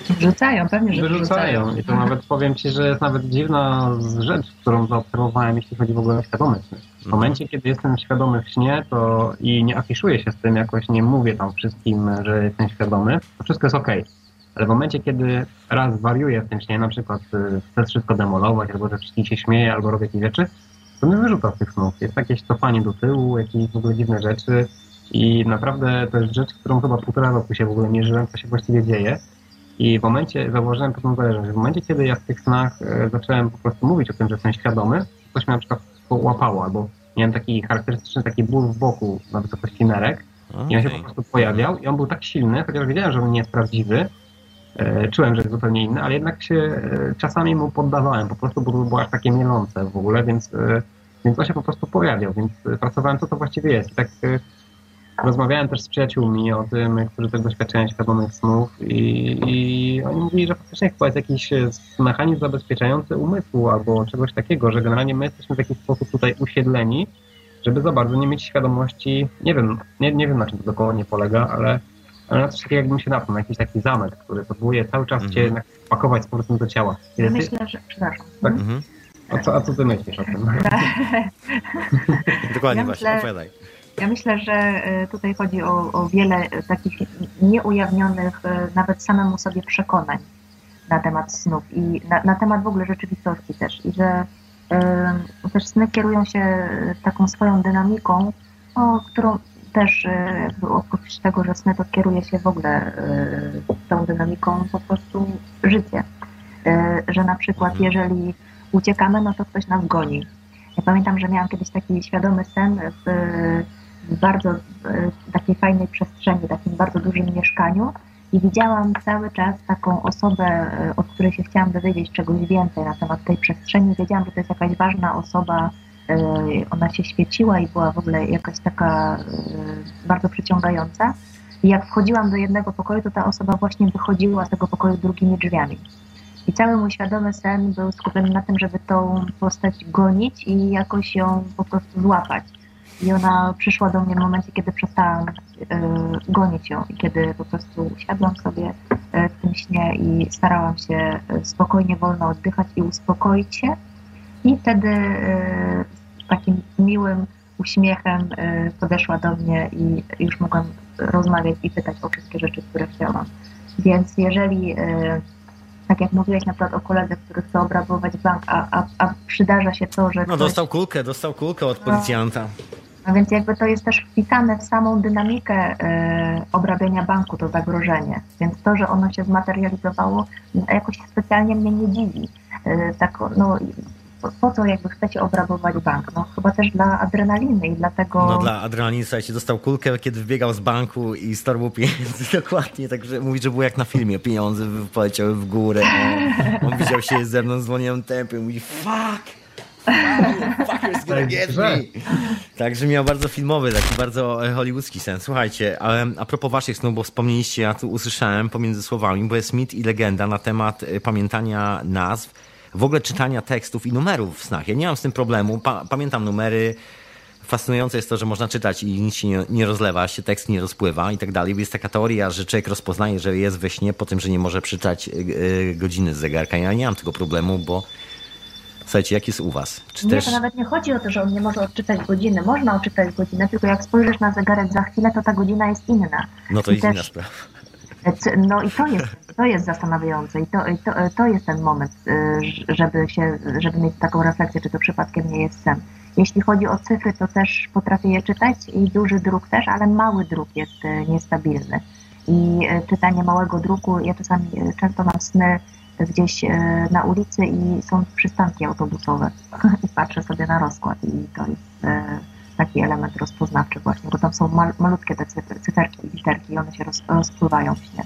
Wrzucają, pewnie, że Wyrzucają. I to nawet powiem Ci, że jest nawet dziwna rzecz, którą zaobserwowałem, jeśli chodzi w ogóle o świadomy. W momencie, kiedy jestem świadomy w śnie, to i nie afiszuję się z tym, jakoś nie mówię tam wszystkim, że jestem świadomy, to wszystko jest okej. Ale w momencie, kiedy raz wariuję w tym śnie, na przykład y, chcę wszystko demolować, albo że wszystkim się śmieję, albo robię jakieś rzeczy, to mnie wyrzuca z tych snów. Jest jakieś cofanie do tyłu, jakieś w ogóle dziwne rzeczy i naprawdę to jest rzecz, którą chyba półtora roku się w ogóle nie żyłem, co się właściwie dzieje. I w momencie, zauważyłem pewną zależność, że w momencie, kiedy ja w tych snach e, zacząłem po prostu mówić o tym, że jestem świadomy, coś mnie na przykład łapało, albo miałem taki charakterystyczny taki ból w boku na wysokości nerek i on się po prostu pojawiał i on był tak silny, chociaż wiedziałem, że on nie jest prawdziwy, e, czułem, że jest zupełnie inny, ale jednak się e, czasami mu poddawałem, po prostu, bo to było aż takie mielące w ogóle, więc, więc on się po prostu pojawiał, więc pracowałem, co to właściwie jest. I tak rozmawiałem też z przyjaciółmi o tym, którzy też doświadczają świadomych snów i, i oni mówili, że faktycznie chyba jest jakiś e, mechanizm zabezpieczający umysłu albo czegoś takiego, że generalnie my jesteśmy w jakiś sposób tutaj usiedleni, żeby za bardzo nie mieć świadomości, nie wiem, nie, nie wiem na czym to dokładnie polega, ale, ale na coś takiego jakbym się natknął, na jakiś taki zamek, który próbuje cały czas cię Mhm. jednak pakować z powrotem do ciała. Kiedy ty, Myślę, że... Przepraszam. Tak. Mhm. a, co, a co ty myślisz o tym? Dokładnie Ja właśnie, myślę- opowiadaj. Ja myślę, że e, tutaj chodzi o, o wiele takich nieujawnionych e, nawet samemu sobie przekonań na temat snów i na, na temat w ogóle rzeczywistości też. I że e, też sny kierują się taką swoją dynamiką, o, którą też jakby oprócz tego, że sny to kieruje się w ogóle e, tą dynamiką po prostu życie. Że na przykład jeżeli uciekamy, no to ktoś nas goni. Ja pamiętam, że miałam kiedyś taki świadomy sen w, w bardzo e, takiej fajnej przestrzeni, takim bardzo dużym mieszkaniu i widziałam cały czas taką osobę, e, od której się chciałam dowiedzieć czegoś więcej na temat tej przestrzeni. Wiedziałam, że to jest jakaś ważna osoba, e, ona się świeciła i była w ogóle jakaś taka bardzo przyciągająca. I jak wchodziłam do jednego pokoju, to ta osoba właśnie wychodziła z tego pokoju drugimi drzwiami. I cały mój świadomy sen był skupiony na tym, żeby tą postać gonić i jakoś ją po prostu złapać. I ona przyszła do mnie w momencie, kiedy przestałam e, gonić ją i kiedy po prostu usiadłam sobie e, w tym śnie i starałam się e, spokojnie, wolno oddychać i uspokoić się. I wtedy z takim miłym uśmiechem podeszła do mnie i już mogłam rozmawiać i pytać o wszystkie rzeczy, które chciałam. Więc jeżeli, tak jak mówiłeś na przykład o koledze, który chce obrabować bank, a, a, a przydarza się to, że... No ktoś... dostał kulkę, dostał kulkę od policjanta. No więc jakby to jest też wpisane w samą dynamikę y, obrabiania banku, to zagrożenie. Więc to, że ono się zmaterializowało, jakoś specjalnie mnie nie dziwi. Y, tak, no, po, co jakby chcecie obrabować bank? No chyba też dla adrenaliny i dlatego... No dla adrenaliny, słuchajcie, dostał kulkę, kiedy wybiegał z banku i z torbu pieniędzy, dokładnie, także mówi, że było jak na filmie, pieniądze poleciały w górę, on, on widział się ze mną, dzwoniłem tempy, mówi fuck! Fuckers gonna get me. Także miał bardzo filmowy, taki bardzo e, hollywoodzki sens. Słuchajcie, ale a propos waszych snów, bo wspomnieliście, ja tu usłyszałem pomiędzy słowami, bo jest mit i legenda na temat e, pamiętania nazw, w ogóle czytania tekstów i numerów w snach. Ja nie mam z tym problemu, pa pamiętam numery, fascynujące jest to, że można czytać i nic się nie, nie, rozlewa, się tekst nie rozpływa i tak dalej. Jest taka teoria, że człowiek rozpoznaje, że jest we śnie po tym, że nie może przeczytać e, godziny z zegarka. Ja nie mam tego problemu, bo Słuchajcie, jak jest u was? Czy nie, też... to nawet nie chodzi o to, że on nie może odczytać godziny. Można odczytać godzinę, tylko jak spojrzysz na zegarek za chwilę, to ta godzina jest inna. No to I jest też... inna sprawa. No i to jest, to jest zastanawiające i to, to, to jest ten moment, y, żeby, się, żeby mieć taką refleksję, czy to przypadkiem nie jest sen. Jeśli chodzi o cyfry, to też potrafię je czytać i duży druk też, ale mały druk jest y, niestabilny. I y, czytanie małego druku, ja czasami często mam sny gdzieś e, na ulicy i są przystanki autobusowe i patrzę sobie na rozkład i to jest e, taki element rozpoznawczy właśnie, bo tam są mal, malutkie te cyferki i literki i one się roz, rozpływają w śnie.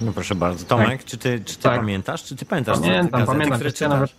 No proszę bardzo. Tomek, tak. czy ty, czy ty tak. pamiętasz? Czy ty pamiętasz Pamiętam, gazety, pamiętam. Które czytasz?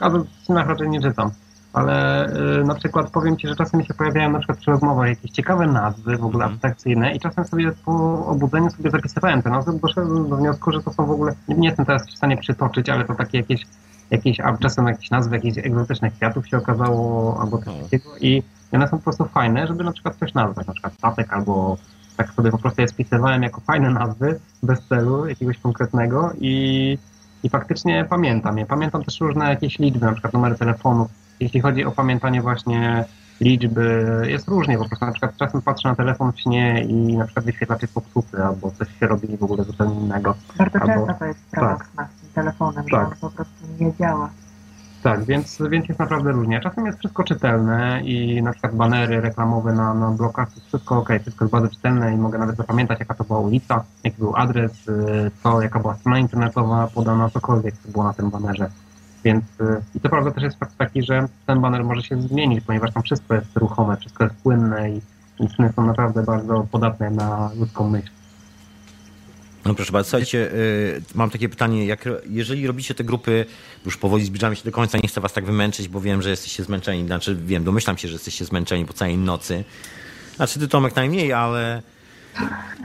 Nawet, gazet w raczej nie czytam ale y, na przykład powiem Ci, że czasem mi się pojawiają na przykład przy rozmowach jakieś ciekawe nazwy, w ogóle mhm. abstrakcyjne i czasem sobie po obudzeniu sobie zapisywałem te nazwy, bo doszedłem do wniosku, że to są w ogóle, nie jestem teraz w stanie przytoczyć, ale to takie jakieś, jakieś a czasem jakieś nazwy jakichś egzotycznych kwiatów się okazało albo coś takiego i one są po prostu fajne, żeby na przykład coś nazwać, na przykład statek albo tak sobie po prostu je spisywałem jako fajne nazwy, bez celu jakiegoś konkretnego i, i faktycznie pamiętam je. Pamiętam też różne jakieś liczby, na przykład numery telefonów, jeśli chodzi o pamiętanie właśnie liczby, jest różnie, po prostu na przykład czasem patrzę na telefon w śnie i na przykład wyświetlacz jest popsuty, albo coś się robi w ogóle zupełnie innego. Bardzo albo... często to jest sprawa tak. z tym telefonem, tak. że on po prostu nie działa. Tak, więc, więc jest naprawdę różnie. Czasem jest wszystko czytelne i na przykład banery reklamowe na, na blokach, jest wszystko ok, wszystko jest bardzo czytelne i mogę nawet zapamiętać, jaka to była ulica, jaki był adres, y, co, jaka była strona internetowa podana, cokolwiek co było na tym banerze. Więc y, i to prawda też jest fakt taki, że ten baner może się zmienić, ponieważ tam wszystko jest ruchome, wszystko jest płynne i, i są naprawdę bardzo podatne na ludzką myśl. No proszę bardzo, słuchajcie, y, mam takie pytanie, jak, jeżeli robicie te grupy, już powoli zbliżamy się do końca, nie chcę was tak wymęczyć, bo wiem, że jesteście zmęczeni, znaczy wiem, domyślam się, że jesteście zmęczeni po całej nocy. Znaczy ty Tomek najmniej, ale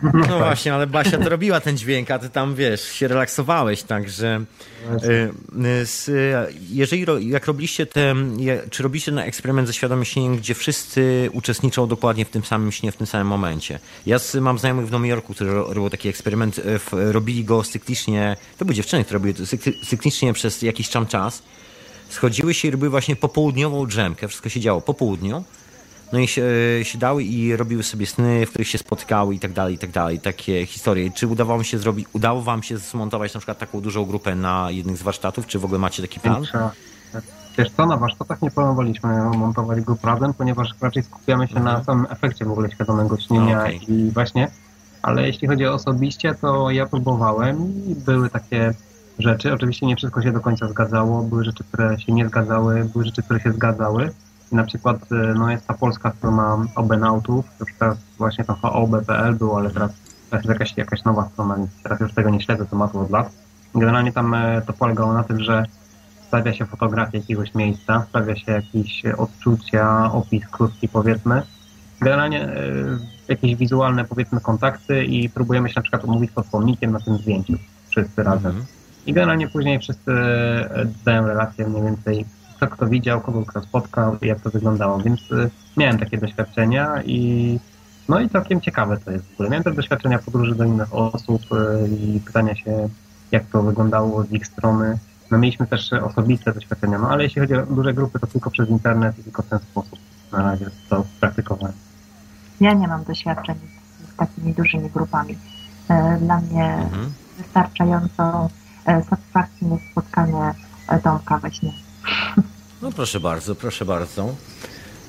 no, tak. właśnie, ale Basia to robiła ten dźwięk, a ty tam, wiesz, się relaksowałeś, także y, y, jeżeli, jak robiliście te, czy robiliście na eksperyment ze świadomym śnieniem, gdzie wszyscy uczestniczą dokładnie w tym samym śnie, w tym samym momencie. Ja mam znajomych w Nowym Jorku, którzy robią taki eksperyment, y, robili go cyklicznie, to były dziewczyny, które robiły to cyklicznie przez jakiś tam czas, schodziły się i robiły właśnie popołudniową drzemkę, wszystko się działo po południu, no i się, dały i robiły sobie sny, w których się spotkały i tak dalej, i tak dalej, takie historie. Czy udało, się zrobić, udało wam się zmontować na przykład taką dużą grupę na jednych z warsztatów, czy w ogóle macie taki plan? Wiesz co, na warsztatach nie planowaliśmy montować grup razem, ponieważ raczej skupiamy się mhm. na samym efekcie w ogóle świadomego śnienia no, okay. i właśnie, ale jeśli chodzi o osobiście, to ja próbowałem i były takie rzeczy, oczywiście nie wszystko się do końca zgadzało, były rzeczy, które się nie zgadzały, były rzeczy, które się zgadzały, na przykład y, no, jest ta polska strona Obenautów, już teraz właśnie to OB.pl było, ale teraz, teraz jest jakaś, jakaś nowa strona, więc teraz już tego nie śledzę tematu od lat. Generalnie tam y, to polegało na tym, że stawia się fotografię jakiegoś miejsca, stawia się jakieś odczucia, opis krótki powiedzmy. Generalnie y, jakieś wizualne powiedzmy kontakty i próbujemy się na przykład umówić pod pomnikiem na tym zdjęciu wszyscy razem. Mhm. I generalnie później wszyscy dają relację mniej więcej kto kto widział, kogo kto spotkał i jak to wyglądało, więc y, miałem takie doświadczenia i no i całkiem ciekawe to jest w ogóle. Miałem też doświadczenia podróży do innych osób y, i pytania się, jak to wyglądało z ich strony. No mieliśmy też osobiste doświadczenia, no ale jeśli chodzi o duże grupy, to tylko przez internet i tylko w ten sposób na razie to praktykowałem. Ja nie mam doświadczeń takimi dużymi grupami. E, Dla mnie Mhm. wystarczającą e, satysfakcją jest spotkanie Tomka we śnie. No proszę bardzo, proszę bardzo.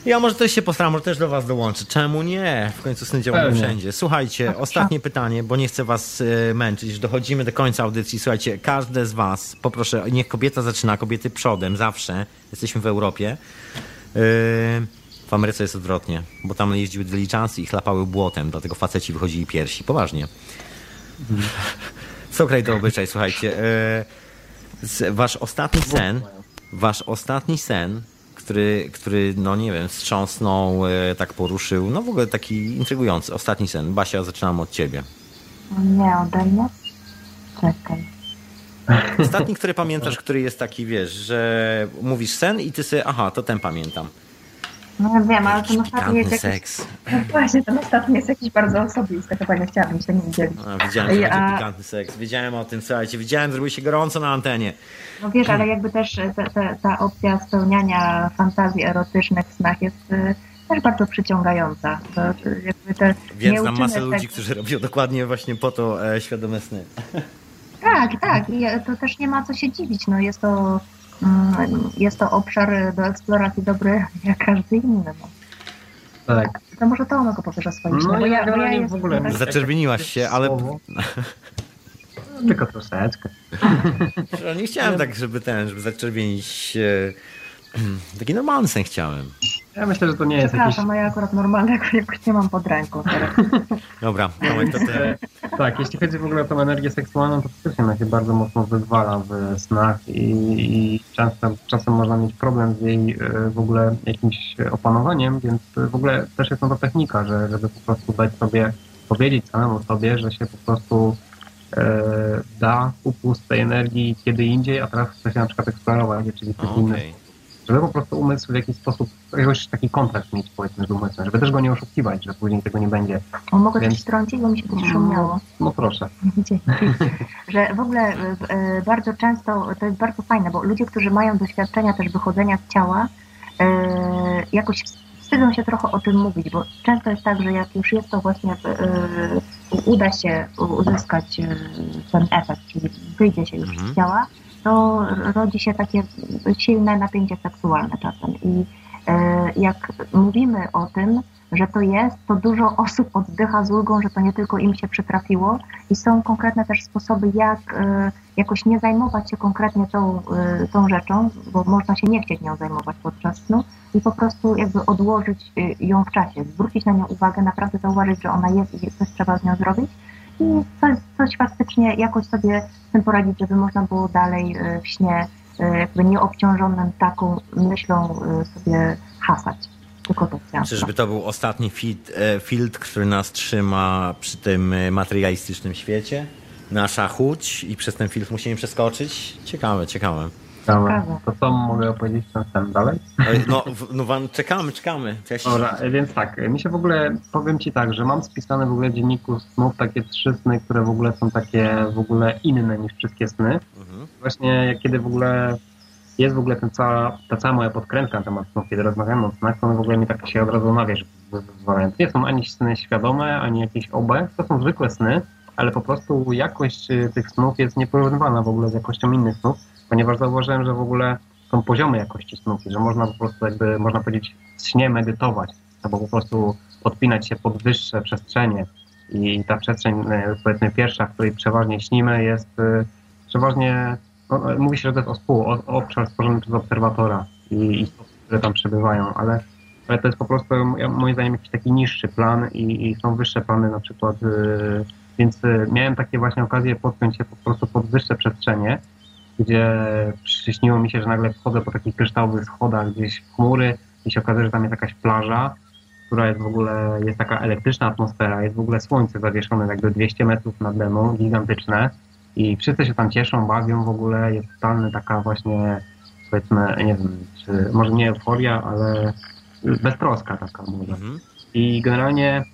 Ja może też się postaram, może też do was dołączę. Czemu nie? W końcu działamy Pewnie. wszędzie. Słuchajcie, ostatnie pytanie, bo nie chcę was e, męczyć. Dochodzimy do końca audycji. Słuchajcie, każde z was, poproszę, niech kobieta zaczyna, kobiety przodem, zawsze. Jesteśmy w Europie. Yy, w Ameryce jest odwrotnie, bo tam jeździły diligencje i chlapały błotem, dlatego faceci wychodzili pierwsi. Poważnie. Co kraj to obyczaj, słuchajcie. Yy, wasz ostatni sen, wasz ostatni sen, który, który no nie wiem, wstrząsnął, e, tak poruszył, no w ogóle taki intrygujący. Ostatni sen. Basia, zaczynam od ciebie. Nie ode mnie? Czekaj. Ostatni, który pamiętasz, który jest taki, wiesz, że mówisz sen i ty sobie, aha, to ten pamiętam. No ja wiem, ale ten ostatni jest jakiś... seks. No właśnie, ten ostatni jest jakiś bardzo osobisty, chyba nie chciałabym się nim dzielić. A, widziałem, że Ja- pikantny seks. Wiedziałem o tym, słuchajcie, widziałem, zrobiło się gorąco na antenie. No wiesz, ale jakby też ta, ta, ta opcja spełniania fantazji erotycznych w snach jest y, też bardzo przyciągająca. To, jakby te Więc znam masę ludzi, tego. którzy robią dokładnie właśnie po to e, świadome sny. Tak, tak. I to też nie ma co się dziwić. No jest to, jest to obszar do eksploracji dobry jak każdy inny. No. Tak. To może to ono go powiesz o swoim No ja ja, bo ja w ogóle- tak, Zaczerwieniłaś się, ale. No, Tylko troszeczkę. Ja nie chciałem tak, żeby ten, żeby zaczerwienić się. Taki normalny sen chciałem. Ja myślę, że to nie jest jakiś... Przepraszam, a ja akurat normalnego jakoś nie mam pod ręką teraz. Dobra, Tomek, to ty. Tak, jeśli chodzi w ogóle o tą energię seksualną, to faktycznie ona się bardzo mocno wyzwala w snach i, i często, czasem można mieć problem z jej e, w ogóle jakimś opanowaniem, więc w ogóle też jest to technika, że, żeby po prostu dać sobie, powiedzieć samemu sobie, że się po prostu e, da upust tej energii kiedy indziej, a teraz chce się na przykład eksplorować, czyli coś Okej. innego. Żeby po prostu umysł w jakiś sposób, jakoś taki kontakt mieć powiedzmy z umysłem, żeby też go nie oszukiwać, że później tego nie będzie. O, mogę Więc- coś wtrącić, bo mi się coś szumiało. No proszę. Dzięki. Że w ogóle e, e, bardzo często, to jest bardzo fajne, bo ludzie, którzy mają doświadczenia też wychodzenia z ciała, e, jakoś wstydzą się trochę o tym mówić, bo często jest tak, że jak już jest to właśnie, e, uda się uzyskać e, ten efekt, czyli wyjdzie się już Mhm. z ciała, to rodzi się takie silne napięcie seksualne czasem. I e, jak mówimy o tym, że to jest, to dużo osób oddycha z ulgą, że to nie tylko im się przytrafiło i są konkretne też sposoby, jak e, jakoś nie zajmować się konkretnie tą, e, tą rzeczą, bo można się nie chcieć nią zajmować podczas snu i po prostu jakby odłożyć ją w czasie, zwrócić na nią uwagę, naprawdę zauważyć, że ona jest i coś trzeba z nią zrobić i coś, coś faktycznie jakoś sobie z tym poradzić, żeby można było dalej e, w śnie e, jakby nieobciążonym taką myślą e, sobie hasać. Tylko to chciałam. Czyżby to był ostatni filtr, e, filtr, który nas trzyma przy tym materialistycznym świecie? Nasza chuć i przez ten filtr musimy przeskoczyć? Ciekawe, ciekawe. Dobra. To co mogę opowiedzieć ten sen dalej? No, no wam czekamy, czekamy. Dobra, więc tak, mi się w ogóle, powiem Ci tak, że mam spisane w ogóle w dzienniku snów takie trzy sny, które w ogóle są takie w ogóle inne niż wszystkie sny. Mhm. Właśnie jak kiedy w ogóle jest w ogóle ten cała, ta cała moja podkrętka na temat snów, kiedy rozmawiamy o snach, to one w ogóle mi tak się od razu na wyzwalają. To nie są ani sny świadome, ani jakieś OB, to są zwykłe sny, ale po prostu jakość y, tych snów jest nieporównywana w ogóle z jakością innych snów, ponieważ zauważyłem, że w ogóle są poziomy jakości snów że można po prostu jakby, można powiedzieć, śnie medytować, albo po prostu podpinać się pod wyższe przestrzenie. I ta przestrzeń, y, powiedzmy pierwsza, w której przeważnie śnimy jest y, przeważnie, no, y, mówi się, że to jest ospół, obszar stworzony przez obserwatora i istot, które tam przebywają, ale ale to jest po prostu moim zdaniem jakiś taki niższy plan i, i są wyższe plany na przykład, więc miałem takie właśnie okazje podpiąć się po prostu pod wyższe przestrzenie, gdzie przyśniło mi się, że nagle wchodzę po takich kryształowych schodach gdzieś w chmury i się okazuje, że tam jest jakaś plaża, która jest w ogóle, jest taka elektryczna atmosfera, jest w ogóle słońce zawieszone jakby 200 metrów nad mną, gigantyczne i wszyscy się tam cieszą, bawią w ogóle, jest totalna taka właśnie, powiedzmy, nie wiem, czy może nie euforia, ale beztroska taka może. Mhm. I generalnie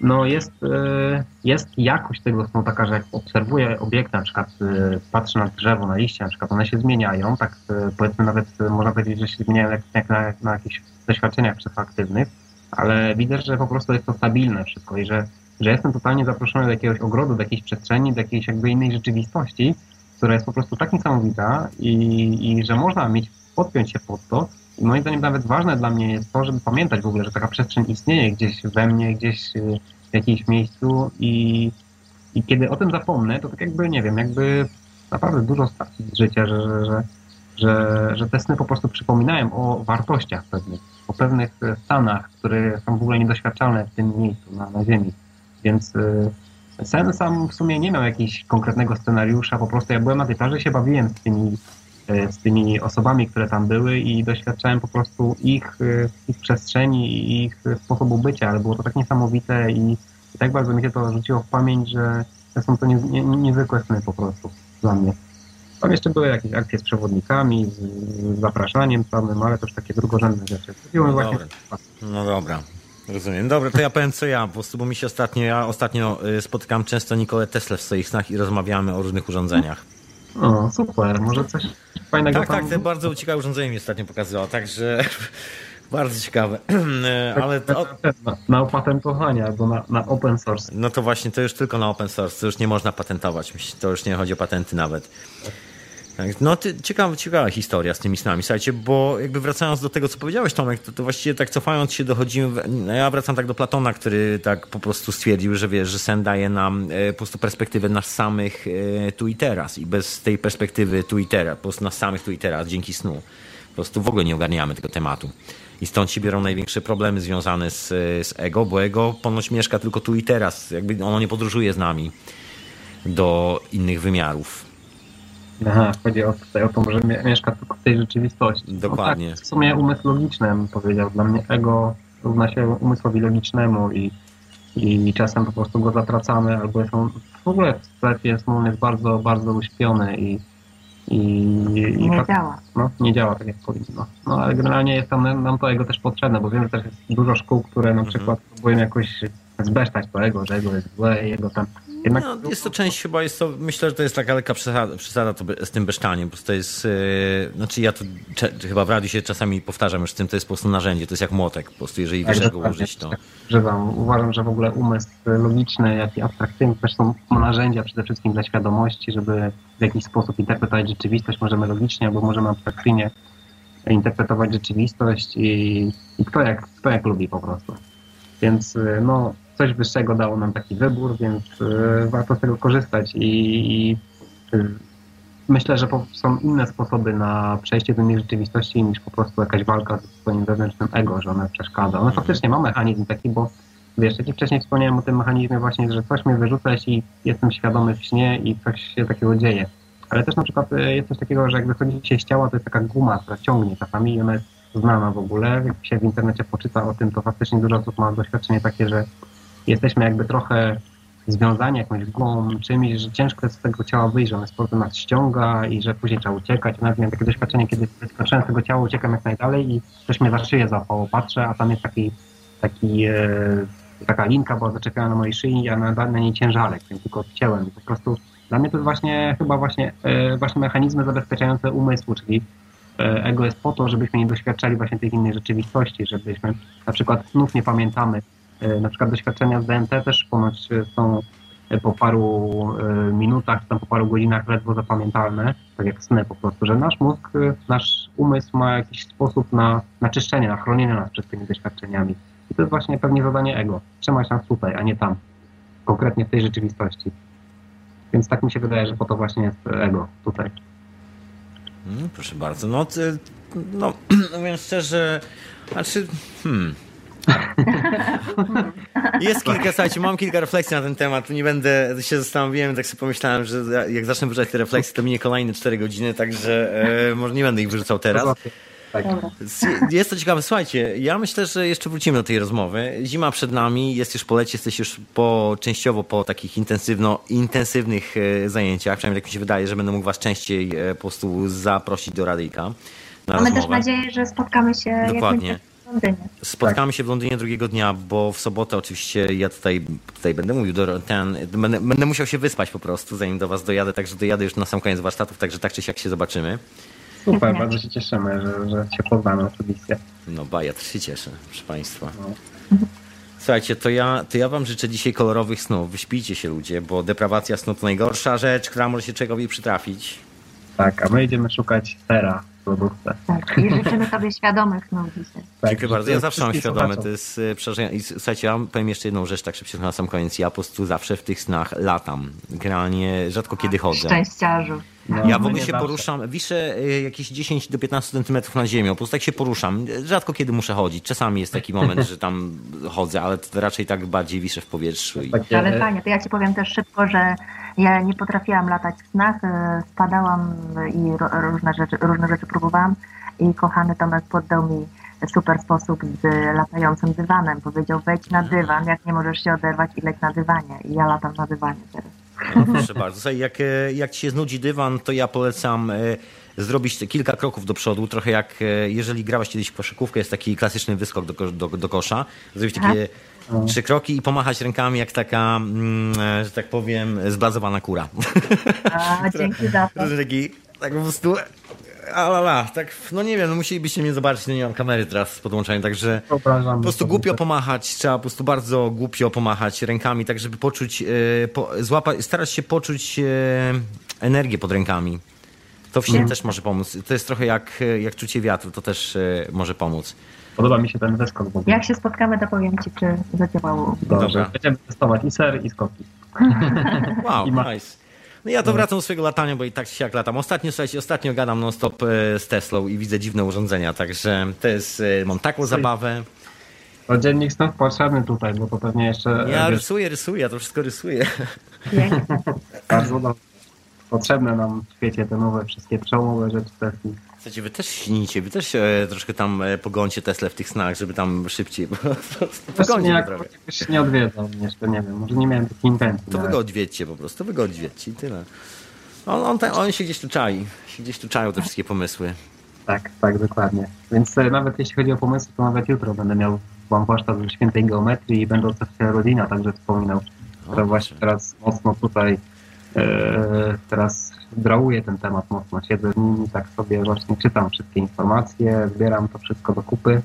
no jest, e, jest jakość tego snu taka, że jak obserwuję obiekty, na przykład e, patrzę na drzewo, na liście, na przykład one się zmieniają, tak e, powiedzmy nawet można powiedzieć, że się zmieniają jak, jak na, na jakichś doświadczeniach psychoaktywnych, ale widzę, że po prostu jest to stabilne wszystko i że że jestem totalnie zaproszony do jakiegoś ogrodu, do jakiejś przestrzeni, do jakiejś jakby innej rzeczywistości, która jest po prostu tak niesamowita i, i że można mieć, podpiąć się pod to. I moim zdaniem nawet ważne dla mnie jest to, żeby pamiętać w ogóle, że taka przestrzeń istnieje gdzieś we mnie, gdzieś y, w jakimś miejscu i, i kiedy o tym zapomnę, to tak jakby, nie wiem, jakby naprawdę dużo stracić życia, że, że, że, że, że te sny po prostu przypominają o wartościach pewnych, o pewnych stanach, które są w ogóle niedoświadczalne w tym miejscu, na, na Ziemi. Więc y, sen sam w sumie nie miał jakiegoś konkretnego scenariusza, po prostu ja byłem na tej plaży, się bawiłem z tymi, z tymi osobami, które tam były i doświadczałem po prostu ich, y, ich przestrzeni i ich sposobu bycia, ale było to tak niesamowite i, i tak bardzo mi się to rzuciło w pamięć, że są to nie, nie, niezwykłe sny po prostu dla mnie. Tam jeszcze były jakieś akcje z przewodnikami, z, z zapraszaniem samym, ale to już takie drugorzędne rzeczy. No właśnie... no dobra. Rozumiem. Dobra, to ja powiem co ja, po prostu, bo mi się ostatnio, ja ostatnio y, spotykam często Nikolę Tesla w swoich snach i rozmawiamy o różnych urządzeniach. O, super, może coś fajnego Tak, tak, te bardzo ciekawe urządzenie mi ostatnio pokazała, także bardzo ciekawe. Ale to... na, na opatentowanie albo na, na open source. No to właśnie, to już tylko na open source, to już nie można patentować, to już nie chodzi o patenty nawet. Tak, no, ty, ciekawa, ciekawa historia z tymi snami, słuchajcie, bo jakby wracając do tego, co powiedziałeś, Tomek, to, to właściwie tak cofając się dochodzimy, no ja wracam tak do Platona, który tak po prostu stwierdził, że wiesz, że sen daje nam e, po prostu perspektywę nas samych e, tu i teraz i bez tej perspektywy tu i teraz, po prostu nas samych tu i teraz, dzięki snu, po prostu w ogóle nie ogarniamy tego tematu. I stąd się biorą największe problemy związane z, z ego, bo ego ponoć mieszka tylko tu i teraz, jakby ono nie podróżuje z nami do innych wymiarów. Aha, chodzi o, tutaj o to, że mieszka tylko w tej rzeczywistości. Dokładnie. No tak, w sumie umysł logiczny bym powiedział. Dla mnie ego równa się umysłowi logicznemu i, i czasem po prostu go zatracamy, albo jest on w ogóle w strefie snu jest bardzo, bardzo uśpiony i, i, i nie tak, działa. No, nie działa tak jak powinno. No ale generalnie jest tam, nam to ego też potrzebne, bo wiem, że też jest dużo szkół, które na mhm. przykład próbują jakoś zbesztać to ego, że ego jest złe, jego tam jednak... No, jest to część chyba, jest to, myślę, że to jest taka lekka przesada, przesada to, z tym beszczaniem, bo to jest, yy, znaczy ja to chyba w radiu się czasami powtarzam już z tym, to jest po prostu narzędzie, to jest jak młotek, po prostu jeżeli wiesz, jak go użyć, to... Używam. Uważam, że w ogóle umysł logiczny, jak i abstrakcyjny też są narzędzia przede wszystkim dla świadomości, żeby w jakiś sposób interpretować rzeczywistość, możemy logicznie albo możemy abstrakcyjnie interpretować rzeczywistość i, i kto, jak, kto jak lubi po prostu. Więc y, no, coś wyższego dało nam taki wybór, więc y, warto z tego korzystać i, i y, myślę, że są inne sposoby na przejście do innej rzeczywistości niż po prostu jakaś walka ze swoim wewnętrznym ego, że one przeszkadza. One faktycznie ma mechanizm taki, bo wiesz, jak wcześniej wspomniałem o tym mechanizmie właśnie, że coś mnie wyrzuca, jeśli jestem świadomy w śnie i coś się takiego dzieje. Ale też na przykład jest coś takiego, że jak wychodzi się z ciała, to jest taka guma, która ciągnie czasami i ona jest znana w ogóle. Jak się w internecie poczyta o tym, to faktycznie dużo osób ma doświadczenie takie, że jesteśmy jakby trochę związani jakąś głową, czymś, że ciężko jest z tego ciała wyjść, że on z powrotem nas ściąga i że później trzeba uciekać. Nawet miałem takie doświadczenie, kiedy wyskoczyłem z tego ciała, uciekam jak najdalej i ktoś mnie za szyję zapało, patrzę, a tam jest taki, taki e, taka linka była zaczepiona na mojej szyi, a na, na niej ciężarek, więc tylko odcięłem. Po prostu dla mnie to jest właśnie chyba właśnie, e, właśnie mechanizmy zabezpieczające umysłu, czyli e, ego jest po to, żebyśmy nie doświadczali właśnie tej innej rzeczywistości, żebyśmy na przykład znów nie pamiętamy na przykład doświadczenia z DMT też ponoć są e, po paru e, minutach, czy tam po paru godzinach ledwo zapamiętalne, tak jak sny po prostu, że nasz mózg, nasz umysł ma jakiś sposób na, na czyszczenie, na chronienie nas przed tymi doświadczeniami. I to jest właśnie pewnie zadanie ego. Trzymać nas tutaj, a nie tam. Konkretnie w tej rzeczywistości. Więc tak mi się wydaje, że po to właśnie jest ego tutaj. No, proszę bardzo. No, ty, no mówiąc szczerze, znaczy, hmm, jest kilka, słuchajcie, mam kilka refleksji na ten temat. Nie będę się zastanowiłem, tak sobie pomyślałem, że jak zacznę wyrzucać te refleksje, to minie kolejne 4 godziny, także e, może nie będę ich wyrzucał teraz. Tak. Jest to ciekawe. Słuchajcie, ja myślę, że jeszcze wrócimy do tej rozmowy. Zima przed nami, jest już po lecie, jesteś już po, częściowo po takich intensywno, intensywnych e, zajęciach. Przynajmniej tak mi się wydaje, że będę mógł was częściej e, po prostu zaprosić do radyjka. Mamy rozmowę. też nadzieję, że spotkamy się Dokładnie. Londynie. Spotkamy się w Londynie drugiego dnia, bo w sobotę oczywiście ja tutaj, tutaj będę mówił, do, ten, będę, będę musiał się wyspać po prostu, zanim do Was dojadę, także dojadę już na sam koniec warsztatów, także tak czy siak się zobaczymy. Super, bardzo się cieszymy, że, że się poznamy oczywiście. No ba, ja też się cieszę, proszę Państwa. No. Słuchajcie, to ja, to ja wam życzę dzisiaj kolorowych snów. Wyśpijcie się ludzie, bo deprawacja snu to najgorsza rzecz, która może się czegoś przytrafić. Tak, a my idziemy szukać sera Tak, i życzymy sobie świadomych snów dzisiaj. Tak, Dziękuję bardzo. Ja zawsze mam świadome, to jest e, przerażenie. I słuchajcie, ja powiem jeszcze jedną rzecz, tak szybciej na sam koniec. Ja po prostu zawsze w tych snach latam. Generalnie rzadko kiedy chodzę. Szczęściarzu. No, Ja w ogóle nie się zawsze. poruszam, wiszę y, jakieś 10 do 15 centymetrów na ziemię, po prostu tak się poruszam. Rzadko kiedy muszę chodzić. Czasami jest taki moment, że tam chodzę, ale to raczej tak bardziej wiszę w powietrzu. I... Ale fajnie, to ja ci powiem też szybko, że ja nie potrafiłam latać w snach, e, spadałam i różne, rzeczy, różne rzeczy próbowałam i kochany Tomek poddał mi super sposób z latającym dywanem. Powiedział wejdź na dywan, jak nie możesz się oderwać i leć na dywanie. I ja latam na dywanie teraz. No, proszę bardzo. Słuchaj, jak, e, jak ci się znudzi dywan, to ja polecam e, zrobić kilka kroków do przodu, trochę jak jeżeli grałeś kiedyś w koszykówkę, jest taki klasyczny wyskok do, do, do kosza, zrobić takie trzy kroki i pomachać rękami jak taka, mm, e, że tak powiem, zblazowana kura. A, dzięki za to. Taki, tak po prostu, alala, tak, no nie wiem, no musielibyście mnie zobaczyć, no nie mam kamery teraz z podłączeniem, także po prostu głupio to. pomachać, trzeba po prostu bardzo głupio pomachać rękami, tak żeby poczuć, e, po, złapać, starać się poczuć e, energię pod rękami. To w też może pomóc. To jest trochę jak, jak czucie wiatru, to też może pomóc. Podoba mi się ten w ogóle. Jak się spotkamy, to powiem ci, czy zadziałało. Dobrze, Dobra. będziemy testować i ser, i skoki. Wow, I ma- nice. No ja to wracam do swojego latania, bo i tak się jak latam. Ostatnio, słuchajcie, ostatnio gadam non-stop e, z Teslą i widzę dziwne urządzenia, także to jest, e, mam taką zabawę. To dziennik snów potrzebny tutaj, bo to pewnie jeszcze Ja e, wiesz, rysuję, rysuję, ja to wszystko rysuję. Bardzo dobrze. Potrzebne nam w świecie te nowe, wszystkie przełomowe rzeczy Tesli. Słuchajcie, wy też śnicie, wy też e, troszkę tam e, pogoncie Tesla w tych snach, żeby tam szybciej po prostu Właśnie pogoncie jak jakoś nie odwiedzał, jeszcze nie wiem, może nie miałem takiej intencji. To wy nawet. go odwiedźcie po prostu, wy go odwiedźcie i tyle. On, on, on się gdzieś tu czai, się gdzieś tu czają te wszystkie pomysły. Tak, tak, dokładnie. Więc e, nawet jeśli chodzi o pomysły, to nawet jutro będę miał mam warsztat ze świętej geometrii i będę o Teslę rodzina także wspominał, która właśnie teraz mocno tutaj teraz drauję ten temat mocno. Siedzę z tak sobie właśnie czytam wszystkie informacje, zbieram to wszystko do kupy.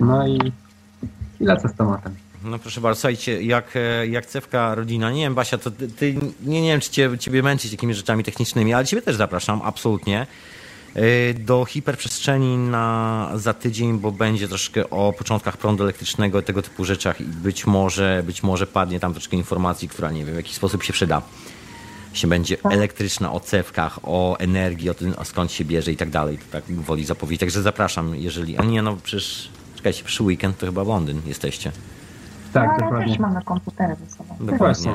No i, i lecę z tematem. No proszę bardzo, słuchajcie, jak, e, jak cewka rodzina, nie wiem Basia, to ty, ty nie, nie wiem czy cię, ciebie męczyć jakimiś rzeczami technicznymi, ale ciebie też zapraszam, absolutnie. e, Do hiperprzestrzeni na, za tydzień, bo będzie troszkę o początkach prądu elektrycznego, tego typu rzeczach i być może, być może padnie tam troszkę informacji, która nie wiem, w jakiś sposób się przyda. Się będzie elektryczna o cewkach, o energii, o tym, o skąd się bierze i tak dalej. To tak woli zapowiedź. Także zapraszam, jeżeli. A nie, no przecież czekajcie, przy weekend to chyba Londyn jesteście. Tak, No, dokładnie. też mamy komputery ze sobą. Dokładnie.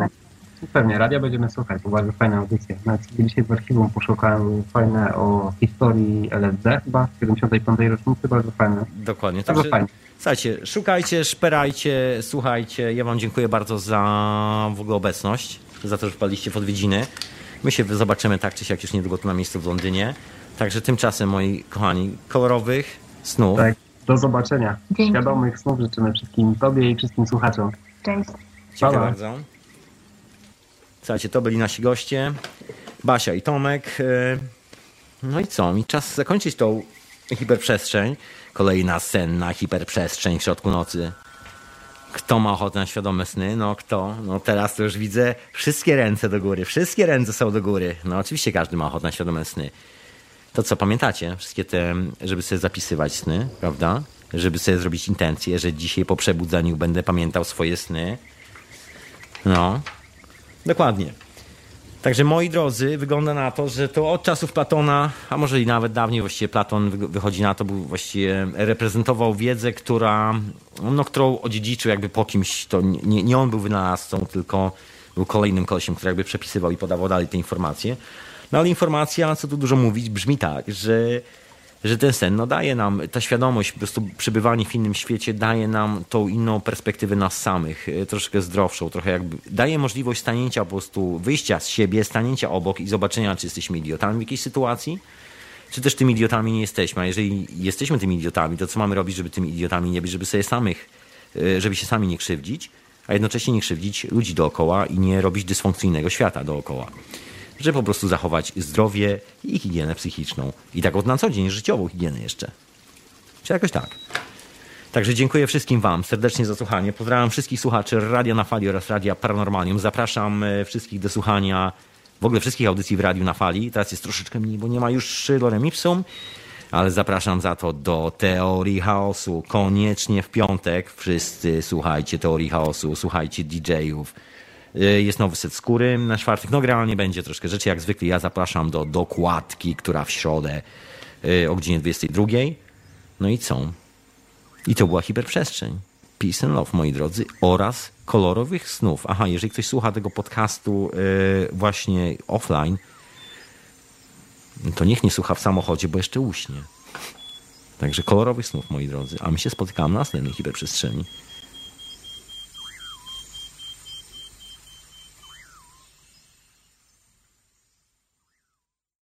Pewnie, radia będziemy słuchać, bo bardzo fajne audycje. Nawet dzisiaj w archiwum poszukałem fajne o historii LSD chyba, 75. rocznicy, bardzo fajne. Dokładnie. Bardzo Także, fajnie. słuchajcie, szukajcie, szperajcie, słuchajcie. Ja wam dziękuję bardzo za w ogóle obecność, za to, że wpadliście w odwiedziny. My się zobaczymy tak czy siak już niedługo tu na miejscu w Londynie. Także tymczasem, moi kochani, kolorowych snów. Tak, do zobaczenia. Dzięki. Świadomych snów życzymy wszystkim Tobie i wszystkim słuchaczom. Cześć. Dziękuję bardzo. Słuchajcie, to byli nasi goście. Basia i Tomek. E, No i co? Mi czas zakończyć tą hiperprzestrzeń. Kolejna senna hiperprzestrzeń w środku nocy. Kto ma ochotę na świadome sny? No kto? No teraz to już widzę wszystkie ręce do góry. Wszystkie ręce są do góry. No oczywiście każdy ma ochotę na świadome sny. To co, pamiętacie? Wszystkie te, żeby sobie zapisywać sny, prawda? Żeby sobie zrobić intencję, że dzisiaj po przebudzeniu będę pamiętał swoje sny. No, dokładnie. Także moi drodzy, wygląda na to, że to od czasów Platona, a może i nawet dawniej właściwie Platon wy- wychodzi na to, był właściwie reprezentował wiedzę, która, no, którą odziedziczył jakby po kimś, to nie, nie on był wynalazcą, tylko był kolejnym kolesiem, który jakby przepisywał i podawał dalej te informacje. No ale informacja, co tu dużo mówić, brzmi tak, że że ten sen no, daje nam, ta świadomość, po prostu przebywanie w innym świecie daje nam tą inną perspektywę nas samych, e, troszkę zdrowszą, trochę jakby daje możliwość stanięcia po prostu, wyjścia z siebie, stanięcia obok i zobaczenia, czy jesteśmy idiotami w jakiejś sytuacji, czy też tymi idiotami nie jesteśmy. A jeżeli jesteśmy tymi idiotami, to co mamy robić, żeby tymi idiotami nie być, żeby sobie samych, e, żeby się sami nie krzywdzić, a jednocześnie nie krzywdzić ludzi dookoła i nie robić dysfunkcyjnego świata dookoła żeby po prostu zachować zdrowie i higienę psychiczną. I taką na co dzień życiową higienę jeszcze. Czy jakoś tak. Także dziękuję wszystkim Wam serdecznie za słuchanie. Pozdrawiam wszystkich słuchaczy Radia na Fali oraz Radia Paranormalium. Zapraszam e, wszystkich do słuchania w ogóle wszystkich audycji w Radiu na Fali. Teraz jest troszeczkę mniej, bo nie ma już Lorem Ipsum, ale zapraszam za to do Teorii Chaosu. Koniecznie w piątek wszyscy słuchajcie Teorii Chaosu, słuchajcie DJ-ów. E, jest nowy set skóry na czwartek. No generalnie będzie troszkę rzeczy. Jak zwykle ja zapraszam do dokładki, która w środę e, o godzinie 22. No i co? I to była hiperprzestrzeń. Peace and love, moi drodzy, oraz kolorowych snów. Aha, jeżeli ktoś słucha tego podcastu yy, właśnie offline, to niech nie słucha w samochodzie, bo jeszcze uśnie. Także kolorowych snów, moi drodzy. A my się spotykamy na następnej hiperprzestrzeni.